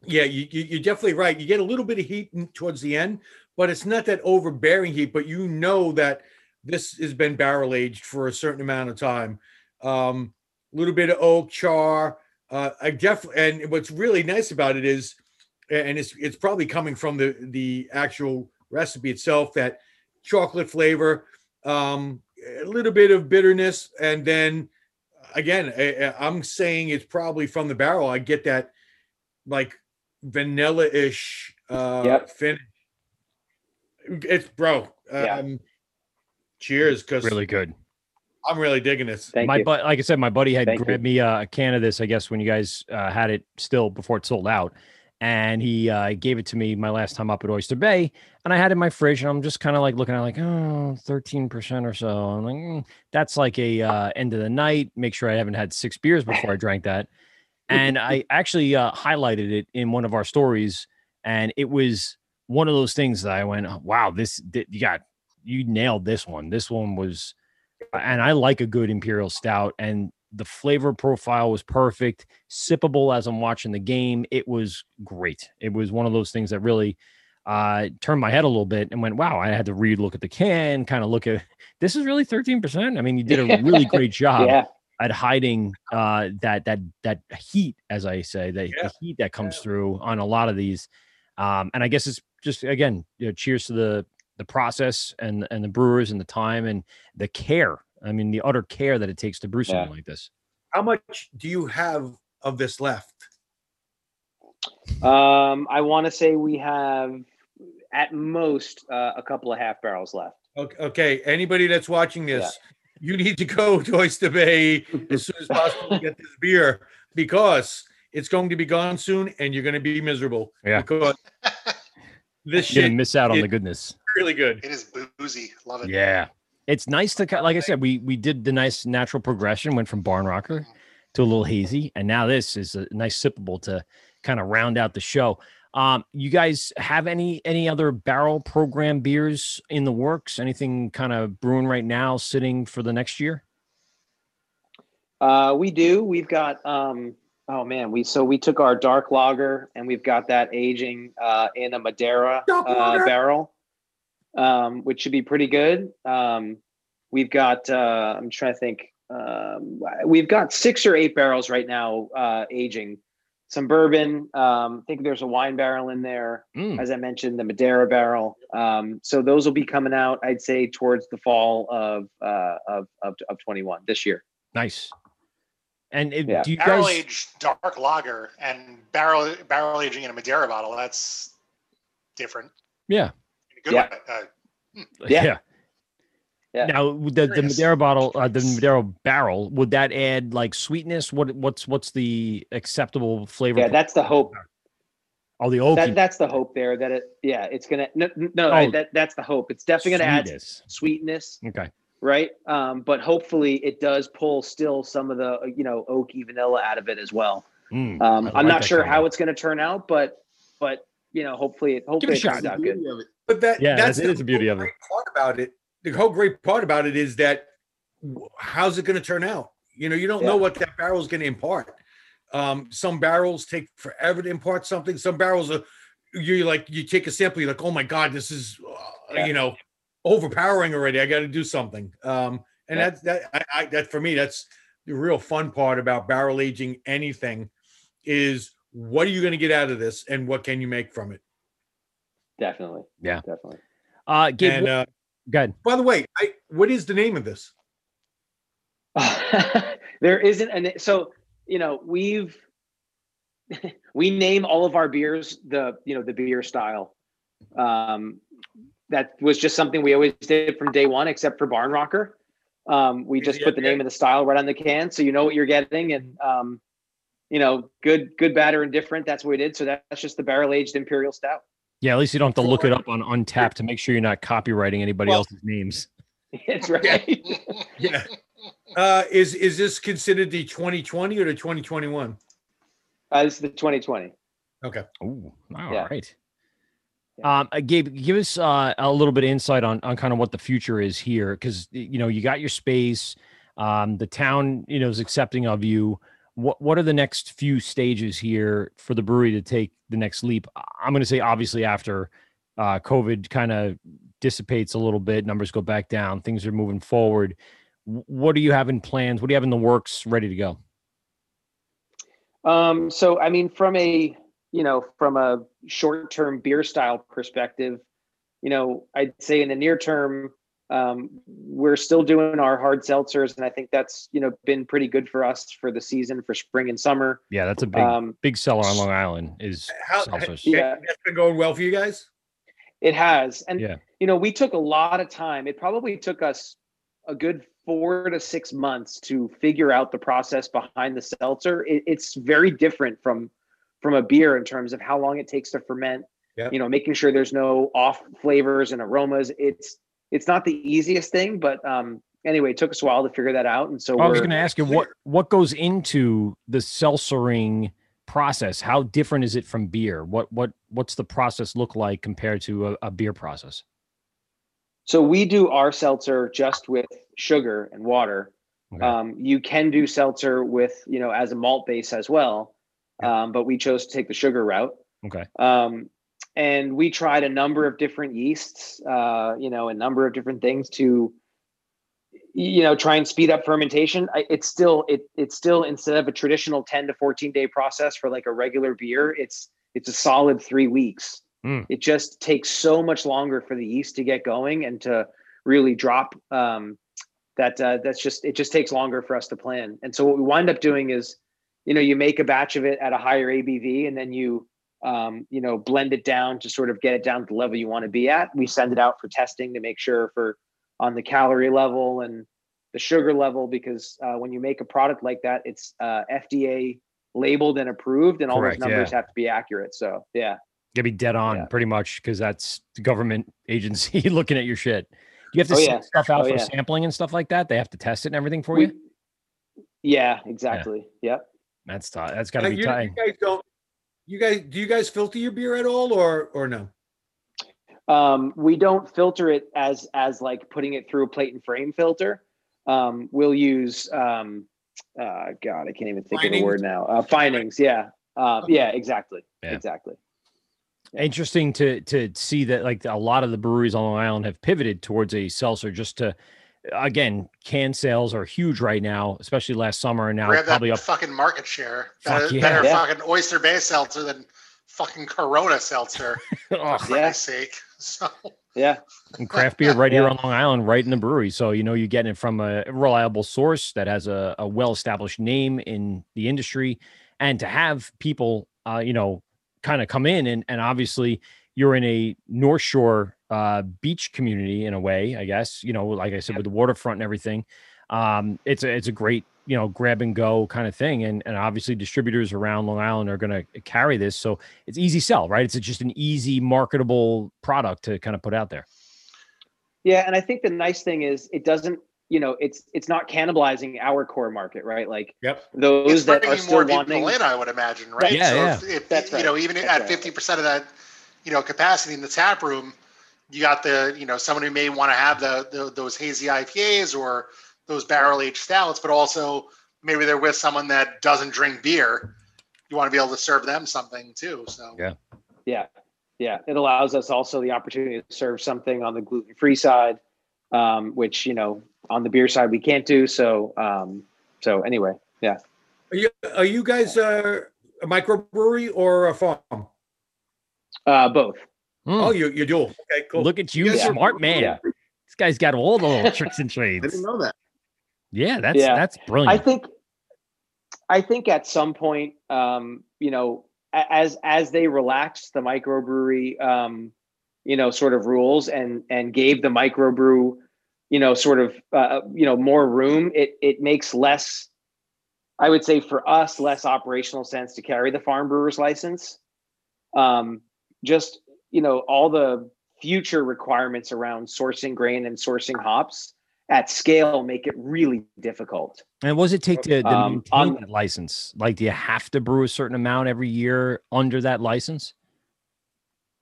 yeah you, you, you're definitely right you get a little bit of heat towards the end but it's not that overbearing heat but you know that this has been barrel aged for a certain amount of time um a little bit of oak char uh i definitely and what's really nice about it is and it's it's probably coming from the the actual recipe itself that chocolate flavor um a little bit of bitterness and then again I, i'm saying it's probably from the barrel i get that like vanilla-ish uh Yep. finish it's bro Yeah. um cheers because Really good. I'm really digging this Thank my you. but like I said, my buddy had Thank you. grabbed me uh, a can of this. I guess when you guys uh, had it still before it sold out, and he uh, gave it to me my last time up at Oyster Bay, and I had it in my fridge, and I'm just kind of like looking at it like oh 13 percent or so. I'm like "Mm, that's like a uh, end of the night. Make sure I haven't had six beers before I drank that, and I actually uh, highlighted it in one of our stories, and it was one of those things that I went, wow, this th- you got you nailed this one. This one was and I like a good imperial stout and the flavor profile was perfect sippable as I'm watching the game. It was great. It was one of those things that really uh turned my head a little bit and went wow I had to read look at the can kind of look at [LAUGHS] this is really 13% I mean you did a [LAUGHS] really great job yeah, at hiding uh that that that heat as I say the, Yeah. the heat that comes Yeah. through on a lot of these. Um and I guess it's just again you know, cheers to the the process and and the brewers and the time and the care. I mean, the utter care that it takes to brew something Yeah. like this. how much do you have of this left um, I want to say we have at most uh, a couple of half barrels left. Okay, okay. Anybody that's watching this, you need to go to Oyster Bay as soon as possible to get this beer because it's going to be gone soon and you're going to be miserable. Yeah. Because [LAUGHS] this You're shit gonna miss out on it- the goodness. Really good. It is boozy. Love it. Yeah, it's nice to ki- like I said, we we did the nice natural progression. Went from barn rocker to a little hazy, and now this is a nice sippable to kind of round out the show. Um, you guys have any any other barrel program beers in the works? Anything kind of brewing right now, sitting for the next year? Uh, we do. We've got um oh man, we so we took our dark lager and we've got that aging uh in a Madeira uh, barrel. Um, which should be pretty good. Um we've got uh I'm trying to think. Um we've got six or eight barrels right now uh aging. Some bourbon. Um, I think there's a wine barrel in there. Mm, As I mentioned, the Madeira barrel. Um, so those will be coming out, I'd say, towards the fall of uh of of, of 21 this year. nice. And it, Yeah. do you barrel guys? aged dark lager and barrel barrel aging in a Madeira bottle. That's different. Yeah, In a good Yeah. way. Uh, Yeah. yeah. Yeah. Now the the Nice. Madeira bottle, uh, the Madeira barrel, would that add like sweetness? What what's what's the acceptable flavor? Yeah, that's the hope. oh the oaky That, that's the hope there. That it, yeah, it's gonna. No, no Oh. that that's the hope. It's definitely gonna add sweetness. sweetness, Okay. right? Um, but hopefully, it does pull still some of the uh, you know oaky vanilla out of it as well. Mm, Um, I I'm like not sure how it's gonna turn out, but but you know, hopefully, it hopefully a it shot. turns out good. But that Yeah, that's that is the beauty of it. part about it. The whole great part about it is that how's it going to turn out? You know, you don't know what that barrel is going to impart. Um, some barrels take forever to impart something. Some barrels are you like you take a sample, you're like, oh my god, this is uh, Yeah. you know overpowering already. I got to do something. Um, and Yeah. that's that. I, I that for me, that's the real fun part about barrel aging anything is what are you going to get out of this and what can you make from it. Definitely. Yeah. Definitely. Uh, Gabe, And uh, good. by the way, I what is the name of this? [LAUGHS] there isn't an so you know we've [LAUGHS] we name all of our beers the you know the beer style um that was just something we always did from day one except for barn rocker um we just Yeah, put the name yeah. of the style right on the can so you know what you're getting and um you know good good bad or indifferent that's what we did so that's just the barrel aged imperial stout Yeah, at least you don't have to look it up on Untappd to make sure you're not copywriting anybody Well- else's names. [LAUGHS] that's right [LAUGHS] Yeah. Uh, is is this considered the 2020 or the 2021? uh, this is the 2020 Okay. Oh, all Yeah. right. Yeah. Um, uh, Gabe, give us uh, a little bit of insight on on kind of what the future is here, because you know you got your space, um, the town you know is accepting of you. What what are the next few stages here for the brewery to take the next leap? I'm going to say obviously after uh, COVID kind of dissipates a little bit, numbers go back down, things are moving forward. What do you have in plans? What do you have in the works, ready to go? Um, so I mean, from a you know, from a short-term beer style perspective, you know, I'd say in the near term, um, we're still doing our hard seltzers, and I think that's you know been pretty good for us for the season for spring and summer. Yeah, that's a big Um, big seller on Long Island is How seltzers. Yeah. that's been going well for you guys? It has, and Yeah. you know, we took a lot of time. It probably took us a good four to six months to figure out the process behind the seltzer. It, it's very different from from a beer in terms of how long it takes to ferment. Yeah. You know, making sure there's no off flavors and aromas. It's it's not the easiest thing, but um, anyway, it took us a while to figure that out. And so I was going to ask you what what goes into the seltzering process. How different is it from beer? What what what's the process look like compared to a, a beer process? So we do our seltzer just with sugar and water. Okay. Um, you can do seltzer with, you know, as a malt base as well. Um, but we chose to take the sugar route. Okay. Um, and we tried a number of different yeasts, uh, you know, a number of different things to, you know, try and speed up fermentation. I, it's still, it, it's still instead of a traditional 10 to 14 day process for like a regular beer, it's, it's a solid three weeks. Mm. It just takes so much longer for the yeast to get going and to really drop. Um, that uh, that's just it just takes longer for us to plan. And so what we wind up doing is, you know, you make a batch of it at a higher ABV, and then you um, you know blend it down to sort of get it down to the level you want to be at. We send it out for testing to make sure for on the calorie level and the sugar level because uh, when you make a product like that, it's uh, FDA labeled and approved, and all Correct, those numbers yeah. have to be accurate. So yeah. Gotta be dead on Yeah. pretty much because that's the government [LAUGHS] agency [LAUGHS] looking at your shit. You have to Oh, send yeah. stuff out Oh, for yeah. sampling and stuff like that. They have to test it and everything for We- you. Yeah, exactly. Yep. That's tough. That's got to be you, tight. you guys don't. You guys do you guys filter your beer at all, or or no? Um, we don't filter it as as like putting it through a plate and frame filter. Um, we'll use um, uh, God, I can't even think of the word now. Uh, finings, yeah, uh, yeah, exactly, Yeah. exactly. Interesting to to see that like a lot of the breweries on Long Island have pivoted towards a seltzer just to again can sales are huge right now, especially last summer and now Grab that probably up. fucking market share. Fuck Better, yeah. better Yeah. fucking Oyster Bay seltzer than fucking Corona seltzer. [LAUGHS] Oh, for Ugh, Yeah. sake. [LAUGHS] So Yeah, and craft beer right [LAUGHS] here on Long Island, right in the brewery. So you know you're getting it from a reliable source that has a, a well established name in the industry, and to have people, uh, you know, kind of come in and and obviously you're in a North Shore uh, beach community in a way, I guess. You know, like I said, with the waterfront and everything, um, it's a it's a great you know grab and go kind of thing, and and obviously distributors around Long Island are going to carry this, so it's easy sell, right? It's just an easy marketable product to kind of put out there. Yeah, and I think the nice thing is it doesn't, you know, it's it's not cannibalizing our core market, right? Like Yep. those It's that are still more people wanting. in, I would imagine, right? Yeah, so yeah. If, if That's you know, even That's at right. fifty percent of that, you know, capacity in the tap room, you got the, you know, someone who may want to have the, the those hazy IPAs or those barrel aged stouts, but also maybe they're with someone that doesn't drink beer. You want to be able to serve them something too. So Yeah. Yeah, yeah. It allows us also the opportunity to serve something on the gluten free side, um, which you know on the beer side we can't do. So, um, so anyway, yeah. Are you are you guys uh, a microbrewery or a farm? Uh, both. Hmm. Oh, you you do. Okay, cool. Look at you, guys are- smart man. Yeah. This guy's got all the little tricks and [LAUGHS] trades. I trades. didn't know that. Yeah, that's Yeah. that's I brilliant. think, I think at some point, um, you know, as as they relaxed the microbrewery, um, you know, sort of rules and and gave the microbrew, you know, sort of, uh, you know, more room. It it makes less, I would say, for us, less operational sense to carry the farm brewer's license. Um, just you know, all the future requirements around sourcing grain and sourcing hops at scale make it really difficult. And what does it take to, to Um, maintain on- that license? Like, do you have to brew a certain amount every year under that license?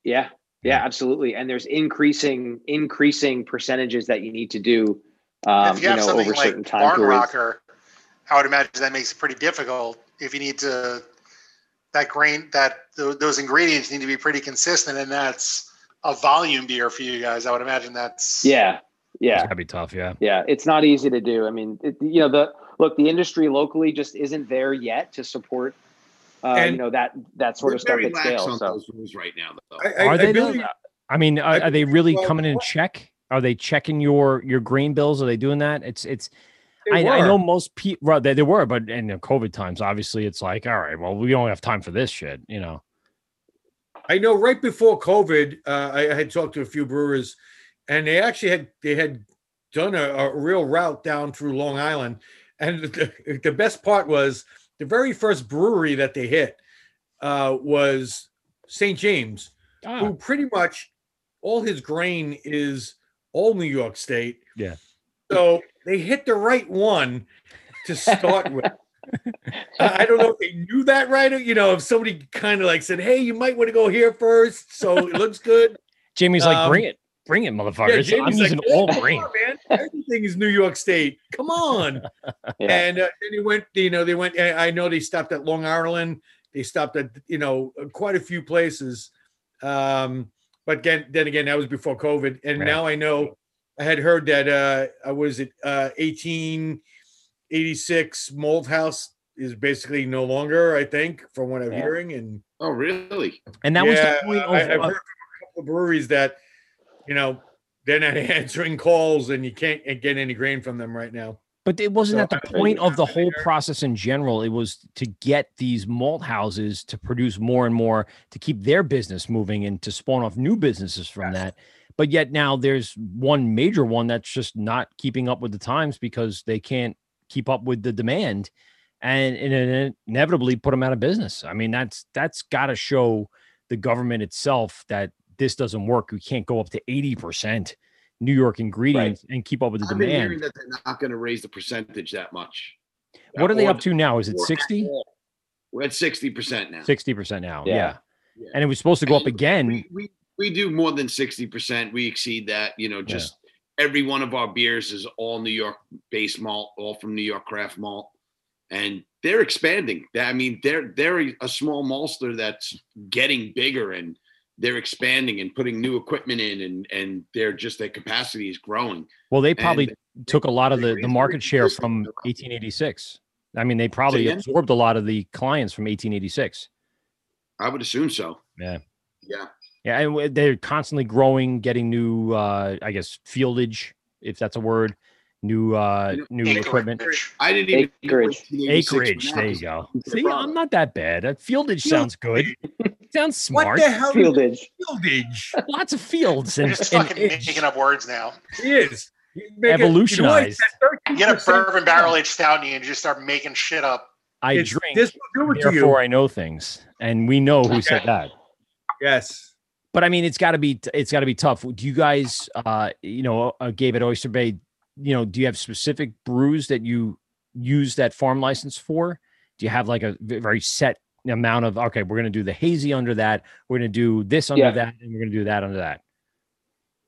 Yeah, yeah, absolutely. And there's increasing increasing percentages that you need to do, um, if you, you have know, something over like certain time Barn periods. Rocker, I would imagine that makes it pretty difficult if you need to that grain that th- those ingredients need to be pretty consistent, and that's a volume beer for you guys. I would imagine that's Yeah, yeah, That'd be tough. Yeah. yeah. It's not easy to do. I mean, it, you know, the look, the industry locally just isn't there yet to support, uh, you know, that that sort of stuff at scale. on So those rules right now, though. I, I, Are I they? though? I mean, are, I are they really coming in check? Are they checking your your grain bills? Are they doing that? It's it's. I, I know most people. Right, they, they were, but in the COVID times, obviously, it's like, all right, well, we don't have time for this shit, you know. I know right before COVID, uh, I, I had talked to a few brewers, and they actually had they had done a, a real route down through Long Island, and [LAUGHS] the, the best part was the very first brewery that they hit uh, was St. James, Ah, who pretty much all his grain is all New York State. Yeah. So they hit the right one to start with. I don't know if they knew that right. Or, you know, if somebody kind of like said, "Hey, you might want to go here first, so it looks good." Jamie's like, um, bring it, bring it, motherfuckers. I'm Jamie's using "Oh, all on, man. Everything is New York State. Come on. [LAUGHS] yeah, And uh, then he went. You know, they went. I know they stopped at Long Island. They stopped at you know quite a few places. Um, but again, then again, that was before COVID. And Right. now I know. I had heard that. Uh, uh, was at uh, 1886 Malt House is basically no longer. I think from what I'm Yeah. hearing and. Oh, really? And that was the point of. I, have uh, heard from a couple of breweries that, you know, they're not [LAUGHS] answering calls and you can't get any grain from them right now. But it wasn't So that the point of the whole there. process in general. It was to get these malt houses to produce more and more to keep their business moving and to spawn off new businesses from that. But yet now there's one major one that's just not keeping up with the times because they can't keep up with the demand and, and it inevitably put them out of business. I mean, that's that's got to show the government itself that this doesn't work. We can't go up to 80% New York ingredients and keep up with the I've been demand. hearing that they're not going to raise the percentage that much. What are they up to now? Is it 60? all. We're at sixty percent now. 60% now. Yeah. Yeah. Yeah. And it was supposed to go up again. We, we we do more than sixty percent. We exceed that. You know, just every one of our beers is all New York based malt, all from New York craft malt, and they're expanding. I mean, they're they're a small maltster that's getting bigger and they're expanding and putting new equipment in, and and they're just their capacity is growing. Well, they probably And took a lot of the, the market share from 1886. I mean, they probably absorbed a lot of the clients from 1886. I would assume so. Yeah. Yeah. Yeah. And they're constantly growing, getting new, uh, I guess, fieldage, if that's a word, new, uh, new Acreage. equipment. I didn't even know Acreage. Acreage. There you go. See. I'm not that bad. Uh, fieldage sounds good. [LAUGHS] Sounds What smart. the hell? Fieldage. Fieldage. [LAUGHS] Lots of fields You're and, just and fucking making up words now. He is. You a- Evolutionized. You know? You get a bourbon barrel aged stout and you just start making shit up. I It's- drink. This will do it to Therefore. I know things, and we know who said that. Yes. But I mean, it's got to be it's got to be tough. Do you guys, uh, you know, uh, Gabe at Oyster Bay, you know, do you have specific brews that you use that farm license for? Do you have like a very set amount of okay, we're going to do the hazy under that, we're going to do this under Yeah. that, and we're going to do that under that.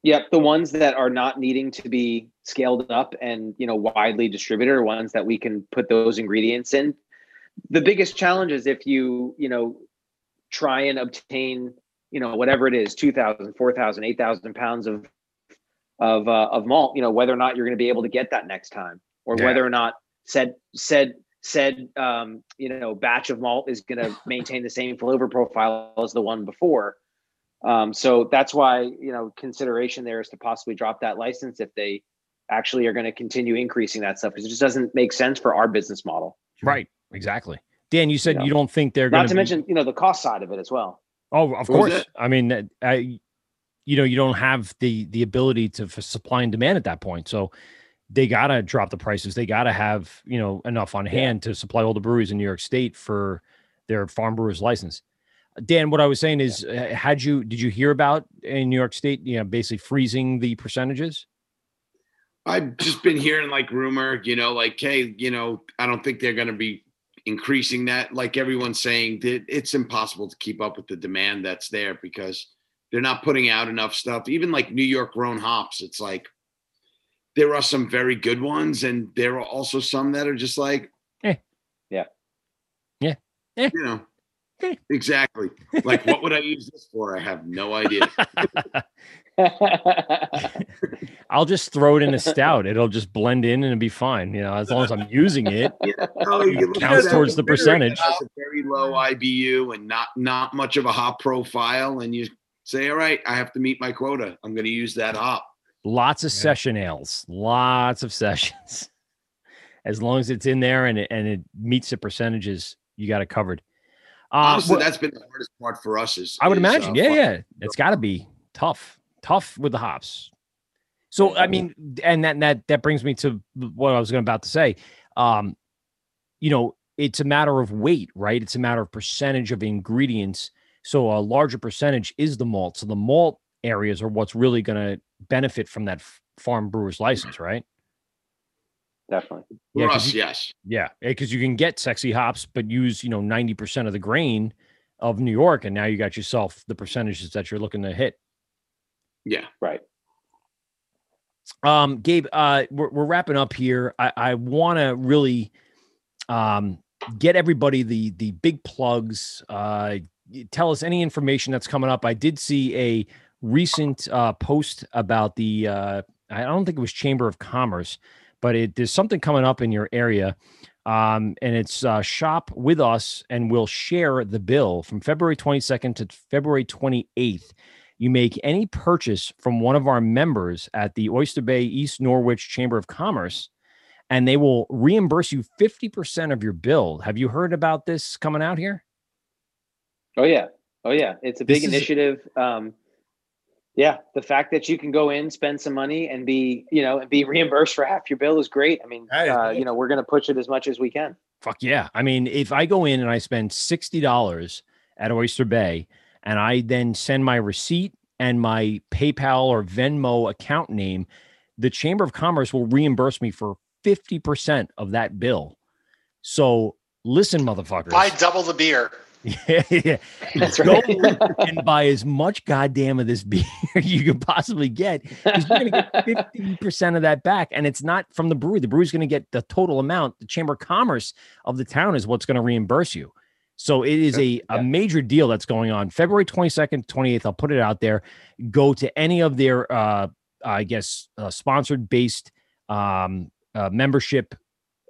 Yep, the ones that are not needing to be scaled up and you know widely distributed are ones that we can put those ingredients in. The biggest challenge is if you you know try and obtain you know whatever it is 2,000, 4,000, 8,000 pounds of of uh, of malt. You know whether or not you're going to be able to get that next time, or Yeah. whether or not said said said um, you know batch of malt is going [LAUGHS] to maintain the same flavor profile as the one before. Um, so that's why you know consideration there is to possibly drop that license if they actually are going to continue increasing that stuff because it just doesn't make sense for our business model. Right. Exactly. Dan, you said Yeah. you don't think they're going Not to mention you know the cost side of it as well. Oh, of course. I mean, I, you know, you don't have the the ability to for supply and demand at that point. So they gotta drop the prices. They gotta have you know enough on Yeah. hand to supply all the breweries in New York State for their farm brewers license. Dan, what I was saying is, uh, had you did you hear about in New York State, you know, basically freezing the percentages? I've just been hearing like rumor, you know, like, hey, you know, I don't think they're going to be increasing that. Like everyone's saying, that it's impossible to keep up with the demand that's there because they're not putting out enough stuff. Even like New York grown hops, it's like there are some very good ones, and there are also some that are just like, Eh. Yeah. Yeah. Eh. you know, Eh. exactly. Like, what would I use this for? I have no idea. [LAUGHS] [LAUGHS] I'll just throw it in a stout. It'll just blend in and it'll be fine. You know, as long as I'm using it. [LAUGHS] Oh, you look Counts towards the bitter, it percentage. has a very low IBU and not not much of a hop profile, and you say, all right, I have to meet my quota. I'm going to use that hop. Lots of Yeah. session ales, lots of sessions. [LAUGHS] As long as it's in there and it, and it meets the percentages, you got it covered. Uh, Honestly, well, that's been the hardest part for us. Is I would is, imagine, uh, yeah, yeah, it's got to be tough, tough with the hops. So I mean, and that that that brings me to what I was going about to say. Um, you know, it's a matter of weight, right? It's a matter of percentage of ingredients. So a larger percentage is the malt. So the malt areas are what's really going to benefit from that f- farm brewer's license, right? Definitely. For Yeah, 'cause us, you- yes. Yeah, because you can get sexy hops, but use you know ninety percent of the grain of New York, and now you got yourself the percentages that you're looking to hit. Yeah. Right. Um, Gabe, uh, we're, we're wrapping up here. I, I want to really um, get everybody the the big plugs. Uh, tell us any information that's coming up. I did see a recent uh, post about the. Uh, I don't think it was Chamber of Commerce, but it there's something coming up in your area. Um, and it's uh, shop with us, and we'll share the bill from February 22nd to February 28th you make any purchase from one of our members at the Oyster Bay East Norwich Chamber of Commerce, and they will reimburse you 50% of your bill. Have you heard about this coming out here? Oh yeah. Oh yeah. It's a This big is- initiative. Um, yeah, the fact that you can go in, spend some money, and be you know and be reimbursed for half your bill is great. I mean, uh, you know, we're going to push it as much as we can. Fuck yeah. I mean, if I go in and I spend $60 at Oyster Bay and I then send my receipt and my PayPal or Venmo account name, the Chamber of Commerce will reimburse me for 50% of that bill. So listen, motherfuckers. Buy double the beer. Yeah, [LAUGHS] yeah. That's Go right. [LAUGHS] and buy as much goddamn of this beer [LAUGHS] you can possibly get because you're going to get 50% of that back. And it's not from the brewery. The brewery's going to get the total amount. The Chamber of Commerce of the town is what's going to reimburse you. So it is a, a major deal that's going on February 22nd, 28th. I'll put it out there. Go to any of their, uh, I guess, uh, sponsored based um, uh, membership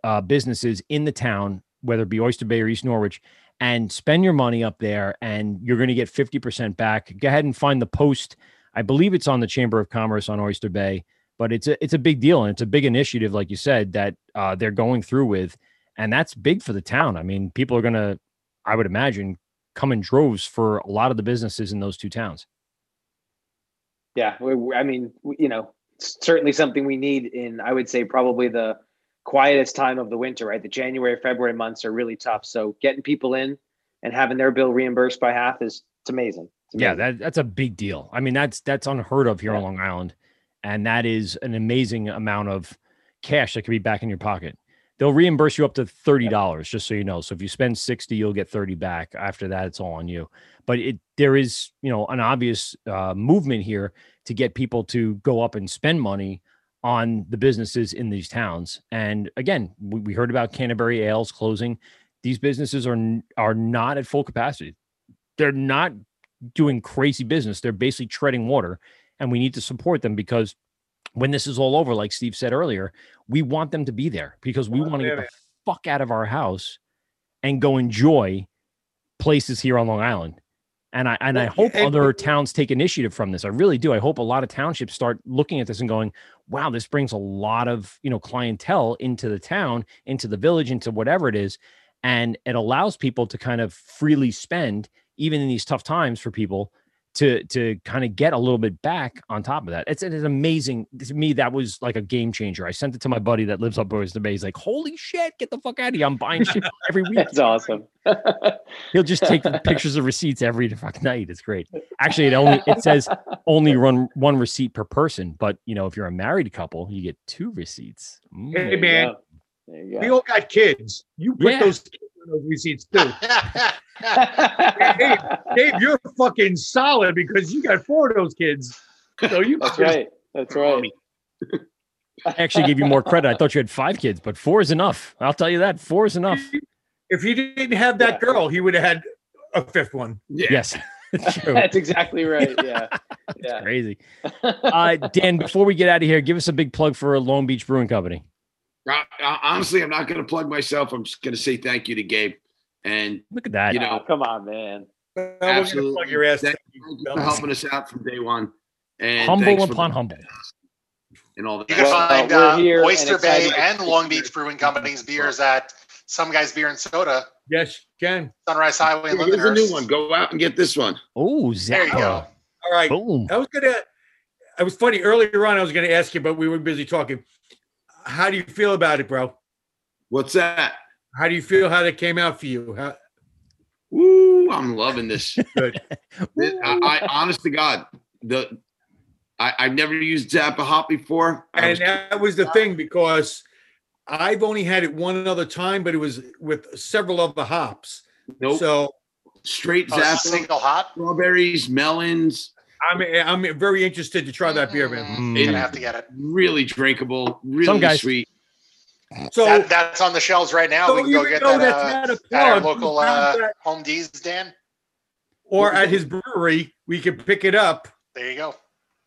uh, businesses in the town, whether it be Oyster Bay or East Norwich, and spend your money up there, and you're going to get 50% back. Go ahead and find the post. I believe it's on the Chamber of Commerce on Oyster Bay, but it's a it's a big deal and it's a big initiative, like you said, that uh, they're going through with, and that's big for the town. I mean, people are going to, I would imagine, come in droves for a lot of the businesses in those two towns. Yeah, I mean, you know, it's certainly something we need in, I would say, probably the quietest time of the winter, right? The January, February months are really tough. So getting people in and having their bill reimbursed by half is it's amazing. It's Yeah, that, that's a big deal. I mean, that's that's unheard of here on Long Island, and that is an amazing amount of cash that could be back in your pocket. They'll reimburse you up to thirty dollars, just so you know. So if you spend sixty, you'll get thirty back. After that, it's all on you. But it there is you know an obvious uh, movement here to get people to go up and spend money on the businesses in these towns. And again, we, we heard about Canterbury Ales closing. These businesses are are not at full capacity. They're not doing crazy business. They're basically treading water, and we need to support them because when this is all over, like Steve said earlier, we want them to be there because we want to get the fuck out of our house and go enjoy places here on Long Island. And I and I hope other towns take initiative from this. I really do. I hope a lot of townships start looking at this and going, "Wow, this brings a lot of you know clientele into the town, into the village, into whatever it is." and it allows people to kind of freely spend even in these tough times for people to to kind of get a little bit back on top of that it's, it's amazing to me that was like a game changer i sent it to my buddy that lives up Oyster Bay he's like holy shit get the fuck out of here i'm buying shit every week That's awesome. he'll just take pictures of receipts every fucking night it's great actually it only it says only run one receipt per person but you know if you're a married couple you get two receipts Mm. Hey, man. go. We all got kids. You put Yeah. those kids on those receipts too. Dave, Dave, you're fucking solid because you got four of those kids. So you That's right. That's right. i actually gave you more credit i thought you had five kids but four is enough i'll tell you that four is enough If he didn't have that girl, he would have had a fifth one. Yeah. yes it's [LAUGHS] true [LAUGHS] That's exactly right. Yeah. [LAUGHS] Yeah. crazy. Uh, Dan, before we get out of here, give us a big plug for Long Beach Brewing Company. Uh, uh, honestly, I'm not going to plug myself. I'm just going to say thank you to Gabe. And Look at that. You know, Oh, come on, man. Well, we're Absolutely. plug your ass. Thank you for helping us out from day one. And humble upon humble. and all that. You can Well, find we're uh, here and Oyster Bay excited. and Long Beach Brewing Company's beers at Some Guys Beer and Soda, Yes, Ken. Sunrise Highway in Here's a new one. Go out and get this one. Oh, There you go. All right. Boom. I was gonna. I was funny earlier on. I was gonna ask you, but we were busy talking. How do you feel about it, bro? What's that? How do you feel? How that came out for you? How, Woo! I'm loving this. [LAUGHS] good. This- I, I honest to God, the I, I've never used Zappa hop before. I And was- that was the thing because I've only had it one other time, but it was with several of the hops. nope. So straight Oh, Zappa, single hop. strawberries, melons, I'm I'm very interested to try that beer, man. Mm, You're gonna have to get it. really drinkable, really Some guys- sweet. So, That, that's on the shelves right now. so we can go get that that's uh, not a at our local uh, that- Home D's, Dan. or at his brewery, we can pick it up. There you go.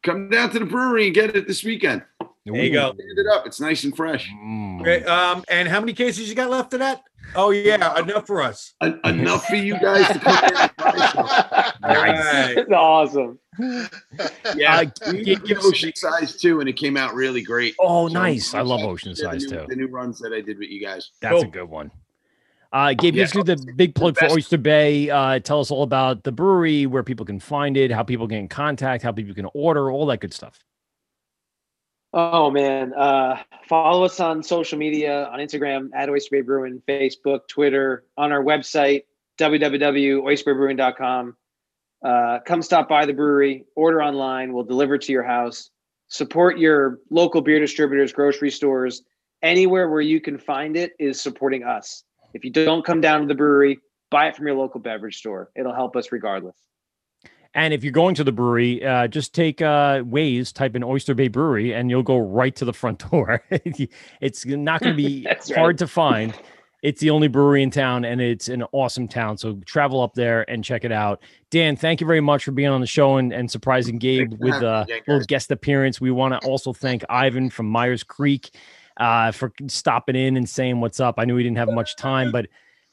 Come down to the brewery and get it this weekend. There you go. Stand it up. It's nice and fresh. Mm. Okay, um, and how many cases you got left of that? Oh yeah, enough for us. [LAUGHS] En- enough for you guys to come in. and try some. All right. It's awesome. Yeah, Uh, we give- did give us- ocean size too, and it came out really great. Oh, So, nice. I love Ocean Size new- too. The new runs that I did with you guys. That's a good one. Uh, Gabe, Yeah. let's do the big plug for Oyster Bay. Uh, tell us all about the brewery, where people can find it, how people get in contact, how people can order, all that good stuff. Oh man, uh, follow us on social media on Instagram at Oyster Bay Brewing, Facebook, Twitter, on our website www.oysterbaybrewing.com. Uh, come stop by the brewery, order online, we'll deliver to your house. Support your local beer distributors, grocery stores, anywhere where you can find it is supporting us. If you don't come down to the brewery, buy it from your local beverage store. It'll help us regardless. And if you're going to the brewery, uh, just take uh, Waze, type in Oyster Bay Brewery, and you'll go right to the front [LAUGHS] door. it's not going to be [LAUGHS] hard right. to find. It's the only brewery in town, and it's an awesome town. So travel up there and check it out. Dan, thank you very much for being on the show and, and surprising Gabe Thanks with a me little guest appearance. We want to also thank Ivan from Meier's Creek uh, for stopping in and saying what's up. I knew he didn't have much time, but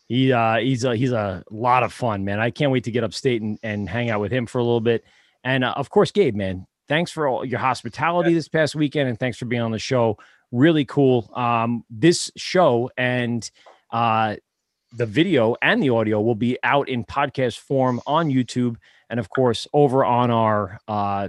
he uh, he's a he's a lot of fun, man. I can't wait to get upstate and, and hang out with him for a little bit. And uh, of course, Gabe, man, thanks for all your hospitality this past weekend, and thanks for being on the show. Really cool. Um, this show and uh, the video and the audio will be out in podcast form on YouTube and of course over on our uh,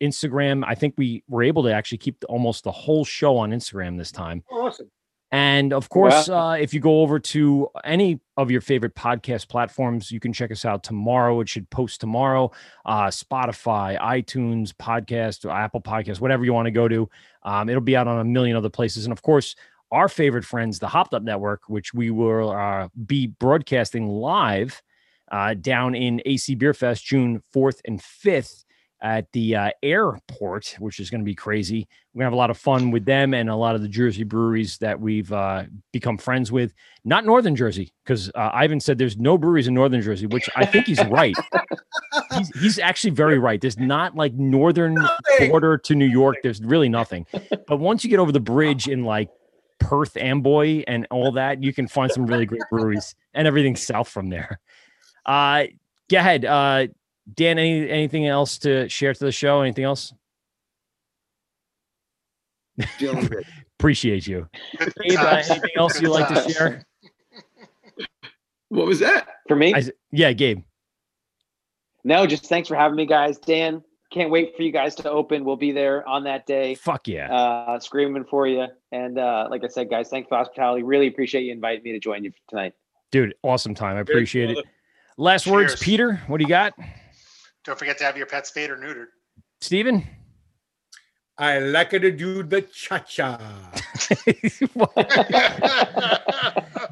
Instagram. I think we were able to actually keep the, almost the whole show on Instagram this time. Awesome. And of course, uh, if you go over to any of your favorite podcast platforms, you can check us out tomorrow. It should post tomorrow. Uh, Spotify, iTunes, podcast, Apple Podcast, whatever you want to go to. Um, it'll be out on a million other places. And of course, our favorite friends, the Hopped Up Network, which we will uh, be broadcasting live uh, down in AC Beer Fest June 4th and 5th at the uh, airport, which is going to be crazy. We're going to have a lot of fun with them and a lot of the Jersey breweries that we've uh, become friends with. Not Northern Jersey, because uh, Ivan said there's no breweries in Northern Jersey, which I think he's right. he's, [LAUGHS] he's actually very right. There's not like northern border to New York. There's really nothing. But once you get over the bridge in like Perth, Amboy, and all that, you can find some really great breweries and everything south from there. Uh, go ahead. Uh, Dan, any anything else to share to the show? Anything else? [LAUGHS] Appreciate you. [LAUGHS] Gabe, uh, anything else you'd like to share? What was that? For me? I s- yeah, Gabe. No, just thanks for having me, guys. Dan, can't wait for you guys to open. We'll be there on that day, Fuck yeah. uh, screaming for you. And uh, like I said, guys, thanks for hospitality. Really appreciate you inviting me to join you tonight. Dude, awesome time. I appreciate it. brother. Last words, Peter. What do you got? Don't forget to have your pets spayed or neutered. Steven? I like her to do the cha cha. [LAUGHS]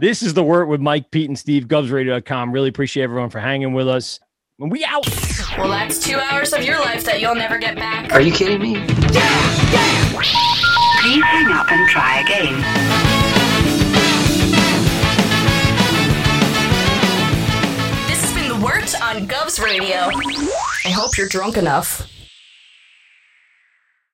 this is the Wort with Mike, Pete, and Steve, GubsRadio.com. Really appreciate everyone for hanging with us. And we out. Well, that's two hours of your life that you'll never get back. Are you kidding me? Yeah, yeah. Please hang up and try again. On Govs Radio. I hope you're drunk enough.